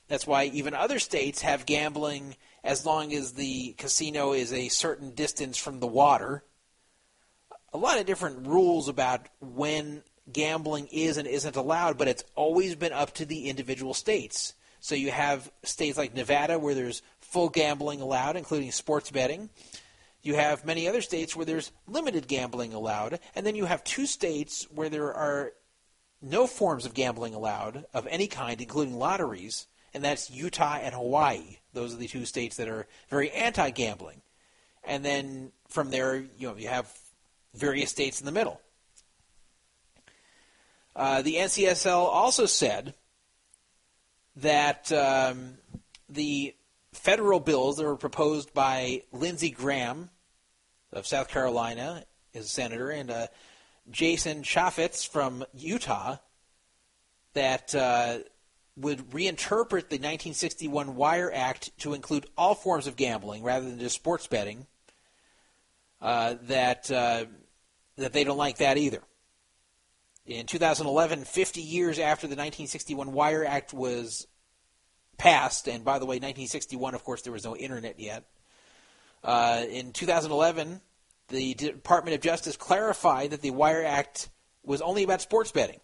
[SPEAKER 2] That's why even other states have gambling as long as the casino is a certain distance from the water. A lot of different rules about when gambling is and isn't allowed, but it's always been up to the individual states. So you have states like Nevada where there's full gambling allowed, including sports betting. You have many other states where there's limited gambling allowed, and then you have two states where there are no forms of gambling allowed of any kind, including lotteries, and that's Utah and Hawaii. Those are the two states that are very anti-gambling. And then from there, you know, you have various states in the middle. Uh, the NCSL also said that um, the federal bills that were proposed by Lindsey Graham of South Carolina as a senator and uh, Jason Chaffetz from Utah that uh, would reinterpret the 1961 Wire Act to include all forms of gambling rather than just sports betting. Uh, that uh, that they don't like that either. In 2011, 50 years after the 1961 Wire Act was passed, and by the way, 1961, of course, there was no internet yet. Uh, in 2011, the Department of Justice clarified that the Wire Act was only about sports betting.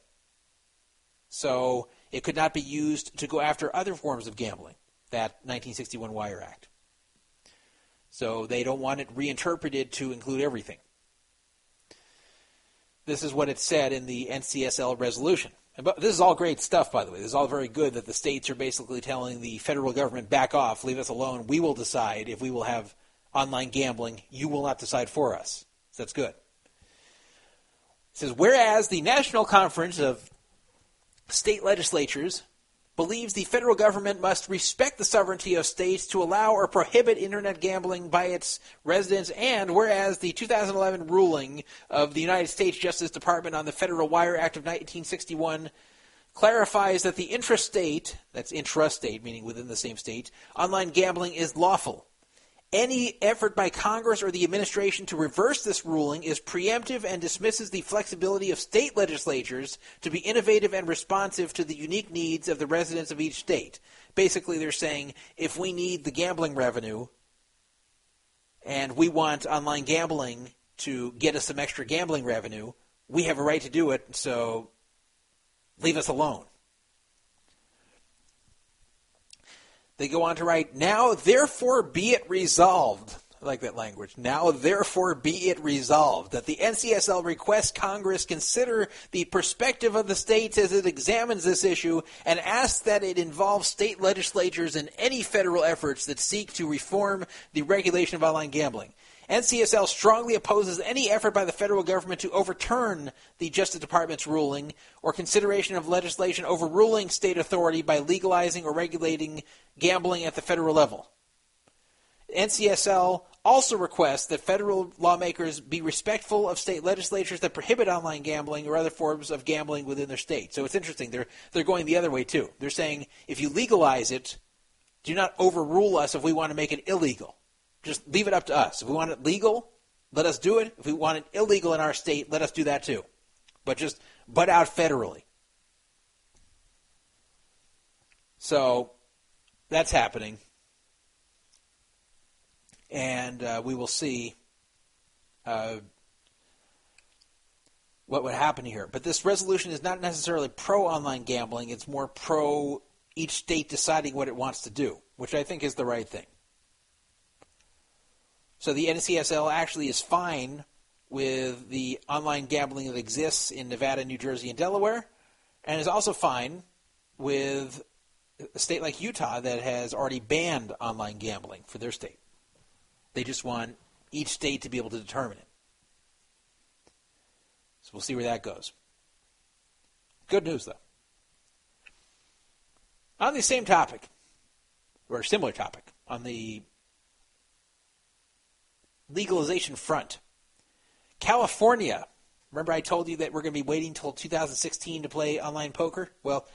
[SPEAKER 2] So it could not be used to go after other forms of gambling, that 1961 Wire Act. So they don't want it reinterpreted to include everything. This is what it said in the NCSL resolution. But this is all great stuff, by the way. This is all very good that the states are basically telling the federal government, back off, leave us alone. We will decide if we will have online gambling. You will not decide for us. So that's good. It says, whereas the National Conference of State Legislatures believes the federal government must respect the sovereignty of states to allow or prohibit internet gambling by its residents, and whereas the 2011 ruling of the United States Justice Department on the Federal Wire Act of 1961 clarifies that the intrastate, that's intrastate, meaning within the same state, online gambling is lawful. Any effort by Congress or the administration to reverse this ruling is preemptive and dismisses the flexibility of state legislatures to be innovative and responsive to the unique needs of the residents of each state. Basically, they're saying if we need the gambling revenue and we want online gambling to get us some extra gambling revenue, we have a right to do it, so leave us alone. They go on to write, Now therefore be it resolved. I like that language. Now therefore be it resolved that the NCSL requests Congress consider the perspective of the states as it examines this issue and asks that it involve state legislatures in any federal efforts that seek to reform the regulation of online gambling. NCSL strongly opposes any effort by the federal government to overturn the Justice Department's ruling or consideration of legislation overruling state authority by legalizing or regulating gambling at the federal level. NCSL also requests that federal lawmakers be respectful of state legislatures that prohibit online gambling or other forms of gambling within their state. So it's interesting. They're, they're going the other way, too. They're saying if you legalize it, do not overrule us if we want to make it illegal just leave it up to us. If we want it legal, let us do it. If we want it illegal in our state, let us do that too. But just butt out federally. So that's happening. And uh, we will see uh, what would happen here. But this resolution is not necessarily pro online gambling, it's more pro each state deciding what it wants to do, which I think is the right thing. So the NCSL actually is fine with the online gambling that exists in Nevada, New Jersey, and Delaware, and is also fine with a state like Utah that has already banned online gambling for their state. They just want each state to be able to determine it. So we'll see where that goes. Good news, though. On the same topic, or similar topic, on the legalization front. California. Remember, I told you that we're going to be waiting until 2016 to play online poker? Well,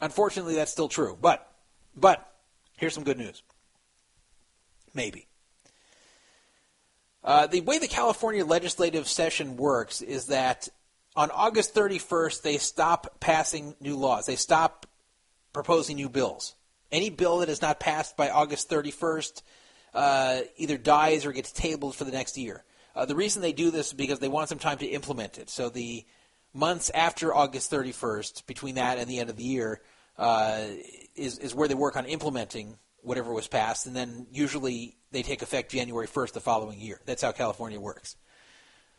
[SPEAKER 2] unfortunately, that's still true. But, but, here's some good news. Maybe. Uh, the way the California legislative session works is that on August 31st, they stop passing new laws. They stop proposing new bills. Any bill that is not passed by August 31st uh, either dies or gets tabled for the next year. Uh, the reason they do this is because they want some time to implement it. So the months after August 31st, between that and the end of the year, uh, is, is where they work on implementing whatever was passed, and then usually they take effect January 1st the following year. That's how California works.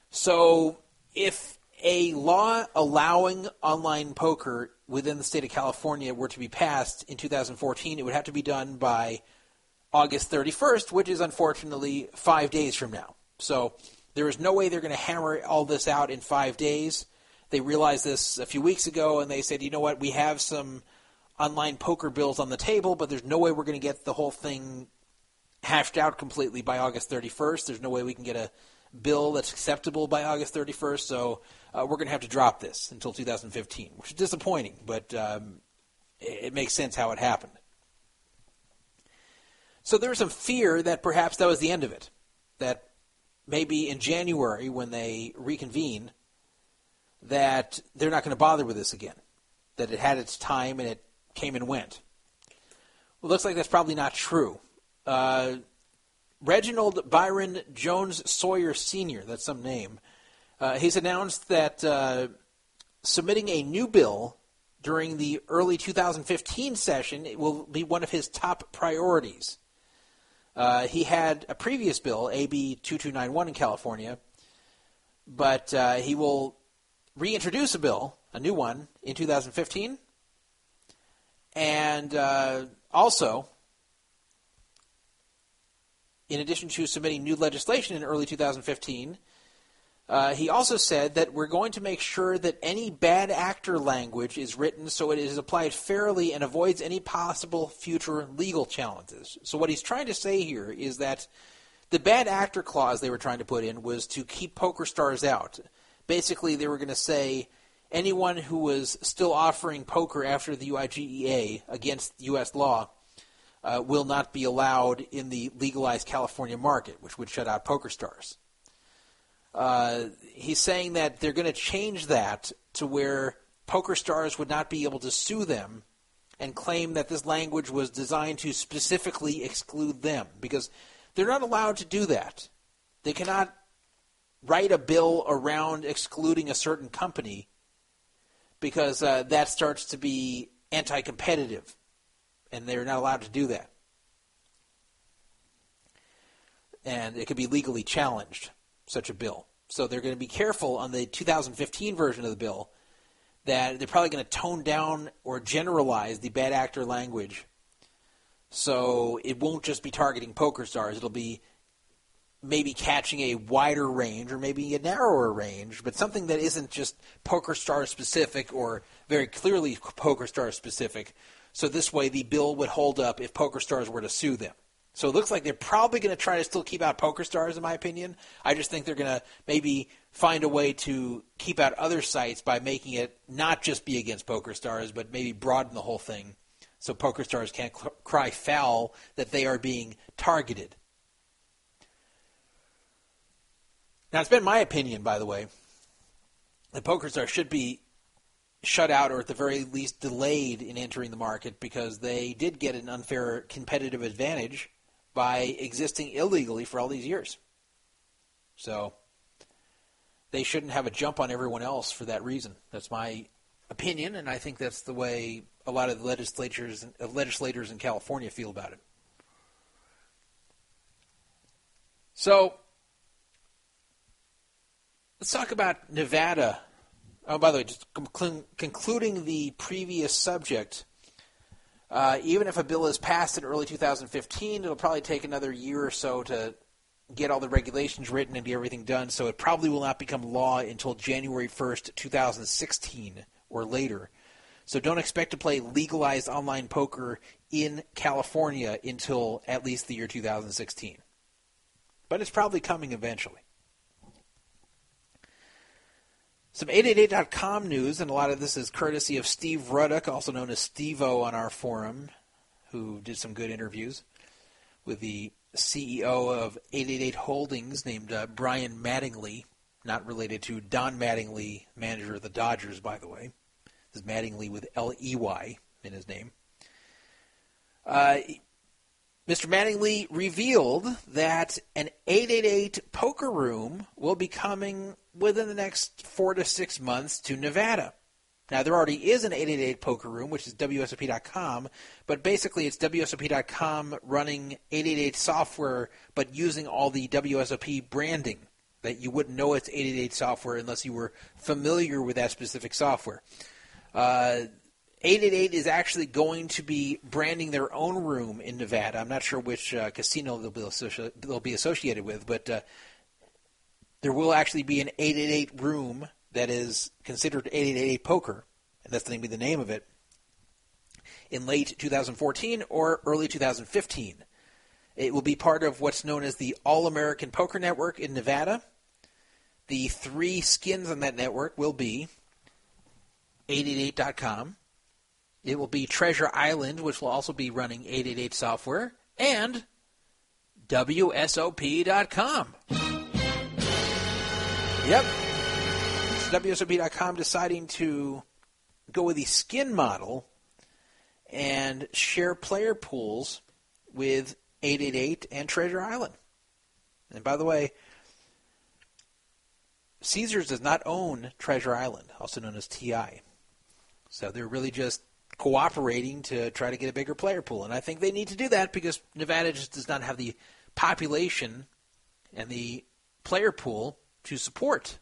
[SPEAKER 2] So if a law allowing online poker within the state of California were to be passed in 2014, it would have to be done by August 31st, which is unfortunately five days from now. So there is no way they're going to hammer all this out in five days. They realized this a few weeks ago, and they said, you know what, we have some online poker bills on the table, but there's no way we're going to get the whole thing hashed out completely by August 31st. There's no way we can get a bill that's acceptable by August 31st, so uh, we're going to have to drop this until 2015, which is disappointing, but um, it, it makes sense how it happened. So there was some fear that perhaps that was the end of it, that maybe in January when they reconvene, that they're not going to bother with this again, that it had its time and it came and went. Well, it looks like that's probably not true. Uh, Reginald Byron Jones Sawyer Sr., that's some name, uh, he's announced that uh, submitting a new bill during the early 2015 session will be one of his top priorities. Uh, he had a previous bill, AB 2291 in California, but uh, he will reintroduce a bill, a new one, in 2015. And uh, also, in addition to submitting new legislation in early 2015, uh, he also said that we're going to make sure that any bad actor language is written so it is applied fairly and avoids any possible future legal challenges. So, what he's trying to say here is that the bad actor clause they were trying to put in was to keep PokerStars out. Basically, they were going to say anyone who was still offering poker after the UIGEA against U.S. law uh, will not be allowed in the legalized California market, which would shut out PokerStars. Uh, he's saying that they're going to change that to where PokerStars would not be able to sue them and claim that this language was designed to specifically exclude them because they're not allowed to do that. They cannot write a bill around excluding a certain company because uh, that starts to be anti competitive, and they're not allowed to do that. And it could be legally challenged such a bill. So they're going to be careful on the 2015 version of the bill that they're probably going to tone down or generalize the bad actor language. So it won't just be targeting PokerStars. It'll be maybe catching a wider range or maybe a narrower range, but something that isn't just poker star specific or very clearly poker star specific. So this way the bill would hold up if PokerStars were to sue them. So it looks like they're probably going to try to still keep out PokerStars, in my opinion. I just think they're going to maybe find a way to keep out other sites by making it not just be against PokerStars, but maybe broaden the whole thing so PokerStars can't cl- cry foul that they are being targeted. Now, it's been my opinion, by the way, that PokerStars should be shut out or at the very least delayed in entering the market because they did get an unfair competitive advantage by existing illegally for all these years. So they shouldn't have a jump on everyone else for that reason. That's my opinion, and I think that's the way a lot of the legislatures uh, legislators in California feel about it. So let's talk about Nevada. Oh, by the way, just concluding the previous subject. Uh, even if a bill is passed in early 2015, it'll probably take another year or so to get all the regulations written and get everything done. So it probably will not become law until January 1st, 2016 or later. So don't expect to play legalized online poker in California until at least the year 2016. But it's probably coming eventually. Some 888.com news, and a lot of this is courtesy of Steve Ruddock, also known as Steve-O on our forum, who did some good interviews with the CEO of 888 Holdings named uh, Brian Mattingley, not related to Don Mattingly, manager of the Dodgers, by the way. This is Mattingley with L-E-Y in his name. Uh, Mr. Mattingley revealed that an 888 poker room will be coming within the next four to six months to Nevada. Now, there already is an 888 poker room, which is WSOP.com, but basically it's WSOP.com running 888 software, but using all the WSOP branding that you wouldn't know it's 888 software unless you were familiar with that specific software. Uh, 888 is actually going to be branding their own room in Nevada. I'm not sure which uh, casino they'll be, associ- they'll be associated with, but uh, there will actually be an 888 room that is considered 888 poker, and that's going to be the name of it, in late 2014 or early 2015. It will be part of what's known as the All American Poker Network in Nevada. The three skins on that network will be 888.com. It will be Treasure Island, which will also be running 888 software, and WSOP.com. Yep. It's WSOP.com deciding to go with the skin model and share player pools with 888 and Treasure Island. And by the way, Caesars does not own Treasure Island, also known as TI. So they're really just cooperating to try to get a bigger player pool. And I think they need to do that because Nevada just does not have the population and the player pool to support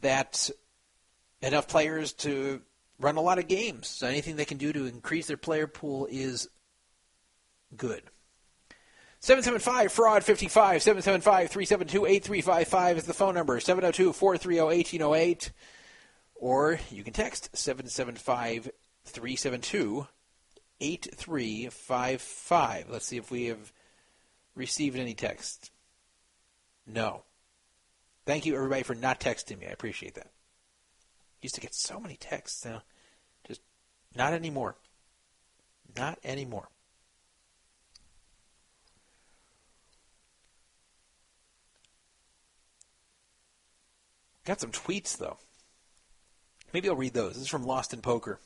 [SPEAKER 2] that enough players to run a lot of games. So anything they can do to increase their player pool is good. 775 fraud 55 775 372 8355 is the phone number 702 430 1808 or you can text 775 372 8355 let's see if we have received any text. No. Thank you everybody for not texting me. I appreciate that. Used to get so many texts now. Just not anymore. Not anymore. Got some tweets though. Maybe I'll read those. This is from Lost in Poker.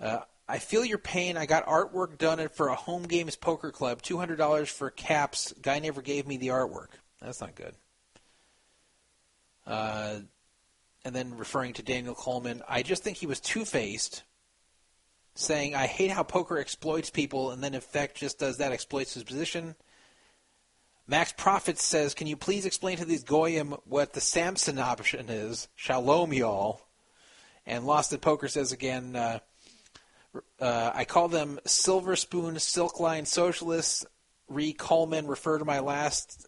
[SPEAKER 2] Uh, I feel your pain. I got artwork done for a home games poker club. Two hundred dollars for caps. Guy never gave me the artwork. That's not good. Uh, and then referring to Daniel Colman, I just think he was two faced, saying, "I hate how poker exploits people," and then in fact just does that, exploits his position. Max Profit says, "Can you please explain to these goyim what the Samson option is? Shalom, y'all." And Lost in Poker says again, uh, uh, "I call them silver spoon silk line socialists." Re Colman, refer to my last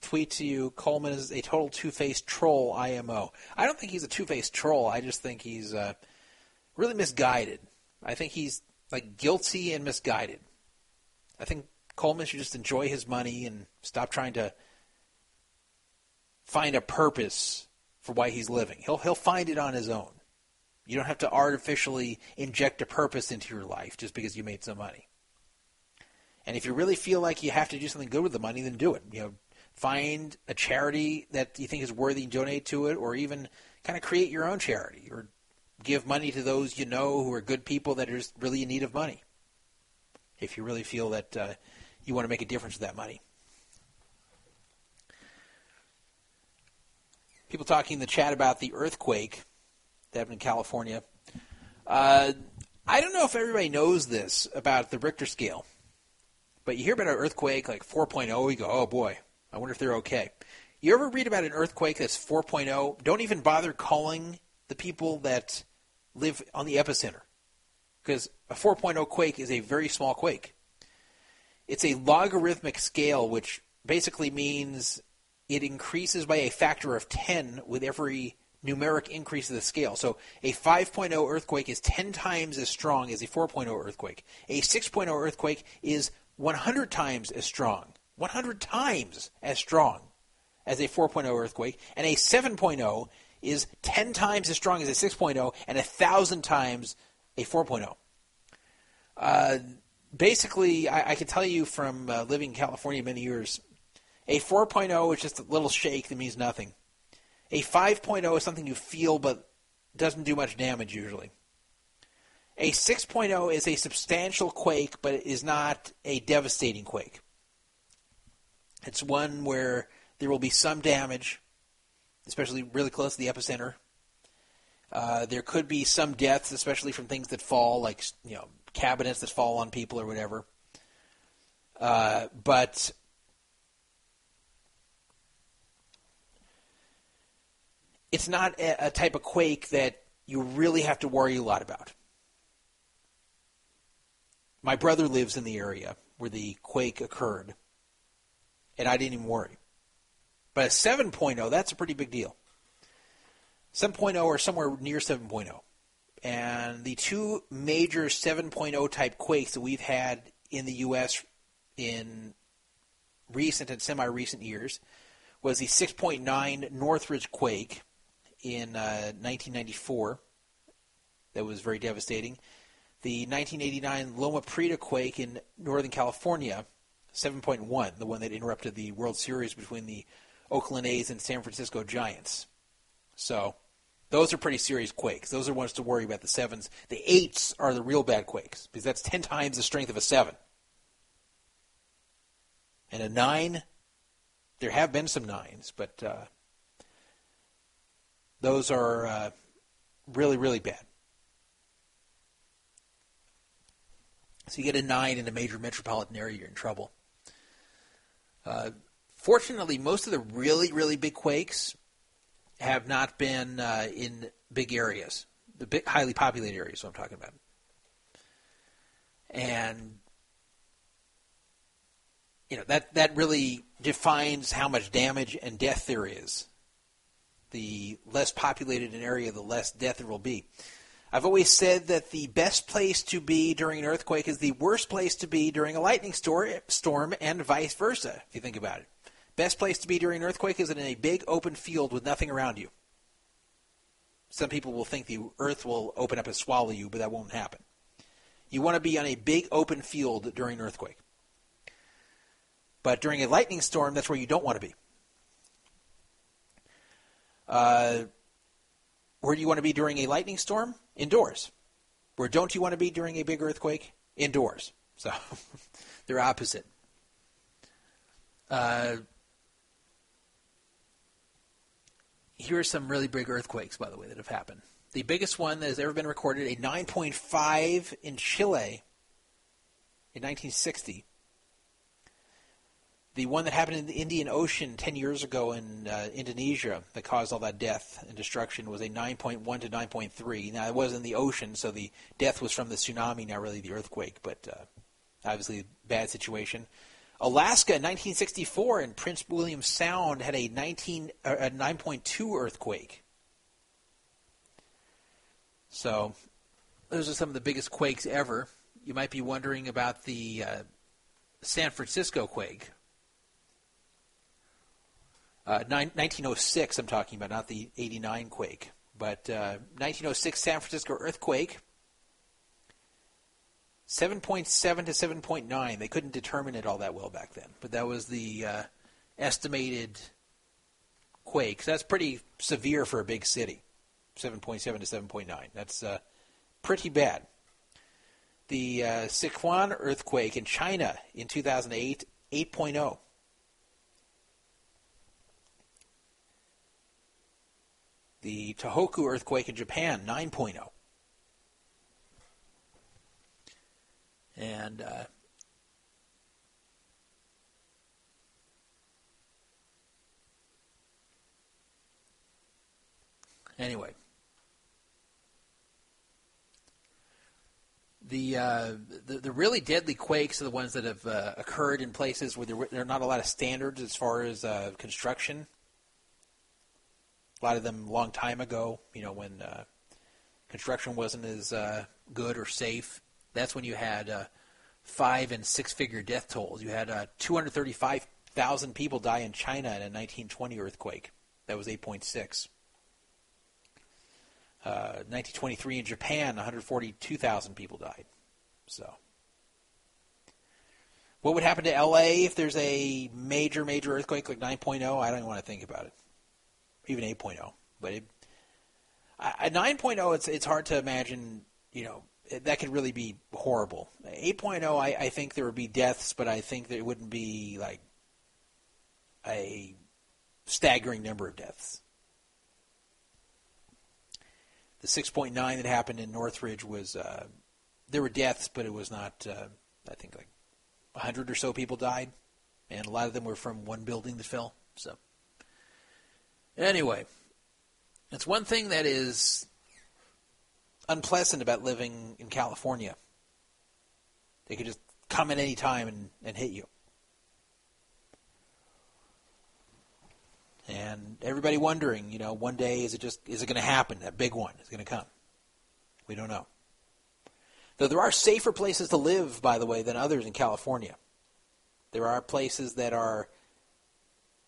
[SPEAKER 2] tweet to you. Colman is a total two-faced troll. IMO. I don't think he's a two-faced troll. I just think he's uh, really misguided. I think he's like guilty and misguided. I think Colman should just enjoy his money and stop trying to find a purpose for why he's living. He'll he'll find it on his own. You don't have to artificially inject a purpose into your life just because you made some money. And if you really feel like you have to do something good with the money, then do it. You know, find a charity that you think is worthy and donate to it, or even kind of create your own charity, or give money to those you know who are good people that are just really in need of money. If you really feel that uh, you want to make a difference with that money. People talking in the chat about the earthquake that happened in California. Uh, I don't know if everybody knows this about the Richter scale, but you hear about an earthquake like 4.0, you go, oh boy, I wonder if they're okay. You ever read about an earthquake that's 4.0? Don't even bother calling the people that live on the epicenter because a 4.0 quake is a very small quake. It's a logarithmic scale, which basically means it increases by a factor of 10 with every numeric increase of the scale. So a 5.0 earthquake is 10 times as strong as a 4.0 earthquake. A 6.0 earthquake is 100 times as strong. 100 times as strong as a 4.0 earthquake, and a 7.0 is 10 times as strong as a 6.0 and a thousand times a 4.0. Uh, basically, I, I can tell you from uh, living in California many years, a 4.0 is just a little shake that means nothing. A 5.0 is something you feel but doesn't do much damage usually. A 6.0 is a substantial quake, but it is not a devastating quake. It's one where there will be some damage, especially really close to the epicenter. Uh, there could be some deaths, especially from things that fall, like you know cabinets that fall on people or whatever. Uh, but it's not a, a type of quake that you really have to worry a lot about. My brother lives in the area where the quake occurred, and I didn't even worry. But a 7.0, that's a pretty big deal. 7.0 or somewhere near 7.0. And the two major 7.0 type quakes that we've had in the U.S. in recent and semi recent years was the 6.9 Northridge quake in uh, 1994. That was very devastating. The 1989 Loma Prieta quake in Northern California, 7.1, the one that interrupted the World Series between the Oakland A's and San Francisco Giants. So, those are pretty serious quakes. Those are ones to worry about. The sevens, the eights are the real bad quakes because that's ten times the strength of a seven. And a nine, there have been some nines, but uh, those are uh, really, really bad. So you get a nine in a major metropolitan area, you're in trouble. Uh, fortunately, most of the really, really big quakes have not been uh, in big areas, the big, highly populated areas. What I'm talking about, and you know that that really defines how much damage and death there is. The less populated an area, the less death there will be. I've always said that the best place to be during an earthquake is the worst place to be during a lightning storm, and vice versa, if you think about it. Best place to be during an earthquake is in a big open field with nothing around you. Some people will think the earth will open up and swallow you, but that won't happen. You want to be on a big open field during an earthquake. But during a lightning storm, that's where you don't want to be. Uh, where do you want to be during a lightning storm? Indoors. Where don't you want to be during a big earthquake? Indoors. So they're opposite. Uh, here are some really big earthquakes, by the way, that have happened. The biggest one that has ever been recorded, a 9.5 in Chile in 1960. The one that happened in the Indian Ocean 10 years ago in uh, Indonesia that caused all that death and destruction was a 9.1 to 9.3. Now, it was in the ocean, so the death was from the tsunami, not really the earthquake, but uh, obviously a bad situation. Alaska in 1964 in Prince William Sound had a 19 uh, a 9.2 earthquake. So, those are some of the biggest quakes ever. You might be wondering about the uh, San Francisco quake. Uh, nine, 1906, I'm talking about, not the 89 quake. But uh, 1906 San Francisco earthquake, 7.7 to 7.9. They couldn't determine it all that well back then, but that was the uh, estimated quake. That's pretty severe for a big city. 7.7 to 7.9. That's uh, pretty bad. The uh, Sichuan earthquake in China in 2008, 8.0. The Tohoku earthquake in Japan, 9.0. And uh, anyway, the, uh, the the really deadly quakes are the ones that have uh, occurred in places where there, there are not a lot of standards as far as uh, construction. A lot of them long time ago, you know, when uh, construction wasn't as uh, good or safe. That's when you had uh, five and six figure death tolls. You had uh, 235 thousand people die in China in a 1920 earthquake. That was 8.6. Uh, 1923 in Japan, 142,000 people died. So, what would happen to LA if there's a major, major earthquake like 9.0? I don't even want to think about it. Even 8.0, but it, at 9.0, it's it's hard to imagine. You know, that could really be horrible. 8.0, I, I think there would be deaths, but I think it wouldn't be like a staggering number of deaths. The 6.9 that happened in Northridge was uh, there were deaths, but it was not. Uh, I think like 100 or so people died, and a lot of them were from one building that fell. So anyway, it's one thing that is unpleasant about living in California. They could just come at any time and, and hit you. And everybody wondering, you know, one day is it just is it going to happen? That big one is going to come. We don't know. Though there are safer places to live, by the way, than others in California. There are places that are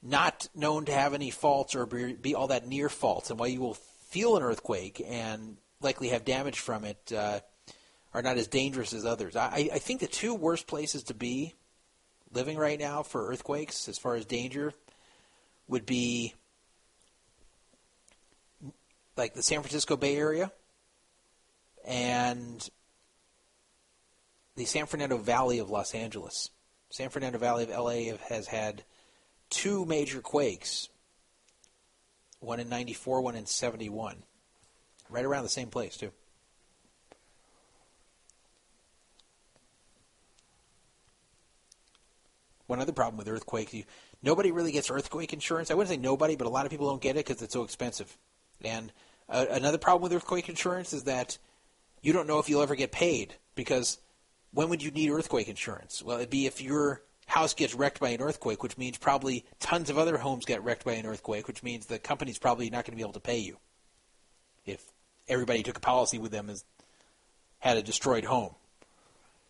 [SPEAKER 2] not known to have any faults or be, be all that near faults, and while you will feel an earthquake and likely have damage from it, uh, are not as dangerous as others. I, I think the two worst places to be living right now for earthquakes, as far as danger, would be like the San Francisco Bay Area and the San Fernando Valley of Los Angeles. San Fernando Valley of LA has had two major quakes one in 94, one in 71. Right around the same place, too. One other problem with earthquakes, you, nobody really gets earthquake insurance. I wouldn't say nobody, but a lot of people don't get it because it's so expensive. And uh, another problem with earthquake insurance is that you don't know if you'll ever get paid because when would you need earthquake insurance? Well, it'd be if your house gets wrecked by an earthquake, which means probably tons of other homes get wrecked by an earthquake, which means the company's probably not going to be able to pay you if everybody took a policy with them as had a destroyed home.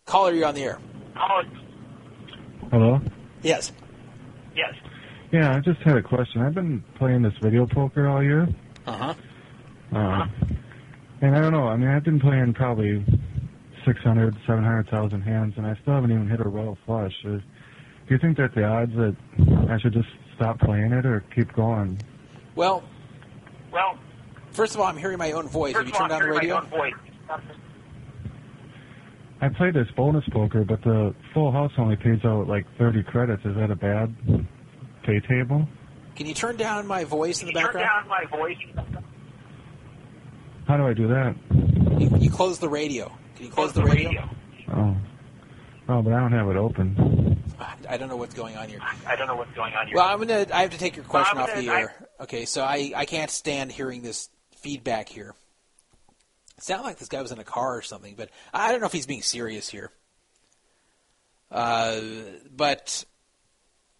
[SPEAKER 2] Caller, you're on the air.
[SPEAKER 4] Hello?
[SPEAKER 2] Yes.
[SPEAKER 5] Yes.
[SPEAKER 4] Yeah, I just had a question. I've been playing this video poker all year.
[SPEAKER 2] Uh huh.
[SPEAKER 4] Uh, huh. and I don't know, I mean, I've been playing probably 600, 700,000 hands, and I still haven't even hit a royal flush. Is, do you think that the odds that I should just stop playing it or keep going?
[SPEAKER 2] Well,
[SPEAKER 5] Well,
[SPEAKER 2] first of all, I'm hearing my own voice. Have you
[SPEAKER 5] of all,
[SPEAKER 2] turned on the radio?
[SPEAKER 5] my own voice.
[SPEAKER 4] I played this bonus poker, but the full house only pays out like 30 credits. Is that a bad pay table?
[SPEAKER 2] Can you turn down my voice in the
[SPEAKER 5] Turn
[SPEAKER 2] background?
[SPEAKER 5] down my voice.
[SPEAKER 4] How do I do that?
[SPEAKER 2] You, you close the radio. Can you close the radio?
[SPEAKER 4] Oh. Oh, but I don't have it open.
[SPEAKER 2] I don't know what's going on here.
[SPEAKER 5] I don't know what's going on here.
[SPEAKER 2] Well, I'm gonna. I have to take your question
[SPEAKER 5] I'm
[SPEAKER 2] off the
[SPEAKER 5] gonna- I-
[SPEAKER 2] air. Okay, so I I can't stand hearing this feedback here. It sounded like this guy was in a car or something, but I don't know if he's being serious here. Uh, but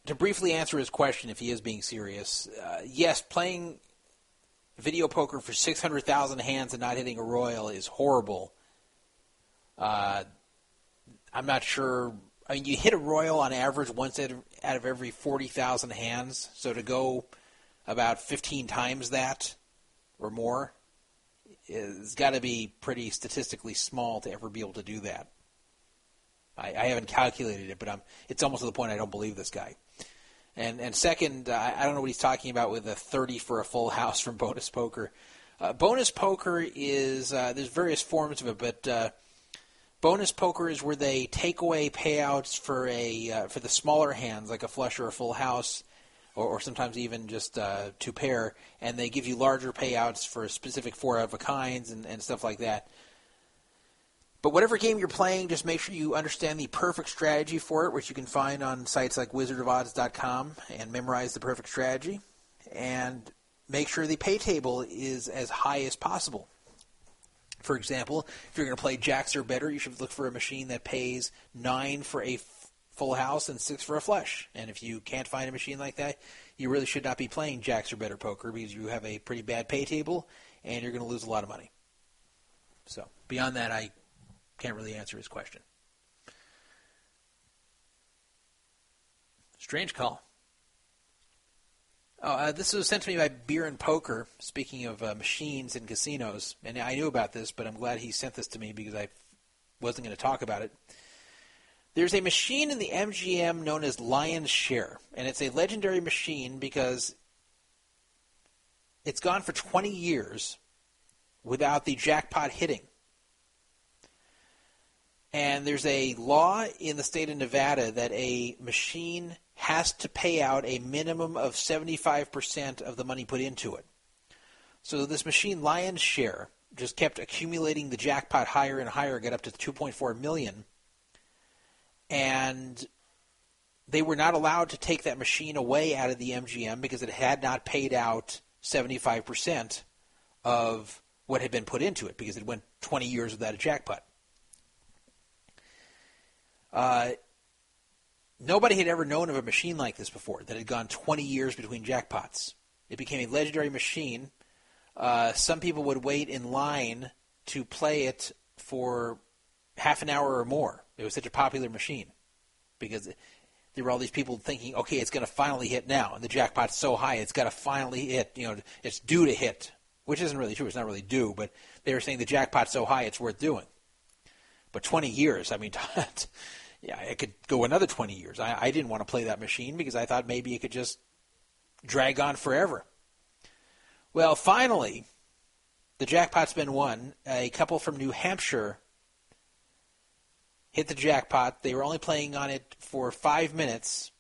[SPEAKER 2] to briefly answer his question, if he is being serious, uh, yes, playing video poker for six hundred thousand hands and not hitting a royal is horrible. Uh, I'm not sure. I mean, you hit a royal on average once out of, out of every 40,000 hands. So to go about 15 times that or more is got to be pretty statistically small to ever be able to do that. I, I haven't calculated it, but I'm, it's almost to the point I don't believe this guy. And and second, uh, I don't know what he's talking about with a 30 for a full house from bonus poker. Uh, bonus poker is uh, there's various forms of it, but uh, bonus poker is where they take away payouts for a uh, for the smaller hands like a flush or a full house or, or sometimes even just uh, two pair and they give you larger payouts for specific four of a kinds and, and stuff like that. But whatever game you're playing just make sure you understand the perfect strategy for it which you can find on sites like wizardofodds.com and memorize the perfect strategy. And make sure the pay table is as high as possible. For example, if you're going to play jacks or better, you should look for a machine that pays nine for a full house and six for a flush. And if you can't find a machine like that, you really should not be playing jacks or better poker because you have a pretty bad pay table and you're going to lose a lot of money. So beyond that, I can't really answer his question. Strange call. Oh, uh, this was sent to me by Beer and Poker. Speaking of uh, machines and casinos, and I knew about this, but I'm glad he sent this to me because I wasn't going to talk about it. There's a machine in the MGM known as Lion's Share, and it's a legendary machine because it's gone for 20 years without the jackpot hitting. And there's a law in the state of Nevada that a machine has to pay out a minimum of 75% of the money put into it. So this machine, Lion's Share, just kept accumulating the jackpot higher and higher, got up to 2.4 million. And they were not allowed to take that machine away out of the MGM because it had not paid out 75% of what had been put into it because it went 20 years without a jackpot. Uh, nobody had ever known of a machine like this before that had gone 20 years between jackpots. It became a legendary machine. Uh, some people would wait in line to play it for half an hour or more. It was such a popular machine because there were all these people thinking, okay, it's going to finally hit now, and the jackpot's so high, it's got to finally hit. You know, it's due to hit, which isn't really true. It's not really due, but they were saying the jackpot's so high, it's worth doing. But 20 years, I mean, yeah, it could go another 20 years. I, I didn't want to play that machine because I thought maybe it could just drag on forever. Well, finally, the jackpot's been won. A couple from New Hampshire hit the jackpot. They were only playing on it for five minutes,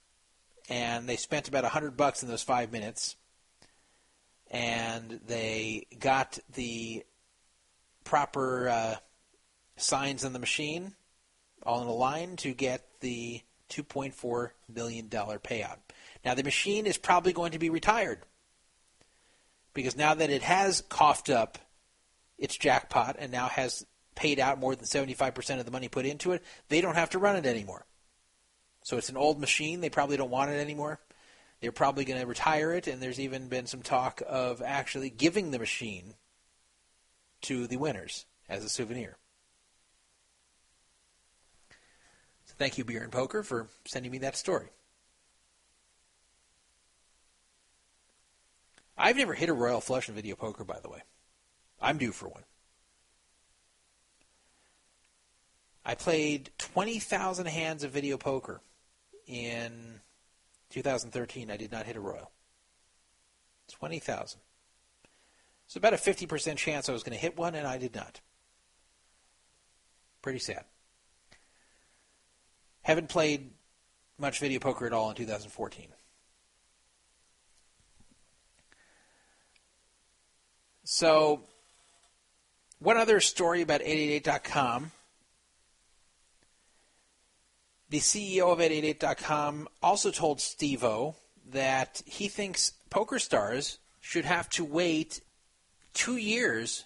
[SPEAKER 2] and they spent about a hundred bucks in those five minutes. And they got the proper uh, signs on the machine, all in a line, to get the $2.4 million payout. Now, the machine is probably going to be retired because now that it has coughed up its jackpot and now has paid out more than 75% of the money put into it, they don't have to run it anymore. So it's an old machine. They probably don't want it anymore. They're probably going to retire it, and there's even been some talk of actually giving the machine to the winners as a souvenir. So thank you, Beer and Poker, for sending me that story. I've never hit a royal flush in video poker, by the way. I'm due for one. I played 20,000 hands of video poker in 2013. I did not hit a royal. 20,000. So about a 50% chance I was going to hit one, and I did not. Pretty sad. Haven't played much video poker at all in 2014. So, one other story about 888.com. The CEO of 888.com also told Stevo that he thinks PokerStars should have to wait two years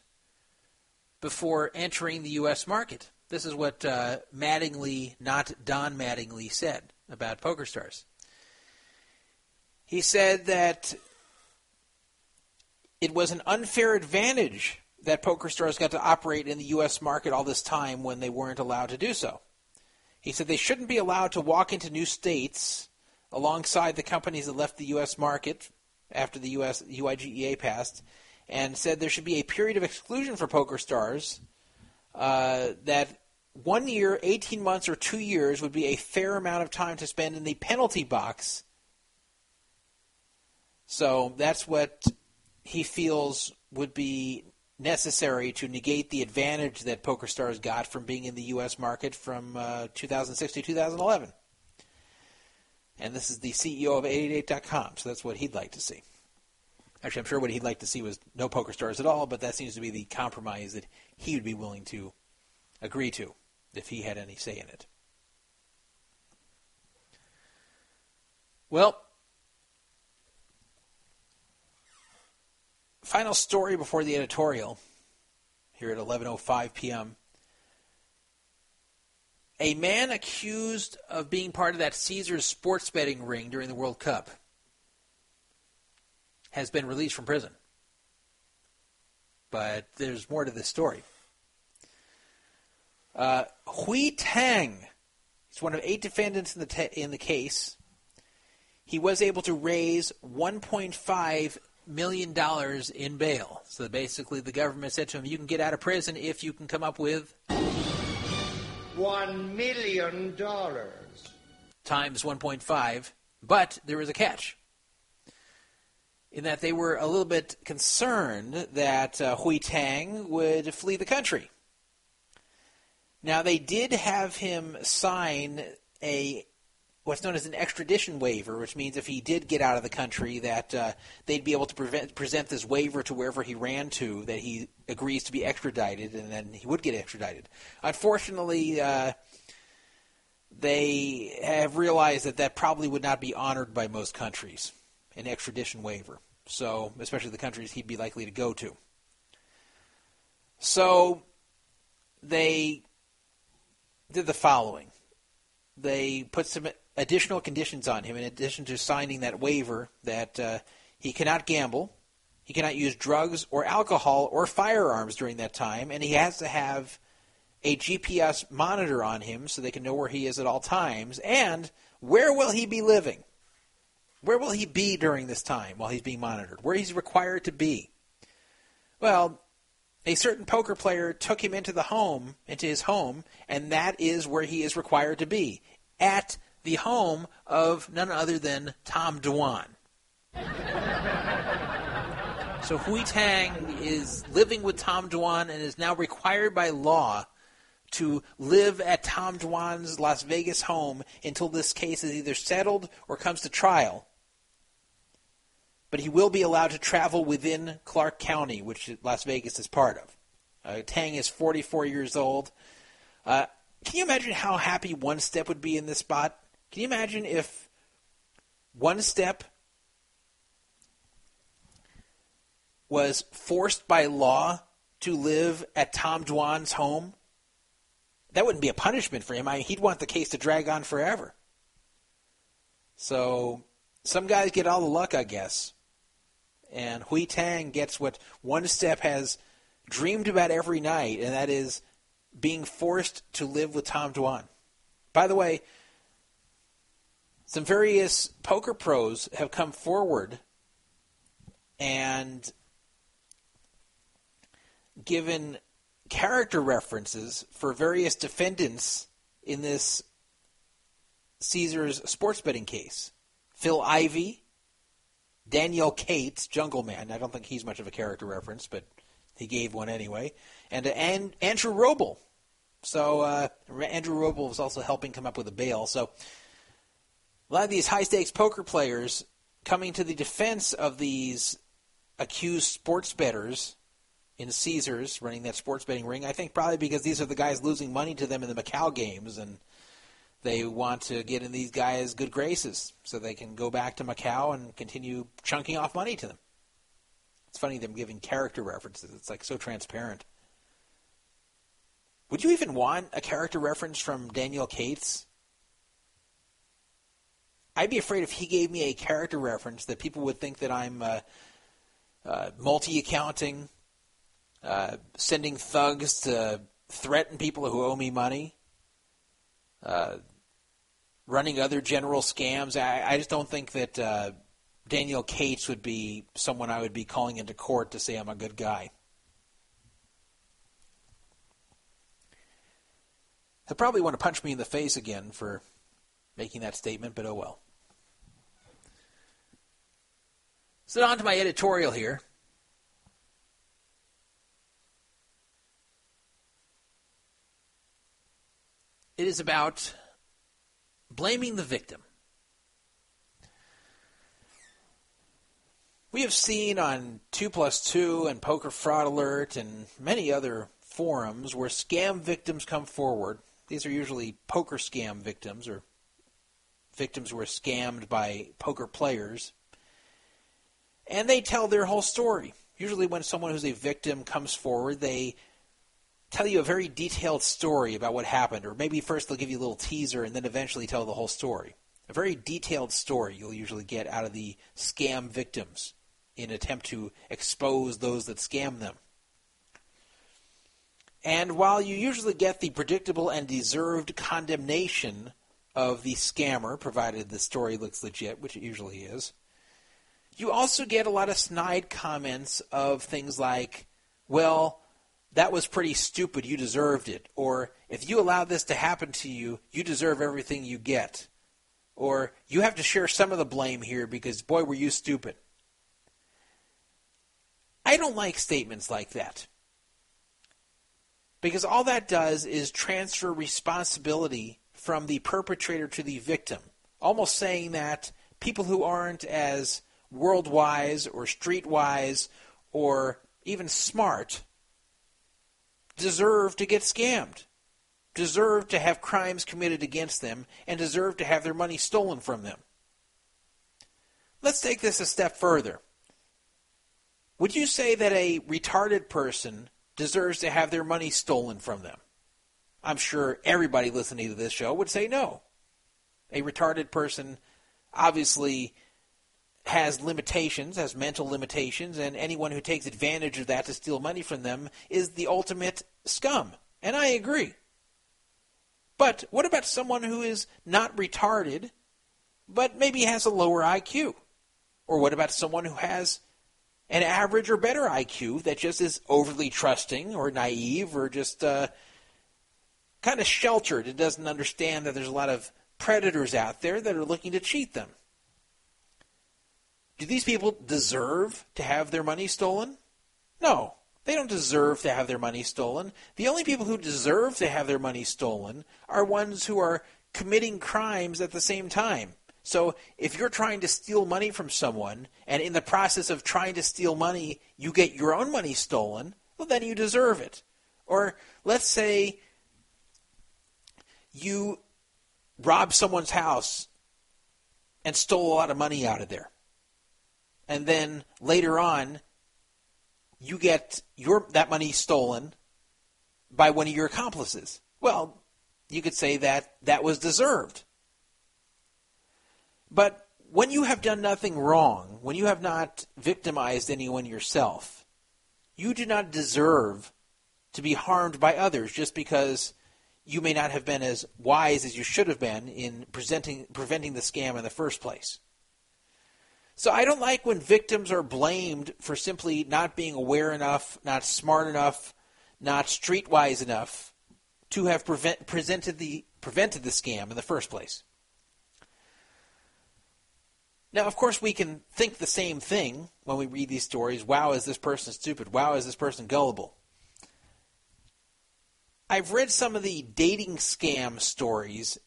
[SPEAKER 2] before entering the U.S. market. This is what uh, Mattingley, not Don Mattingly, said about PokerStars. He said that it was an unfair advantage that PokerStars got to operate in the U.S. market all this time when they weren't allowed to do so. He said they shouldn't be allowed to walk into new states alongside the companies that left the U.S. market after the U.S. UIGEA passed, and said there should be a period of exclusion for PokerStars. Uh, that one year, 18 months, or two years would be a fair amount of time to spend in the penalty box. So that's what he feels would be necessary to negate the advantage that PokerStars got from being in the U.S. market from uh, 2006 to 2011. And this is the CEO of 888.com, so that's what he'd like to see. Actually, I'm sure what he'd like to see was no PokerStars at all, but that seems to be the compromise that he would be willing to agree to if he had any say in it. Well, final story before the editorial here at 11:05 p.m. A man accused of being part of that Caesars sports betting ring during the World Cup has been released from prison. But there's more to this story. Uh, Hui Tang, he's one of eight defendants in the te- in the case. he was able to raise 1.5 million dollars in bail. So basically, the government said to him, "You can get out of prison if you can come up with
[SPEAKER 6] One million dollars.
[SPEAKER 2] times 1.5." But there was a catch. In that they were a little bit concerned that uh, Hui Tang would flee the country. Now they did have him sign a what's known as an extradition waiver, which means if he did get out of the country, that uh, they'd be able to prevent, present this waiver to wherever he ran to, that he agrees to be extradited, and then he would get extradited. Unfortunately, uh, they have realized that that probably would not be honored by most countries, an extradition waiver. So, especially the countries he'd be likely to go to. So, they did the following. They put some additional conditions on him in addition to signing that waiver that uh, he cannot gamble, he cannot use drugs or alcohol or firearms during that time, and he has to have a GPS monitor on him so they can know where he is at all times, and where will he be living? Where will he be during this time while he's being monitored? Where he's required to be? Well, a certain poker player took him into the home, into his home, and that is where he is required to be, at the home of none other than Tom Dwan. so Hui Tang is living with Tom Dwan and is now required by law to live at Tom Dwan's Las Vegas home until this case is either settled or comes to trial. But he will be allowed to travel within Clark County, which Las Vegas is part of. Uh, Tang is 44 years old. Uh, can you imagine how happy One Step would be in this spot? Can you imagine if One Step was forced by law to live at Tom Dwan's home? That wouldn't be a punishment for him. I mean, he'd want the case to drag on forever. So, some guys get all the luck, I guess. And Hui Tang gets what One Step has dreamed about every night, and that is being forced to live with Tom Dwan. By the way, some various poker pros have come forward and given character references for various defendants in this Caesars sports betting case. Phil Ivey, Daniel Cates, Jungle Man. I don't think he's much of a character reference, but he gave one anyway. And, and Andrew Robl. So uh, Andrew Robl was also helping come up with a bail. So a lot of these high stakes poker players coming to the defense of these accused sports bettors in Caesars running that sports betting ring. I think probably because these are the guys losing money to them in the Macau games, and they want to get in these guys' good graces so they can go back to Macau and continue chunking off money to them. It's funny them giving character references. It's like so transparent. Would you even want a character reference from Daniel Cates? I'd be afraid if he gave me a character reference that people would think that I'm uh, uh, multi-accounting, uh, sending thugs to threaten people who owe me money, uh, running other general scams. I, I just don't think that uh, Daniel Cates would be someone I would be calling into court to say I'm a good guy. He'll probably want to punch me in the face again for making that statement, but oh well. So on to my editorial here. It is about blaming the victim. We have seen on 2 plus 2 and Poker Fraud Alert and many other forums where scam victims come forward. These are usually poker scam victims or victims who are scammed by poker players. And they tell their whole story. Usually, when someone who's a victim comes forward, they tell you a very detailed story about what happened, or maybe first they'll give you a little teaser and then eventually tell the whole story. A very detailed story you'll usually get out of the scam victims in attempt to expose those that scam them. And while you usually get the predictable and deserved condemnation of the scammer, provided the story looks legit, which it usually is. You also get a lot of snide comments of things like, well, that was pretty stupid, you deserved it. Or, if you allow this to happen to you, you deserve everything you get. Or, you have to share some of the blame here because, boy, were you stupid. I don't like statements like that. Because all that does is transfer responsibility from the perpetrator to the victim, almost saying that people who aren't as world-wise or street-wise or even smart deserve to get scammed, deserve to have crimes committed against them, and deserve to have their money stolen from them. Let's take this a step further. Would you say that a retarded person deserves to have their money stolen from them? I'm sure everybody listening to this show would say no. A retarded person obviously has limitations, has mental limitations, and anyone who takes advantage of that to steal money from them is the ultimate scum. And I agree. But what about someone who is not retarded, but maybe has a lower IQ? Or what about someone who has an average or better IQ that just is overly trusting or naive or just uh, kind of sheltered and doesn't understand that there's a lot of predators out there that are looking to cheat them? Do these people deserve to have their money stolen? No, they don't deserve to have their money stolen. The only people who deserve to have their money stolen are ones who are committing crimes at the same time. So if you're trying to steal money from someone, and in the process of trying to steal money, you get your own money stolen, well, then you deserve it. Or let's say you robbed someone's house and stole a lot of money out of there and then later on you get your that money stolen by one of your accomplices. Well, you could say that that was deserved. But when you have done nothing wrong, when you have not victimized anyone yourself, you do not deserve to be harmed by others just because you may not have been as wise as you should have been in presenting preventing the scam in the first place. So I don't like when victims are blamed for simply not being aware enough, not smart enough, not streetwise enough to have prevent, presented the prevented the scam in the first place. Now, of course, we can think the same thing when we read these stories. Wow, is this person stupid? Wow, is this person gullible? I've read some of the dating scam stories,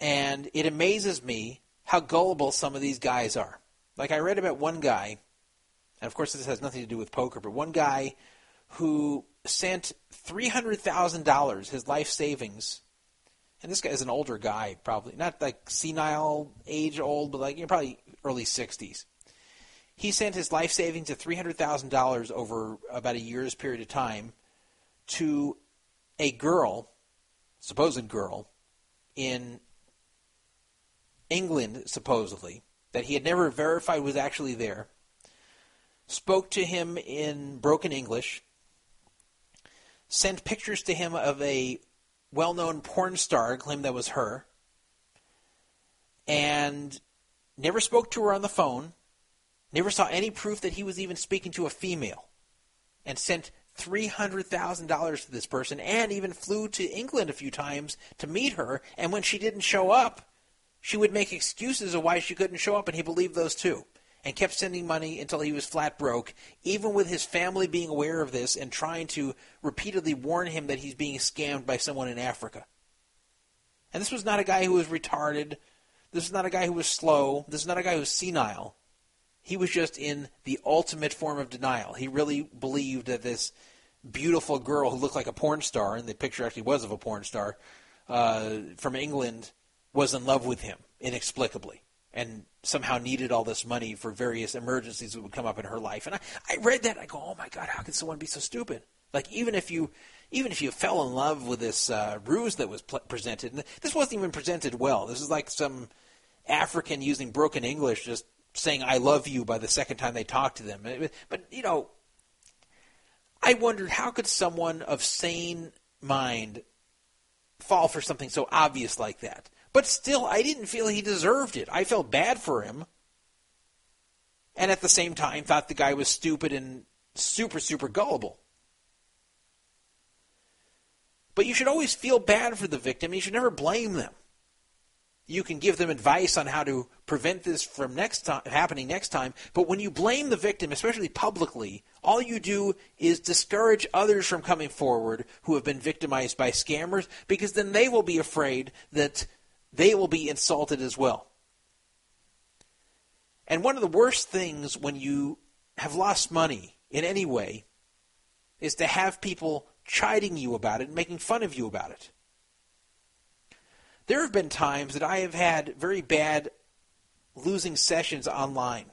[SPEAKER 2] and it amazes me how gullible some of these guys are. Like I read about one guy, and of course this has nothing to do with poker, but one guy who sent three hundred thousand dollars, his life savings, and this guy is an older guy, probably not like senile age old, but like you know, probably early sixties. He sent his life savings of three hundred thousand dollars over about a year's period of time to a girl, supposed girl, in England, supposedly, that he had never verified was actually there, spoke to him in broken English, sent pictures to him of a well known porn star, claimed that was her, and never spoke to her on the phone, never saw any proof that he was even speaking to a female, and sent $300,000 to this person and even flew to England a few times to meet her. And when she didn't show up, she would make excuses of why she couldn't show up, and he believed those too. And kept sending money until he was flat broke, even with his family being aware of this and trying to repeatedly warn him that he's being scammed by someone in Africa. And this was not a guy who was retarded. This is not a guy who was slow. This is not a guy who was senile. He was just in the ultimate form of denial. He really believed that this beautiful girl who looked like a porn star, and the picture actually was of a porn star, uh, from England, was in love with him inexplicably and somehow needed all this money for various emergencies that would come up in her life. And I, I read that I go, oh my God, how could someone be so stupid? Like even if you even if you fell in love with this uh, ruse that was pl- presented, and this wasn't even presented well. This is like some African using broken English, just saying "I love you" by the second time they talk to them. But you know, I wondered how could someone of sane mind fall for something so obvious like that. But still, I didn't feel he deserved it. I felt bad for him. And at the same time, thought the guy was stupid and super, super gullible. But you should always feel bad for the victim. You should never blame them. You can give them advice on how to prevent this from next time happening next time. But when you blame the victim, especially publicly, all you do is discourage others from coming forward who have been victimized by scammers because then they will be afraid that they will be insulted as well. And one of the worst things when you have lost money in any way is to have people chiding you about it and making fun of you about it. There have been times that I have had very bad losing sessions online.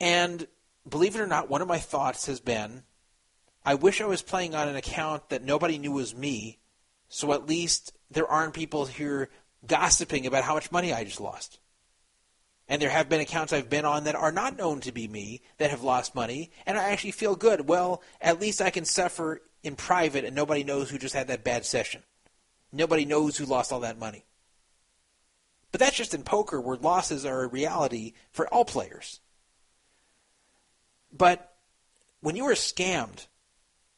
[SPEAKER 2] And believe it or not, one of my thoughts has been I wish I was playing on an account that nobody knew was me, so at least there aren't people here gossiping about how much money I just lost. And there have been accounts I've been on that are not known to be me that have lost money, and I actually feel good. Well, at least I can suffer in private and nobody knows who just had that bad session. Nobody knows who lost all that money. But that's just in poker where losses are a reality for all players. But when you were scammed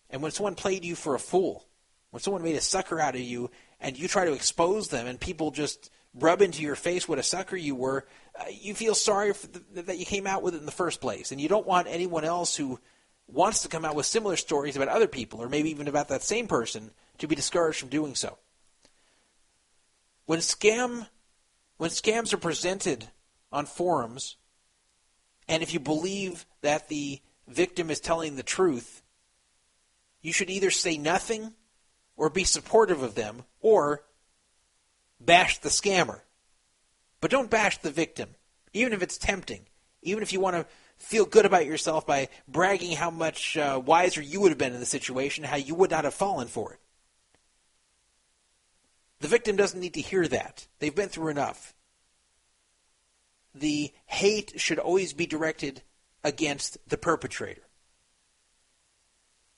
[SPEAKER 2] and when someone played you for a fool, when someone made a sucker out of you and you try to expose them and people just rub into your face what a sucker you were, uh, you feel sorry the, that you came out with it in the first place. And you don't want anyone else who wants to come out with similar stories about other people or maybe even about that same person to be discouraged from doing so. When scam when scams are presented on forums and if you believe that the victim is telling the truth, you should either say nothing or be supportive of them or bash the scammer. But don't bash the victim, even if it's tempting. Even if you want to feel good about yourself by bragging how much uh, wiser you would have been in the situation, how you would not have fallen for it. The victim doesn't need to hear that. They've been through enough. The hate should always be directed against the perpetrator.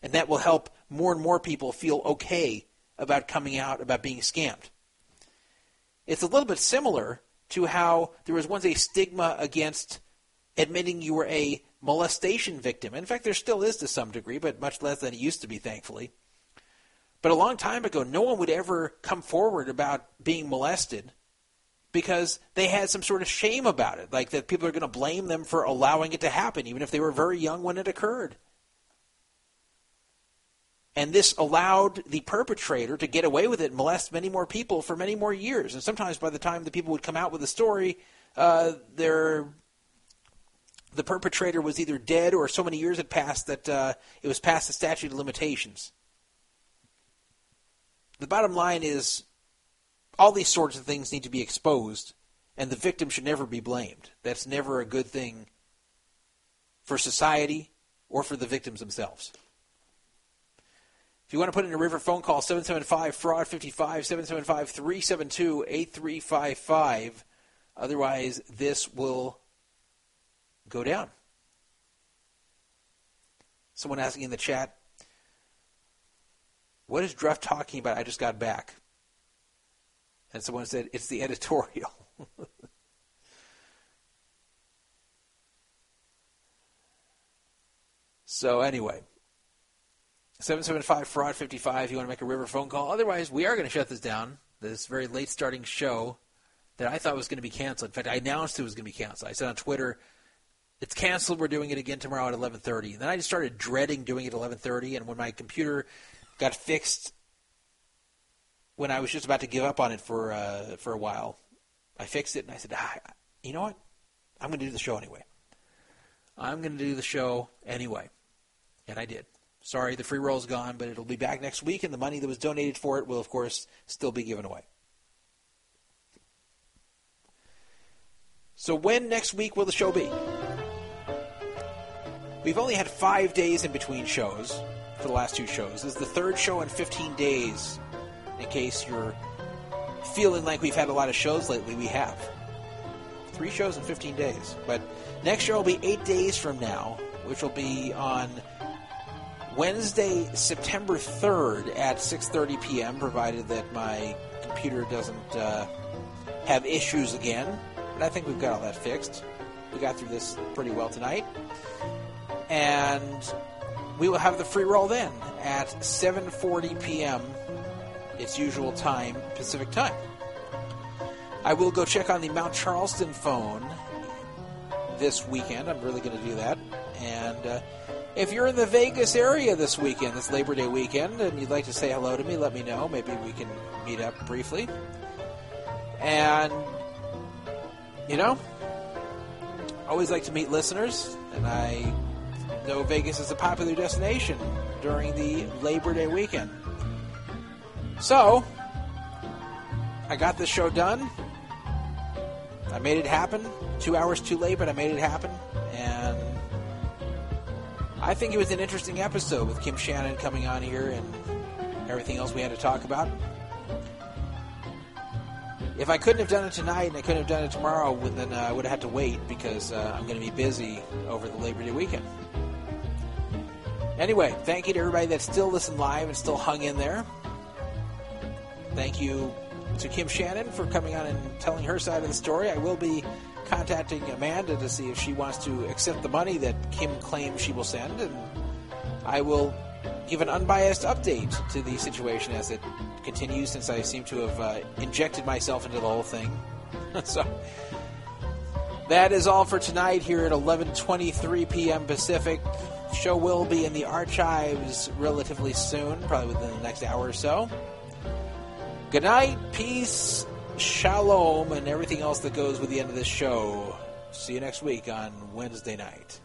[SPEAKER 2] And that will help more and more people feel okay about coming out, about being scammed. It's a little bit similar to how there was once a stigma against admitting you were a molestation victim. In fact, there still is to some degree, but much less than it used to be, thankfully. But a long time ago, no one would ever come forward about being molested because they had some sort of shame about it, like that people are going to blame them for allowing it to happen, even if they were very young when it occurred. And this allowed the perpetrator to get away with it and molest many more people for many more years. And sometimes by the time the people would come out with a story, uh, the perpetrator was either dead or so many years had passed that uh, it was past the statute of limitations. The bottom line is all these sorts of things need to be exposed, and the victim should never be blamed. That's never a good thing for society or for the victims themselves. If you want to put in a river phone call, 775 fraud 55 775 372 8355. Otherwise, this will go down. Someone asking in the chat, what is Druff talking about? I just got back. And someone said, it's the editorial. so, anyway, 775 fraud 55 if you want to make a river phone call. Otherwise, we are going to shut this down. This very late starting show that I thought was going to be canceled. In fact, I announced it was going to be canceled. I said on Twitter, it's canceled. We're doing it again tomorrow at 11:30. Then I just started dreading doing it at 11:30 and when my computer got fixed when I was just about to give up on it for uh, for a while, I fixed it and I said, ah, "You know what? I'm going to do the show anyway. I'm going to do the show anyway." And I did. Sorry, the free roll is gone, but it'll be back next week, and the money that was donated for it will, of course, still be given away. So, when next week will the show be? We've only had five days in between shows for the last two shows. This is the third show in 15 days. In case you're feeling like we've had a lot of shows lately, we have. Three shows in 15 days. But next show will be eight days from now, which will be on Wednesday, September 3rd at 6:30 p.m. provided that my computer doesn't uh, have issues again. But I think we've got all that fixed. We got through this pretty well tonight. And we will have the free roll then at 7:40 p.m. its usual time Pacific time. I will go check on the Mount Charleston phone this weekend. I'm really going to do that. And uh, if you're in the Vegas area this weekend, this Labor Day weekend, and you'd like to say hello to me, let me know. Maybe we can meet up briefly. And, you know, always like to meet listeners, and I know Vegas is a popular destination during the Labor Day weekend. So, I got this show done. I made it happen. Two hours too late, but I made it happen. And I think it was an interesting episode with Kim Shannon coming on here and everything else we had to talk about. If I couldn't have done it tonight and I couldn't have done it tomorrow, then uh, I would have had to wait because uh, I'm going to be busy over the Labor Day weekend. Anyway, thank you to everybody that still listened live and still hung in there. Thank you to Kim Shannon for coming on and telling her side of the story. I will be contacting Amanda to see if she wants to accept the money that Kim claims she will send, and I will give an unbiased update to the situation as it continues since I seem to have uh, injected myself into the whole thing. so that is all for tonight here at 11:23 p.m. Pacific. Show will be in the archives relatively soon, probably within the next hour or so. Good night, peace, shalom, and everything else that goes with the end of this show. See you next week on Wednesday night.